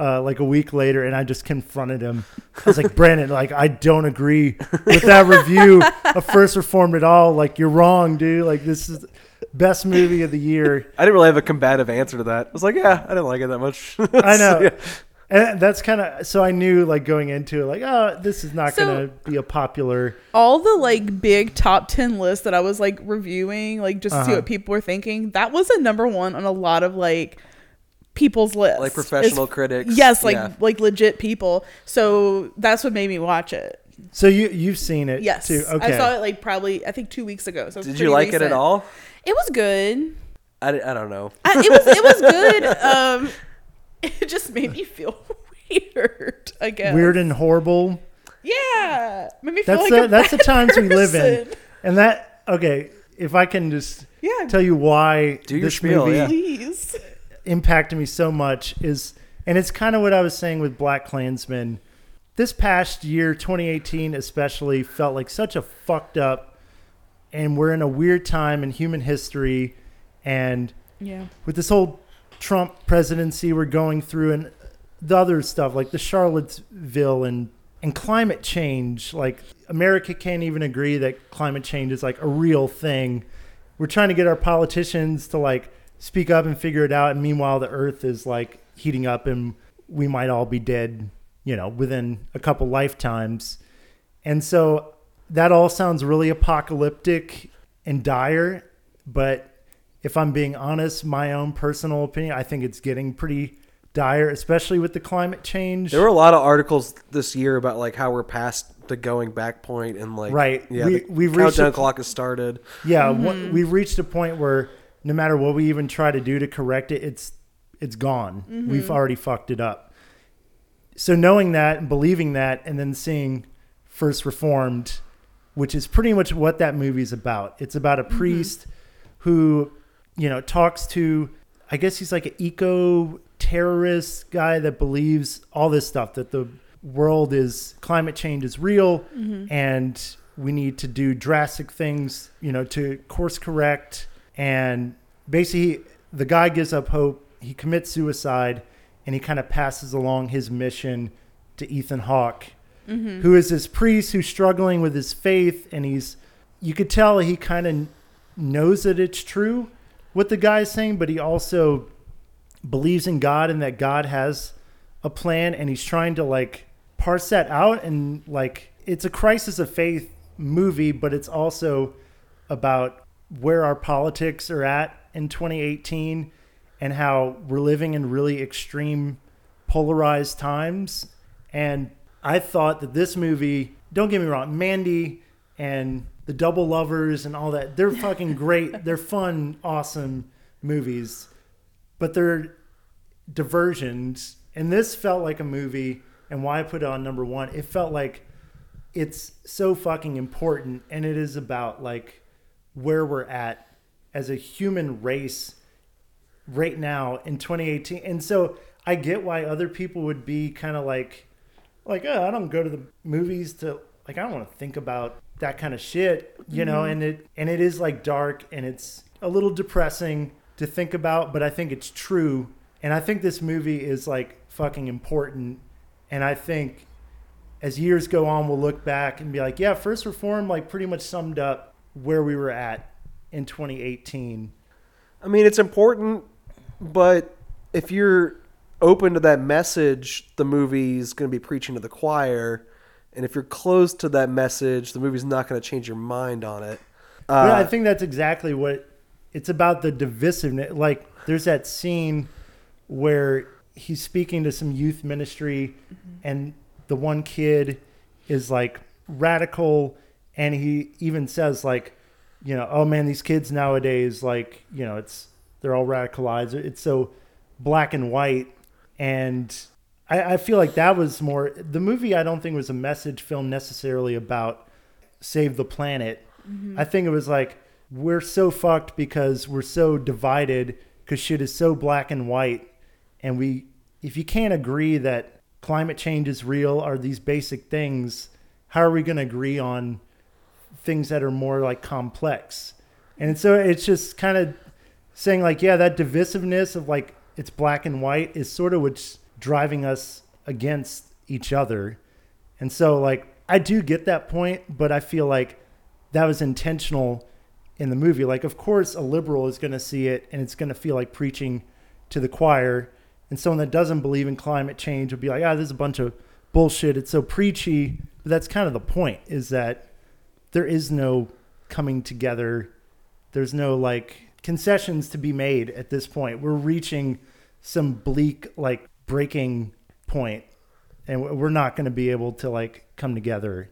uh, like a week later and I just confronted him. I was like, Brandon, like, I don't agree with that review of First Reformed at all. Like, you're wrong, dude. Like, this is best movie of the year. I didn't really have a combative answer to that. I was like, yeah, I didn't like it that much. I know. Yeah. And that's kind of so I knew like going into it, like, oh, this is not So- going to be a popular. All the like big top 10 lists that I was like reviewing, like just to see Uh-huh. what people were thinking, that was a number one on a lot of like people's lists. Like professional It's- critics. Yes, like Yeah. like legit people. So that's what made me watch it. So you you've seen it, Yes. Too. Okay. I saw it like probably I think two weeks ago. So Did you like it at all? It was good. I, I don't know. I, it was it was good. Um, it just made me feel weird. I guess Weird and horrible. yeah. Made me feel That's like the a that's the bad times we live in, and that okay. If I can just Yeah. tell you why Do your this spiel, movie yeah. Please. Impacted me so much is, and it's kind of what I was saying with BlacKkKlansman. This past year, 2018 especially, felt like such a fucked up, and we're in a weird time in human history, and Yeah. with this whole Trump presidency we're going through and the other stuff like the Charlottesville and and climate change like America can't even agree that climate change is like a real thing. We're trying to get our politicians to like speak up and figure it out and meanwhile the earth is like heating up and we might all be dead, you know, within a couple lifetimes. And so that all sounds really apocalyptic and dire, but if I'm being honest, my own personal opinion, I think it's getting pretty dire, especially with the climate change. There were a lot of articles this year about like how we're past the going back point and like Right. Yeah, We- the we've reached countdown a- clock has started. Yeah, wha- mm-hmm. we've reached a point where no matter what we even try to do to correct it, it's it's gone. Mm-hmm. We've already fucked it up. So knowing that and believing that, and then seeing First Reformed, which is pretty much what that movie's about. It's about a mm-hmm. priest who, you know, talks to. I guess he's like an eco terrorist guy that believes all this stuff that the world is climate change is real mm-hmm. and we need to do drastic things, you know, to course correct. And basically, the guy gives up hope. He commits suicide and he kind of passes along his mission to Ethan Hawke, mm-hmm. who is this priest who's struggling with his faith. And he's, you could tell he kind of knows that it's true what the guy's saying, but he also believes in God and that God has a plan and he's trying to like parse that out and like it's a crisis of faith movie, but it's also about where our politics are at in 2018 and how we're living in really extreme polarized times. And I thought that this movie, don't get me wrong, Mandy and the Double Lovers and all that, they're fucking great. they're fun, awesome movies, but they're diversions. And this felt like a movie, and why I put it on number one, it felt like it's so fucking important, and it is about like where we're at as a human race right now in 2018. And so I get why other people would be kind of like, like, oh, I don't go to the movies to like, I don't want to think about that kind of shit, you know. Mm-hmm. And it and it is like dark and it's a little depressing to think about, but I think it's true. And I think this movie is like fucking important. And I think as years go on, we'll look back and be like, yeah, First Reform like pretty much summed up where we were at in 2018. I mean, it's important, but if you're open to that message, the movie's going to be preaching to the choir. And if you're closed to that message, the movie's not going to change your mind on it. yeah, I Uh, think that's exactly what it's about the divisiveness. Like, there's that scene where he's speaking to some youth ministry, and the one kid is like radical, and he even says, like, you know, oh man, these kids nowadays, like, you know, it's they're all radicalized. It's so black and white. And I, I feel like that was more the movie, I don't think was a message film necessarily about save the planet. Mm-hmm. I think it was like we're so fucked because we're so divided because shit is so black and white, and we if you can't agree that climate change is real are these basic things, how are we going to agree on things that are more like complex? And so it's just kind of saying like, yeah, that divisiveness of like it's black and white is sort of what's driving us against each other. And so like I do get that point, but I feel like that was intentional in the movie. Like of course a liberal is going to see it and it's going to feel like preaching to the choir and someone that doesn't believe in climate change will be like, "Ah, this is a bunch of bullshit. It's so preachy." But that's kind of the point is that there is no coming together. There's no like concessions to be made at this point. We're reaching some bleak like breaking point and we're not going to be able to like come together.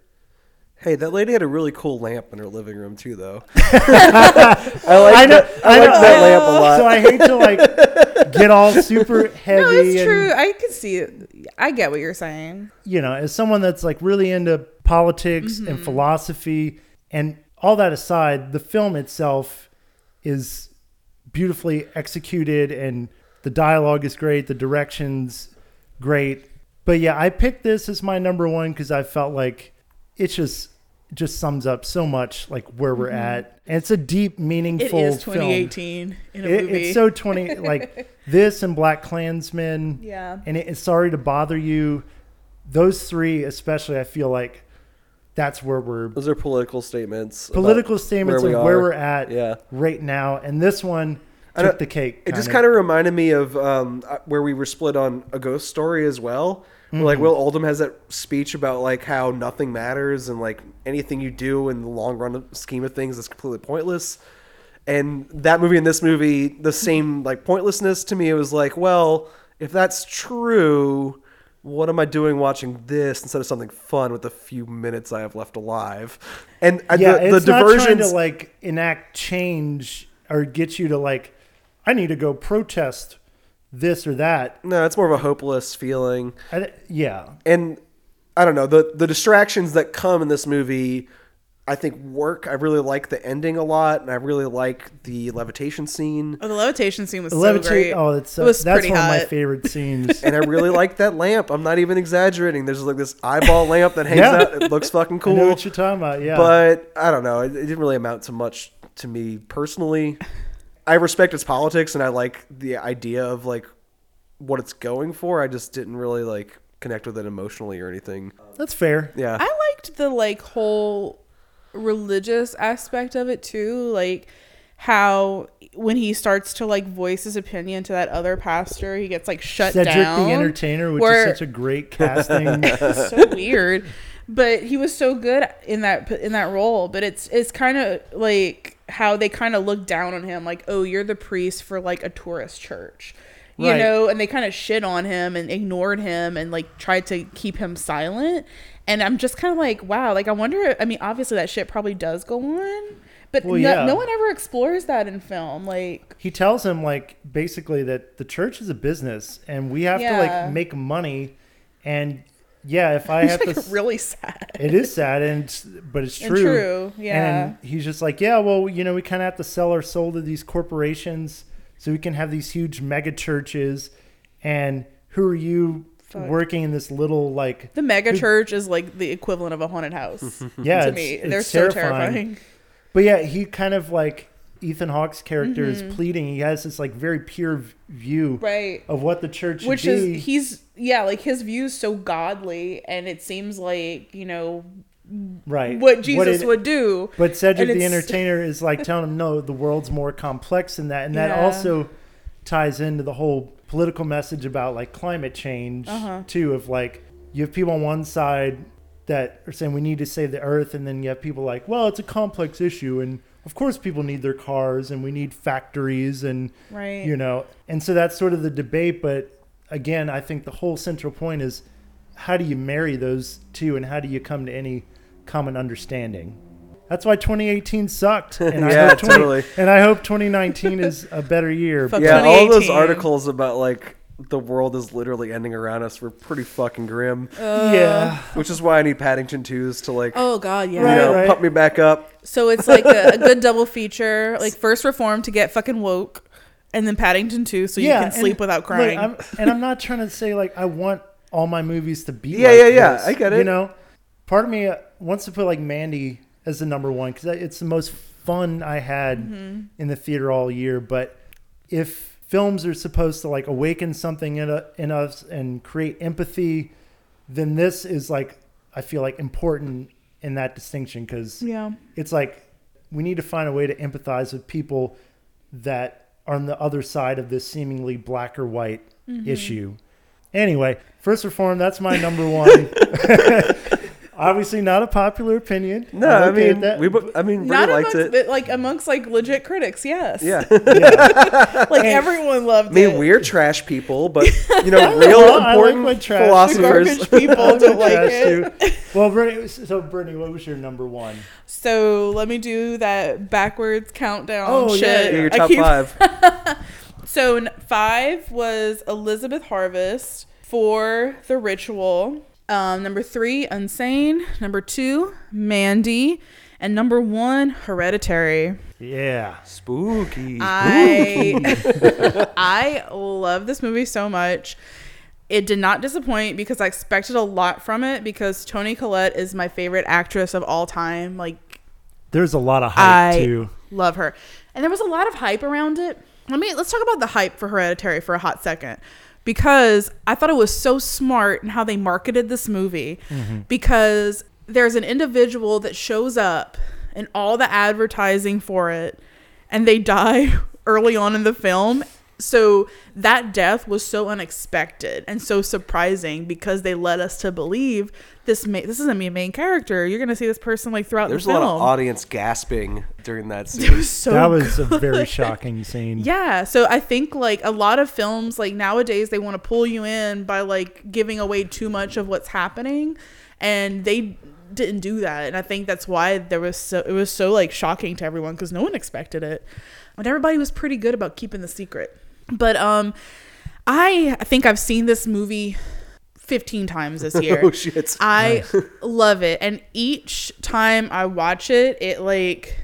hey, that lady had a really cool lamp in her living room too, though. I like I know- that, I, I like know- that lamp a lot. So I hate to like get all super heavy No, it's and true. I could see it. I get what you're saying. you know, as someone that's like really into politics and mm-hmm. philosophy and all that aside, the film itself is beautifully executed and the dialogue is great, the direction's great. But yeah, I picked this as my number one because I felt like it just just sums up so much like where we're mm-hmm. at. And it's a deep, It meaningful is film. 2018 in a It- movie. it's so 20 like this and BlacKkKlansman Yeah. and it, it's sorry to bother you. Those three, especially, I feel like that's where we're Those are political statements. political statements where we of where we're at Yeah. right now. And this one, took the cake. It just kind of reminded me of um, uh, where we were split on a ghost story as well. Where, like. Will Oldham has that speech about like how nothing matters and like anything you do in the long run of scheme of things is completely pointless. And that movie and this movie, the same like pointlessness to me. It was like, well, if that's true, what am I doing watching this instead of something fun with the few minutes I have left alive? And uh, yeah, the, the it's not trying to like enact change or get you to like, I need to go protest this or that. no, it's more of a hopeless feeling. I, yeah, and I don't know the the distractions that come in this movie. I think work. I really like the ending a lot, and I really like the levitation scene. Oh, the levitation scene was The so levitate- great. oh, it's, uh, it was that's pretty one of my favorite scenes. and I really like that lamp. I'm not even exaggerating. There's like this eyeball lamp that hangs Yeah. out. It looks fucking cool. I cool. know what you're talking about. Yeah, But I don't know. It, it didn't really amount to much to me personally. I respect its politics, and I like the idea of like what it's going for. I just didn't really like connect with it emotionally or anything. that's fair. Yeah. I liked the like whole religious aspect of it too, like how when he starts to like voice his opinion to that other pastor, he gets like shut Cedric down. the Entertainer, which where- is such a great casting. so weird but he was so good in that in that role but it's it's kind of like how they kind of look down on him like oh you're the priest for like a tourist church you Right. know and they kind of shit on him and ignored him and like tried to keep him silent and i'm just kind of like wow like i wonder i mean obviously that shit probably does go on but Well, no, yeah. no one ever explores that in film like he tells him like basically that the church is a business and we have to like make money. And yeah if i it's have like to really sad. It is sad and but it's And true. true, yeah. and he's just like yeah well you know we kind of have to sell our soul to these corporations so we can have these huge mega churches. And who are you Fuck. working in this little like the mega church is like the equivalent of a haunted house yeah to it's- me it's they're so terrifying. terrifying But yeah, he kind of like Ethan Hawke's character Mhm. is pleading. He has this like very pure view Right. of what the church should which be. is he's yeah like his views so godly and it seems like you know right what jesus it- would do But Cedric the Entertainer is like telling him, no, the world's more complex than that, and that Yeah. also ties into the whole political message about like climate change Uh-huh. too. Of like you have people on one side that are saying we need to save the earth, and then you have people like, well, it's a complex issue, and of course people need their cars, and we need factories, and Right. you know, and so that's sort of the debate. But again, I think the whole central point is how do you marry those two, and how do you come to any common understanding? That's why 2018 sucked, and I Yeah, hope 20 totally. and I hope 2019 is a better year. yeah, all those articles about like the world is literally ending around us were pretty fucking grim. Yeah. which is why I need Paddington 2s to like, oh god yeah you know, pump me back up. so it's like a, a good double feature like first reform to get fucking woke and then paddington 2 so you can sleep without look, crying I'm- and I'm not trying to say like I want all my movies to be. Yeah, like yeah, yeah, this, I get it. You know, part of me uh, wants to put like Mandy as the number one because it's the most fun I had Mhm. in the theater all year. But if films are supposed to like awaken something in, a, in us and create empathy, then this is like I feel like important in that distinction because Yeah. it's like we need to find a way to empathize with people that are on the other side of this seemingly black or white Mhm. issue. Anyway, First Reform, that's my number one. Obviously, not a popular opinion. No, I'm I mean, that. we, I mean, not liked amongst it. like amongst like legit critics yes Yeah. like everyone loved I mean, it we're trash people, but you know, real Well, I like important trash. philosophers. garbage people don't like Trash it too. Well, Britnee, so Britnee, what was your number one? So let me do that backwards countdown. Oh, yeah, shit. Yeah, your top keep- five. So five was Elizabeth Harvest. Four, The Ritual. Um, number three, Unsane. Number two, Mandy. And number one, Hereditary. Yeah. Spooky. I I love this movie so much. It did not disappoint because I expected a lot from it because Toni Collette is my favorite actress of all time. Like There's a lot of hype I too. love her. And there was a lot of hype around it. Let me let's talk about the hype for Hereditary for a hot second. Because I thought it was so smart in how they marketed this movie. Mm-hmm. Because there's an individual that shows up in all the advertising for it and they die early on in the film. So that death was so unexpected and so surprising because they led us to believe this ma- this isn't a main character. You're gonna see this person like throughout There's the film. There's a film. lot of audience gasping during that scene. was so that was a very shocking scene. Yeah, so I think like a lot of films like nowadays they want to pull you in by like giving away too much of what's happening and they didn't do that and I think that's why there was so it was so like shocking to everyone cuz no one expected it. But everybody was pretty good about keeping the secret. But um I I think I've seen this movie 15 times this year. Oh, shit. I love it. And each time I watch it, it like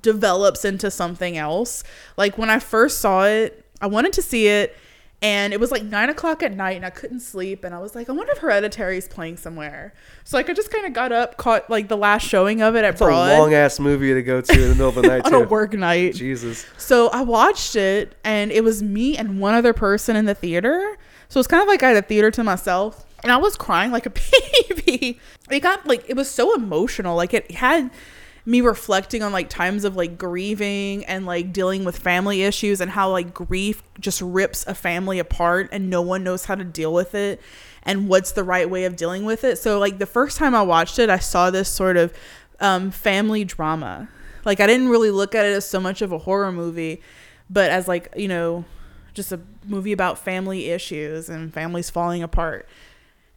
develops into something else. Like when I first saw it, I wanted to see it and it was like nine o'clock at night and I couldn't sleep. And I was like, I wonder if Hereditary is playing somewhere. So like I just kind of got up, caught like the last showing of it at It's a long ass movie to go to in the middle of the night on too. a work night. Jesus. So I watched it, and it was me and one other person in the theater. So it's kind of like I had a theater to myself, and I was crying like a baby. It got like it was so emotional. Like it had me reflecting on like times of like grieving and like dealing with family issues and how like grief just rips a family apart and no one knows how to deal with it and what's the right way of dealing with it. So like the first time I watched it, I saw this sort of um, family drama. Like I didn't really look at it as so much of a horror movie, but as like you know, just a movie about family issues and families falling apart.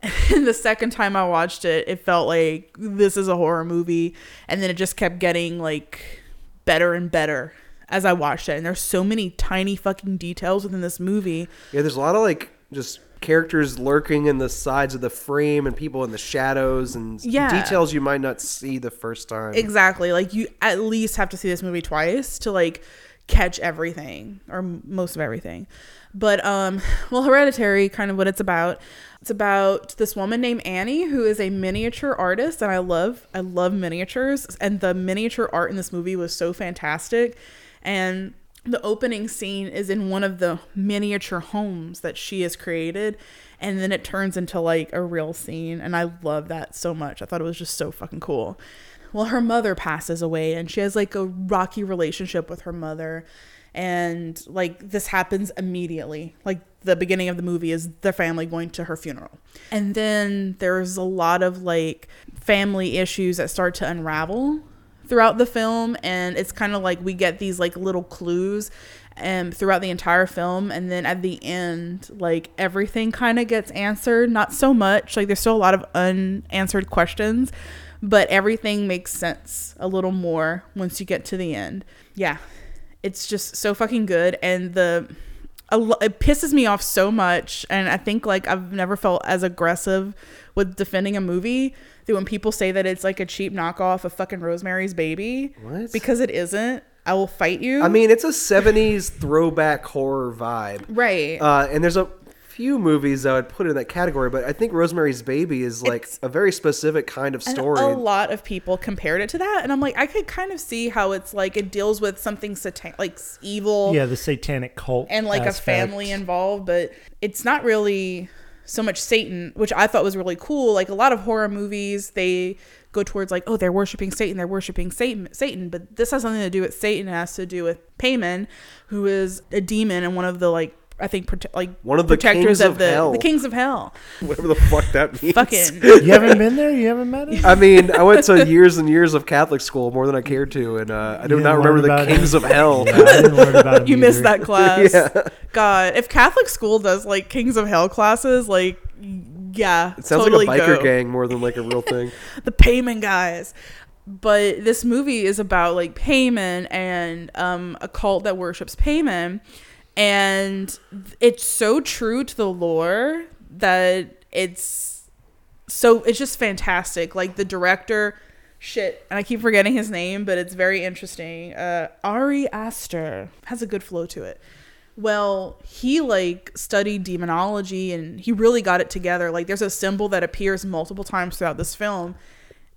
And the second time I watched it, it felt like this is a horror movie, and then it just kept getting like better and better as I watched it. And there's so many tiny fucking details within this movie. Yeah, there's a lot of like just characters lurking in the sides of the frame and people in the shadows and Yeah. details you might not see the first time. Exactly. Like you at least have to see this movie twice to like catch everything or m- most of everything. But um well Hereditary kind of what it's about. It's about this woman named Annie who is a miniature artist and I love I love miniatures and the miniature art in this movie was so fantastic. And the opening scene is in one of the miniature homes that she has created and then it turns into like a real scene and i love that so much. I thought it was just so fucking cool. Well her mother passes away and she has like a rocky relationship with her mother and like this happens immediately. Like the beginning of the movie is the family going to her funeral. And then there's a lot of like family issues that start to unravel throughout the film. And it's kind of like we get these like little clues um throughout the entire film. And then at the end like everything kind of gets answered. Not so much. Like there's still a lot of unanswered questions but everything makes sense a little more once you get to the end. Yeah it's just so fucking good and the it pisses me off so much and i think like i've never felt as aggressive with defending a movie that when people say that it's like a cheap knockoff of fucking rosemary's baby What? because it isn't i will fight you I mean, it's a 70s throwback horror vibe. right Uh, and there's a few movies I would put in that category, but I think Rosemary's Baby is like It's- a very specific kind of And story. a lot of people compared it to that, and I'm like, I could kind of see how it's like it deals with something satan- like evil, Yeah, the satanic cult and like aspect. a family involved, but it's not really so much Satan, which I thought was really cool. Like a lot of horror movies, they go towards like, oh, they're worshiping Satan, they're worshiping Satan, Satan, but this has something to do with Satan. It has to do with Paimon, who is a demon and one of the like. I think prote- like One of the protectors kings of, of the hell. the kings of hell. Whatever the fuck that means. Fucking You haven't been there? You haven't met him? I mean, I went to years and years of Catholic school more than I cared to, and uh, I do not remember the kings it. of hell. Yeah, I didn't learn about him you missed that class. Yeah. God, if Catholic school does like Kings of Hell classes, like yeah, It sounds totally like a biker go. gang more than like a real thing. the Paimon guys. But this movie is about like Paimon and um, a cult that worships Paimon, and it's so true to the lore that it's so it's just fantastic. Like the director, shit, and I keep forgetting his name, but it's very interesting. Uh, Ari Aster has a good flow to it. Well, he like studied demonology and he really got it together. Like there's a symbol that appears multiple times throughout this film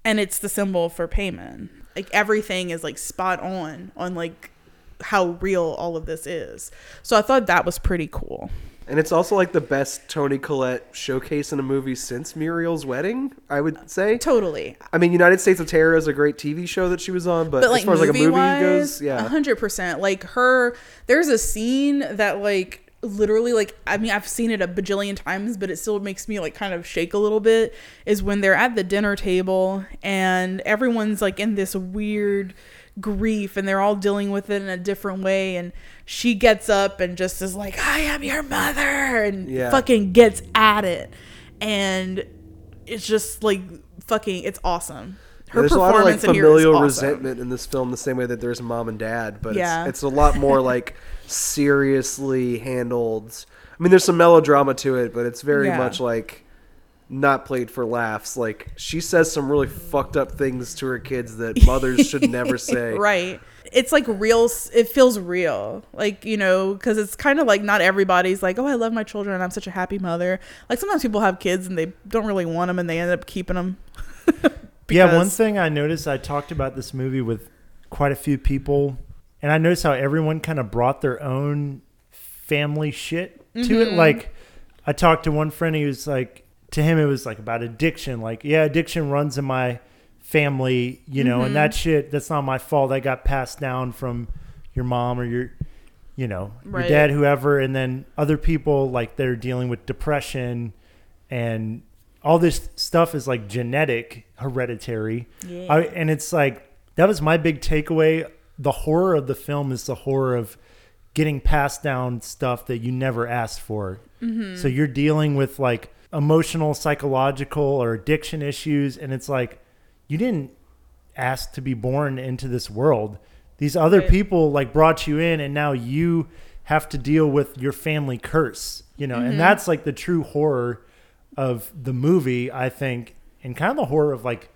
and it's the symbol for Paimon. Like everything is like spot on on like how real all of this is. So I thought that was pretty cool. And it's also like the best Toni Collette showcase in a movie since Muriel's Wedding, I would say. Totally. I mean, United States of Tara is a great TV show that she was on, but, But like as far as like a movie wise, goes, yeah. hundred percent. Like her, there's a scene that like literally like I mean I've seen it a bajillion times, but it still makes me like kind of shake a little bit. Is when they're at the dinner table and everyone's like in this weird grief and they're all dealing with it in a different way and she gets up and just is like I am your mother and Yeah. fucking gets at it and it's just like fucking it's awesome. Her There's a lot of like familial awesome. resentment in this film, the same way that there's mom and dad, but Yeah. it's, it's a lot more like seriously handled. I mean, there's some melodrama to it, but it's very Yeah. much like not played for laughs. Like she says some really fucked up things to her kids that mothers should never say. right it's like real it feels real like you know because it's kind of like not everybody's like oh i love my children and i'm such a happy mother like sometimes people have kids and they don't really want them and they end up keeping them yeah, one thing I noticed, I talked about this movie with quite a few people, and I noticed how everyone kind of brought their own family shit to it. Mhm. Like, I talked to one friend, he was like, to him, it was like about addiction. Like, yeah, addiction runs in my family, you know, Mhm. and that shit, that's not my fault. i got passed down from your mom or your, you know, Right. your dad, whoever. And then other people, like, they're dealing with depression and all this stuff is like genetic, hereditary. Yeah. I, and it's like, that was my big takeaway. The horror of the film is the horror of getting passed down stuff that you never asked for. Mhm. So you're dealing with like emotional, psychological, or addiction issues. And it's like, you didn't ask to be born into this world. These other Right. people like brought you in, and now you have to deal with your family curse, you know, Mhm. and that's like the true horror of the movie, I think, and kind of the horror of like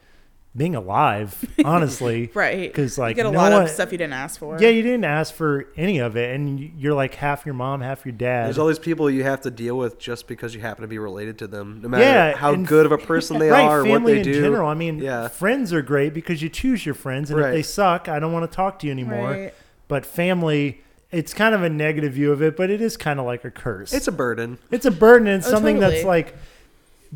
being alive, honestly. right Because like you get a no lot one- of stuff you didn't ask for Yeah, you didn't ask for any of it, and you're like half your mom, half your dad. There's all these people you have to deal with just because you happen to be related to them, no matter yeah, how and- good of a person they right, are, or what they in do. general. I mean, yeah, friends are great because you choose your friends, and if they suck, I don't want to talk to you anymore. Right. But family, it's kind of a negative view of it, but it is kind of like a curse. it's a burden. It's a burden. and It's Oh, something that's like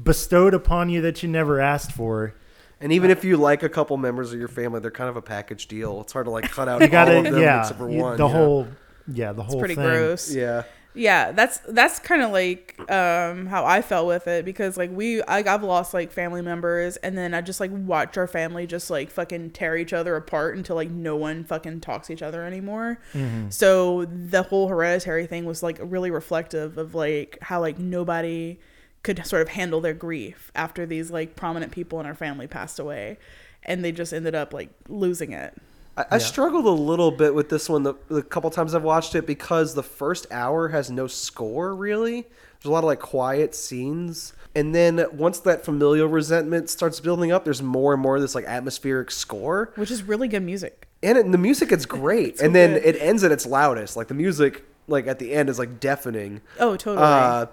bestowed upon you that you never asked for. And even if you like a couple members of your family, they're kind of a package deal. It's hard to like cut out You gotta, all of them yeah, except for one. the you know? whole, yeah, the whole It's pretty thing. gross Yeah. yeah that's that's kind of like um how i felt with it because like we I, i've lost like family members and then i just like watch our family just like fucking tear each other apart until like no one fucking talks to each other anymore Mm-hmm. so the whole hereditary thing was like really reflective of like how like nobody could sort of handle their grief after these like prominent people in our family passed away and they just ended up like losing it I, I struggled a little bit with this one the, the couple times I've watched it because the first hour has no score really. There's a lot of like quiet scenes. And then once that familial resentment starts building up, there's more and more of this like atmospheric score. which is really good music And, it, and the music is great. and then good. it ends at its loudest. Like the music like at the end is like deafening. oh totally Uh,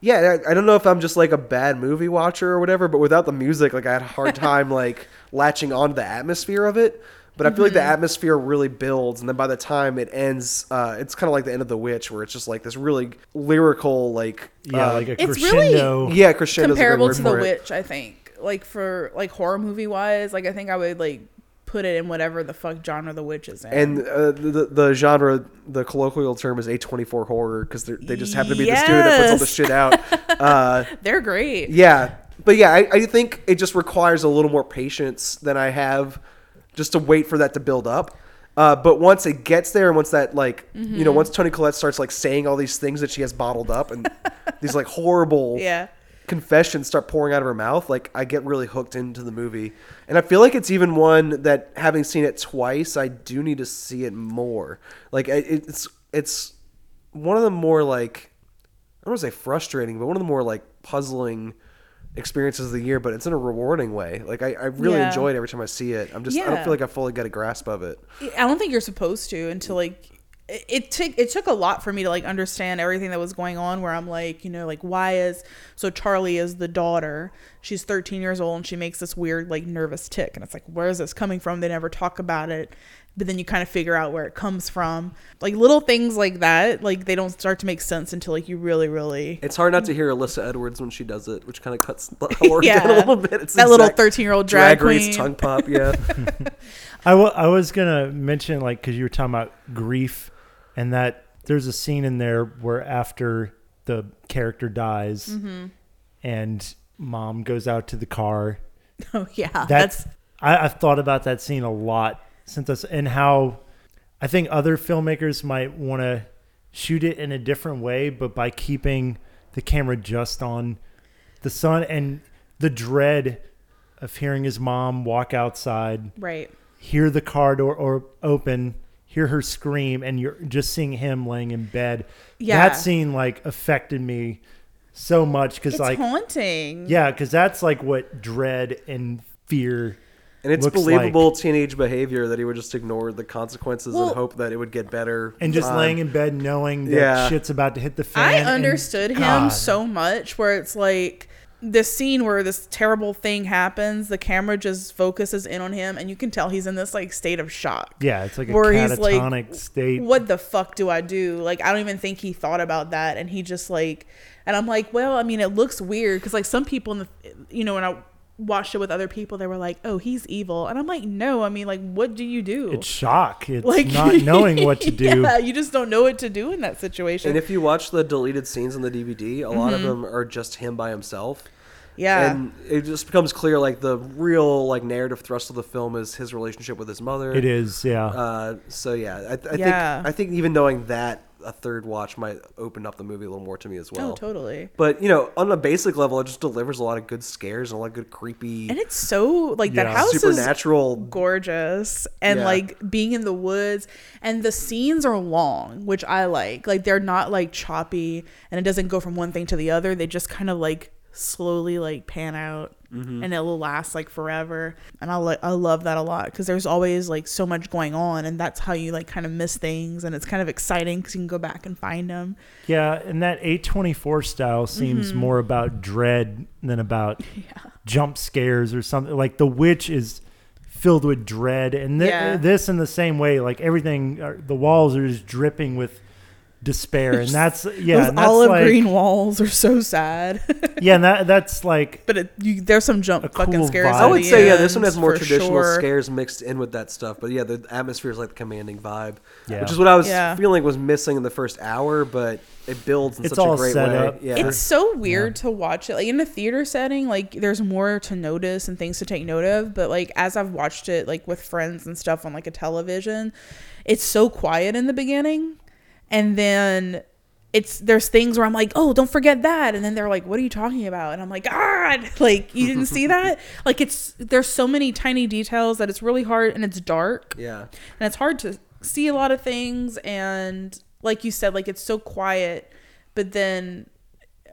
yeah, I, I don't know if I'm just like a bad movie watcher or whatever, but without the music, like I had a hard time like latching onto the atmosphere of it. But I feel like the Mm-hmm. atmosphere really builds, and then by the time it ends, uh, it's kind of like the end of The Witch, where it's just like this really lyrical, like Yeah, uh, like a It's really- crescendo. yeah, crescendo comparable to the for it. witch i think like for like horror movie wise like i think i would like put it in whatever the fuck genre the witch is in And uh, the, the genre, the colloquial term is A24 horror because they just happen to be the studio that puts all the shit out. Uh, they're great Yeah, but yeah, I, I think it just requires a little more patience than I have, just to wait for that to build up. Uh, but once it gets there, and once that like you Mm-hmm. know, once Toni Collette starts like saying all these things that she has bottled up, and these like horrible yeah confessions start pouring out of her mouth, like I get really hooked into the movie, and I feel like it's even one that having seen it twice, I do need to see it more. Like it's it's one of the more like I don't want to say frustrating, but one of the more like puzzling experiences of the year, but it's in a rewarding way. Like I, I really Yeah. enjoy it every time I see it. I'm just I don't feel like I fully get a grasp of it. i don't think you're supposed to until like it, it took it took a lot for me to like understand everything that was going on where i'm like you know like why is so charlie is the daughter she's 13 years old and she makes this weird like nervous tick and it's like where is this coming from they never talk about it but then you kind of figure out where it comes from like little things like that like they don't start to make sense until like you really really It's hard not to hear Alyssa Edwards when she does it, which kind of cuts the horror Yeah. down a little bit. It's the That little 13-year-old drag race queen. tongue pop. Yeah, I I was gonna mention like because you were talking about grief, and that there's a scene in there where after the character dies, Mm-hmm. and mom goes out to the car. oh yeah That's, that's I, I've thought about that scene a lot since this, and how I think other filmmakers might want to shoot it in a different way, but by keeping the camera just on the son and the dread of hearing his mom walk outside right hear the car door or open, hear her scream, and you're just seeing him laying in bed. Yeah. That scene like affected me so much because like haunting yeah, because that's like what dread and fear. and it's looks believable like. teenage behavior that he would just ignore the consequences Well- and hope that it would get better. And just Um, laying in bed knowing that yeah. shit's about to hit the fan. I and- understood him God. so much where it's like this scene where this terrible thing happens, the camera just focuses in on him and you can tell he's in this like state of shock. Yeah, it's like a Where he's like, state. What the fuck do I do? Like I don't even think he thought about that and he just like and I'm like, well, I mean, it looks weird cuz like some people in the you know when I watched it with other people they were like, "Oh, he's evil." And I'm like, "No, I mean, like what do you do?" It's shock. It's like not knowing what to do. Yeah, you just don't know what to do in that situation. And if you watch the deleted scenes on the DVD, a lot of Mm-hmm. them are just him by himself. yeah. And it just becomes clear like the real like narrative thrust of the film is his relationship with his mother. It is, yeah. Uh, so yeah, I, I Yeah. think I think even knowing that a third watch might open up the movie a little more to me as oh, well. oh, totally. But you know, on a basic level, it just delivers a lot of good scares and a lot of good creepy, And it's so like that Yeah. house is supernatural. gorgeous and Yeah. like being in the woods and the scenes are long which i like like they're not like choppy and it doesn't go from one thing to the other they just kind of like slowly like pan out Mm-hmm. and it will last like forever and i like i love that a lot because there's always like so much going on and that's how you like kind of miss things and it's kind of exciting because you can go back and find them Yeah, and that A24 style seems Mm-hmm. more about dread than about jump scares or something. Like The Witch is filled with dread, and thi- Yeah. this in the same way. Like everything, uh, the walls are just dripping with despair, and that's yeah, those and that's olive like, green walls are so sad yeah, and that that's like but it, you, there's some jump fucking cool scares I would the say yeah, this one has more traditional sure. scares mixed in with that stuff. But yeah, the atmosphere is like the commanding vibe, Yeah. which is what I was Yeah. feeling was missing in the first hour. But it builds in It's such all a great set way. up. Yeah, It's so weird to watch it. Like in a theater setting, like there's more to notice and things to take note of. But like as I've watched it like with friends and stuff on like a television, it's so quiet in the beginning. And then it's there's things where I'm like, oh, don't forget that. And then they're like, what are you talking about? And I'm like, God, like you didn't see that? Like it's there's so many tiny details that it's really hard and it's dark yeah. and it's hard to see a lot of things and like you said like it's so quiet but then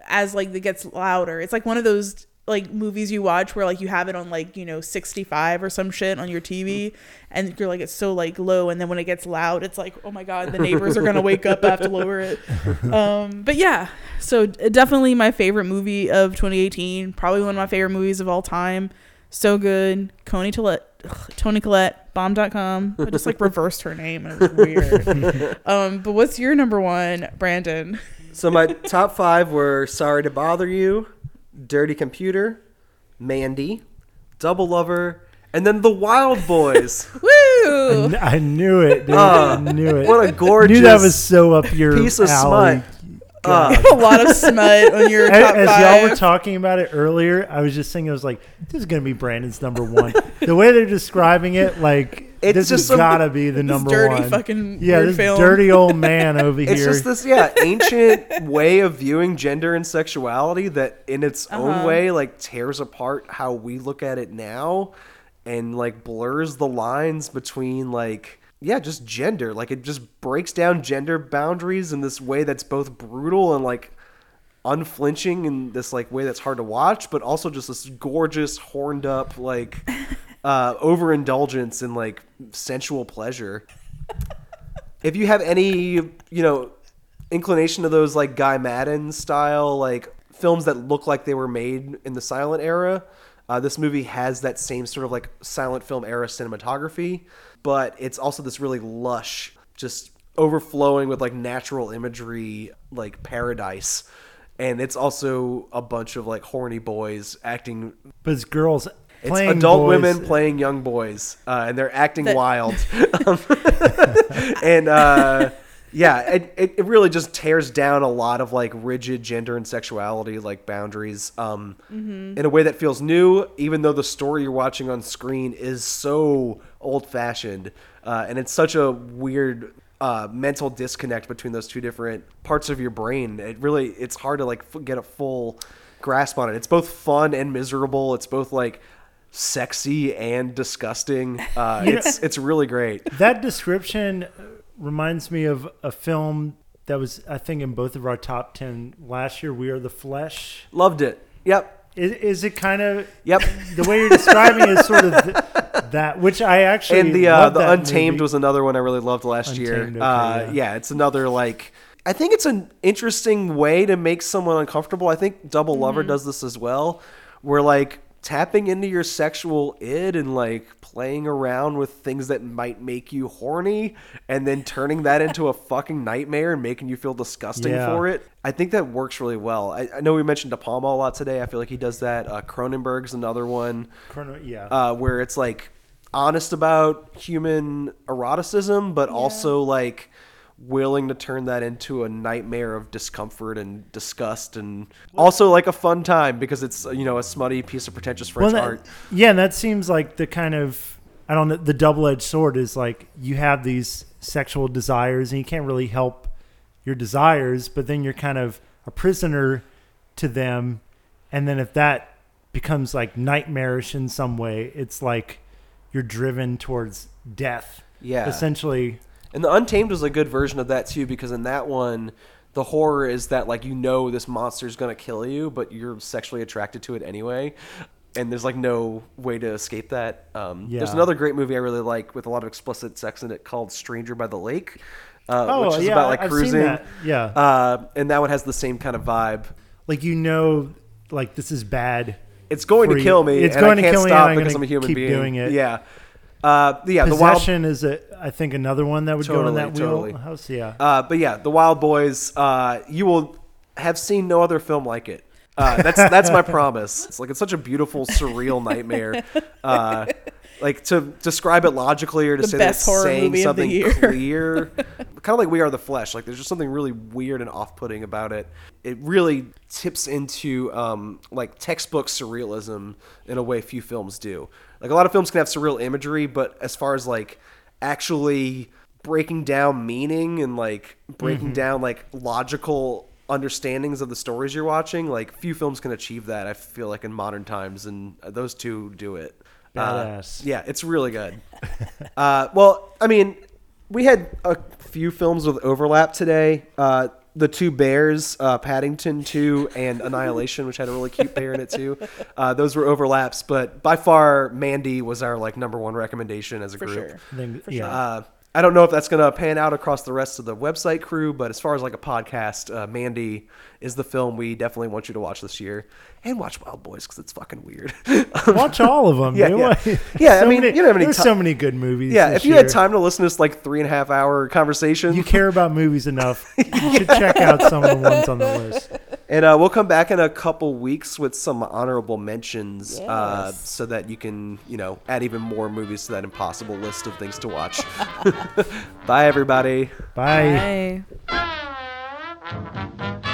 as like it gets louder it's like one of those like movies you watch where like you have it on like you know 65 or some shit on your tv and you're like it's so like low and then when it gets loud it's like oh my god the neighbors are gonna wake up i have to lower it. Um but yeah so definitely my favorite movie of 2018 probably one of my favorite movies of all time. So good. Coney Collette ugh, Toni Collette bomb.com I just like reversed her name and it was weird. Um but what's your number one Brandon? So my top five were "Sorry to Bother You," "Dirty Computer," "Mandy," "Double Lover," and then "The Wild Boys." woo I, I knew it, dude. Ah, I knew it. what a gorgeous knew that was so up your piece of alley. smut. Uh, a lot of smut on your As, top as five y'all were talking about it earlier, I was just thinking, I was like, this is gonna be Brandon's number one. the way they're describing it, like It's this just has gotta be the this number dirty one. fucking yeah, this film. dirty old man over it's here. It's just this yeah ancient way of viewing gender and sexuality that in its Uh-huh. own way like tears apart how we look at it now and like blurs the lines between like yeah just gender like it just breaks down gender boundaries in this way that's both brutal and like unflinching in this like way that's hard to watch but also just this gorgeous horned up like uh overindulgence and like sensual pleasure if you have any you know inclination to those like Guy Maddin style like films that look like they were made in the silent era, uh, this movie has that same sort of like silent film era cinematography, but it's also this really lush, just overflowing with like natural imagery, like paradise. And it's also a bunch of like horny boys acting But it's girls it's adult boys. women playing young boys, uh, and they're acting That- wild. Um, and uh, yeah, it, it, it really just tears down a lot of like rigid gender and sexuality like boundaries um, in a way that feels new, even though the story you're watching on screen is so old fashioned, uh, and it's such a weird. Uh, mental disconnect between those two different parts of your brain. It really, it's hard to like f- get a full grasp on it. It's both fun and miserable. It's both like sexy and disgusting. Uh, it's it's really great. That description reminds me of a film that was, I think, in both of our top 10 last year. We Are the Flesh. Loved it. Yep. Is, is it kind of Yep. the way you're describing is sort of th- that, which I actually and the uh, the Untamed movie. was another one I really loved last year. Okay, uh, yeah. yeah. it's another like I think it's an interesting way to make someone uncomfortable. I think Double Lover Mm-hmm. does this as well, where like tapping into your sexual id and like playing around with things that might make you horny and then turning that into a fucking nightmare and making you feel disgusting Yeah. for it. I think that works really well. I, I know we mentioned De Palma a lot today. I feel like he does that. Uh, Cronenberg's another one Chrono- yeah. uh, where it's like honest about human eroticism, but also like willing to turn that into a nightmare of discomfort and disgust, and also like a fun time because it's you know a smutty piece of pretentious French that- art. Yeah, and that seems like the kind of I don't know the double edged sword is like you have these sexual desires and you can't really help your desires, but then you're kind of a prisoner to them, and then if that becomes like nightmarish in some way, it's like you're driven towards death. Yeah. essentially. And the Untamed was a good version of that too, because in that one, the horror is that like you know this monster is gonna kill you, but you're sexually attracted to it anyway, and there's like no way to escape that. Um, There's another great movie I really like with a lot of explicit sex in it called Stranger by the Lake, uh, Oh which is yeah, about like I've seen cruising. that. Yeah, Uh, and that one has the same kind of vibe. like you know, like this is bad. It's going to kill me. It's going to kill me, because I'm a human keep being. doing it. Yeah. Uh, yeah, the wild Possession is a, I think, another one that would go in Totally, that totally. wheelhouse. Yeah. Uh, but yeah, the Wild Boys. Uh, you will have seen no other film like it. Uh, that's that's my promise. It's like it's such a beautiful, surreal nightmare. Uh, like to describe it logically or to The say that it's saying movie of the something clear, kind of like We Are the Flesh. Like there's just something really weird and off-putting about it. It really tips into um, like textbook surrealism in a way few films do. Like a lot of films can have surreal imagery, but as far as like actually breaking down meaning and like breaking down like logical understandings of the stories you're watching like few films can achieve that i feel like in modern times and those two do it. Uh, yeah it's really good. Uh, well i mean we had a few films with overlap today. Uh, the two bears uh, paddington 2 and annihilation which had a really cute bear in it too uh, those were overlaps but by far mandy was our like number one recommendation as a group. For group sure. I think, yeah. uh, I don't know if that's going to pan out across the rest of the website crew, but as far as like a podcast, uh, Mandy is the film we definitely want you to watch this year, and watch Wild Boys because it's fucking weird. Watch all of them. Yeah, dude. yeah. Yeah, I mean, many- you don't have any there's so many good movies. yeah, if you year. had time to listen to this like three and a half hour conversation, you care about movies enough. You should check out some of the ones on the list. And uh, we'll come back in a couple weeks with some honorable mentions, uh, so that you can you know add even more movies to that impossible list of things to watch. Bye, everybody. Bye. Bye.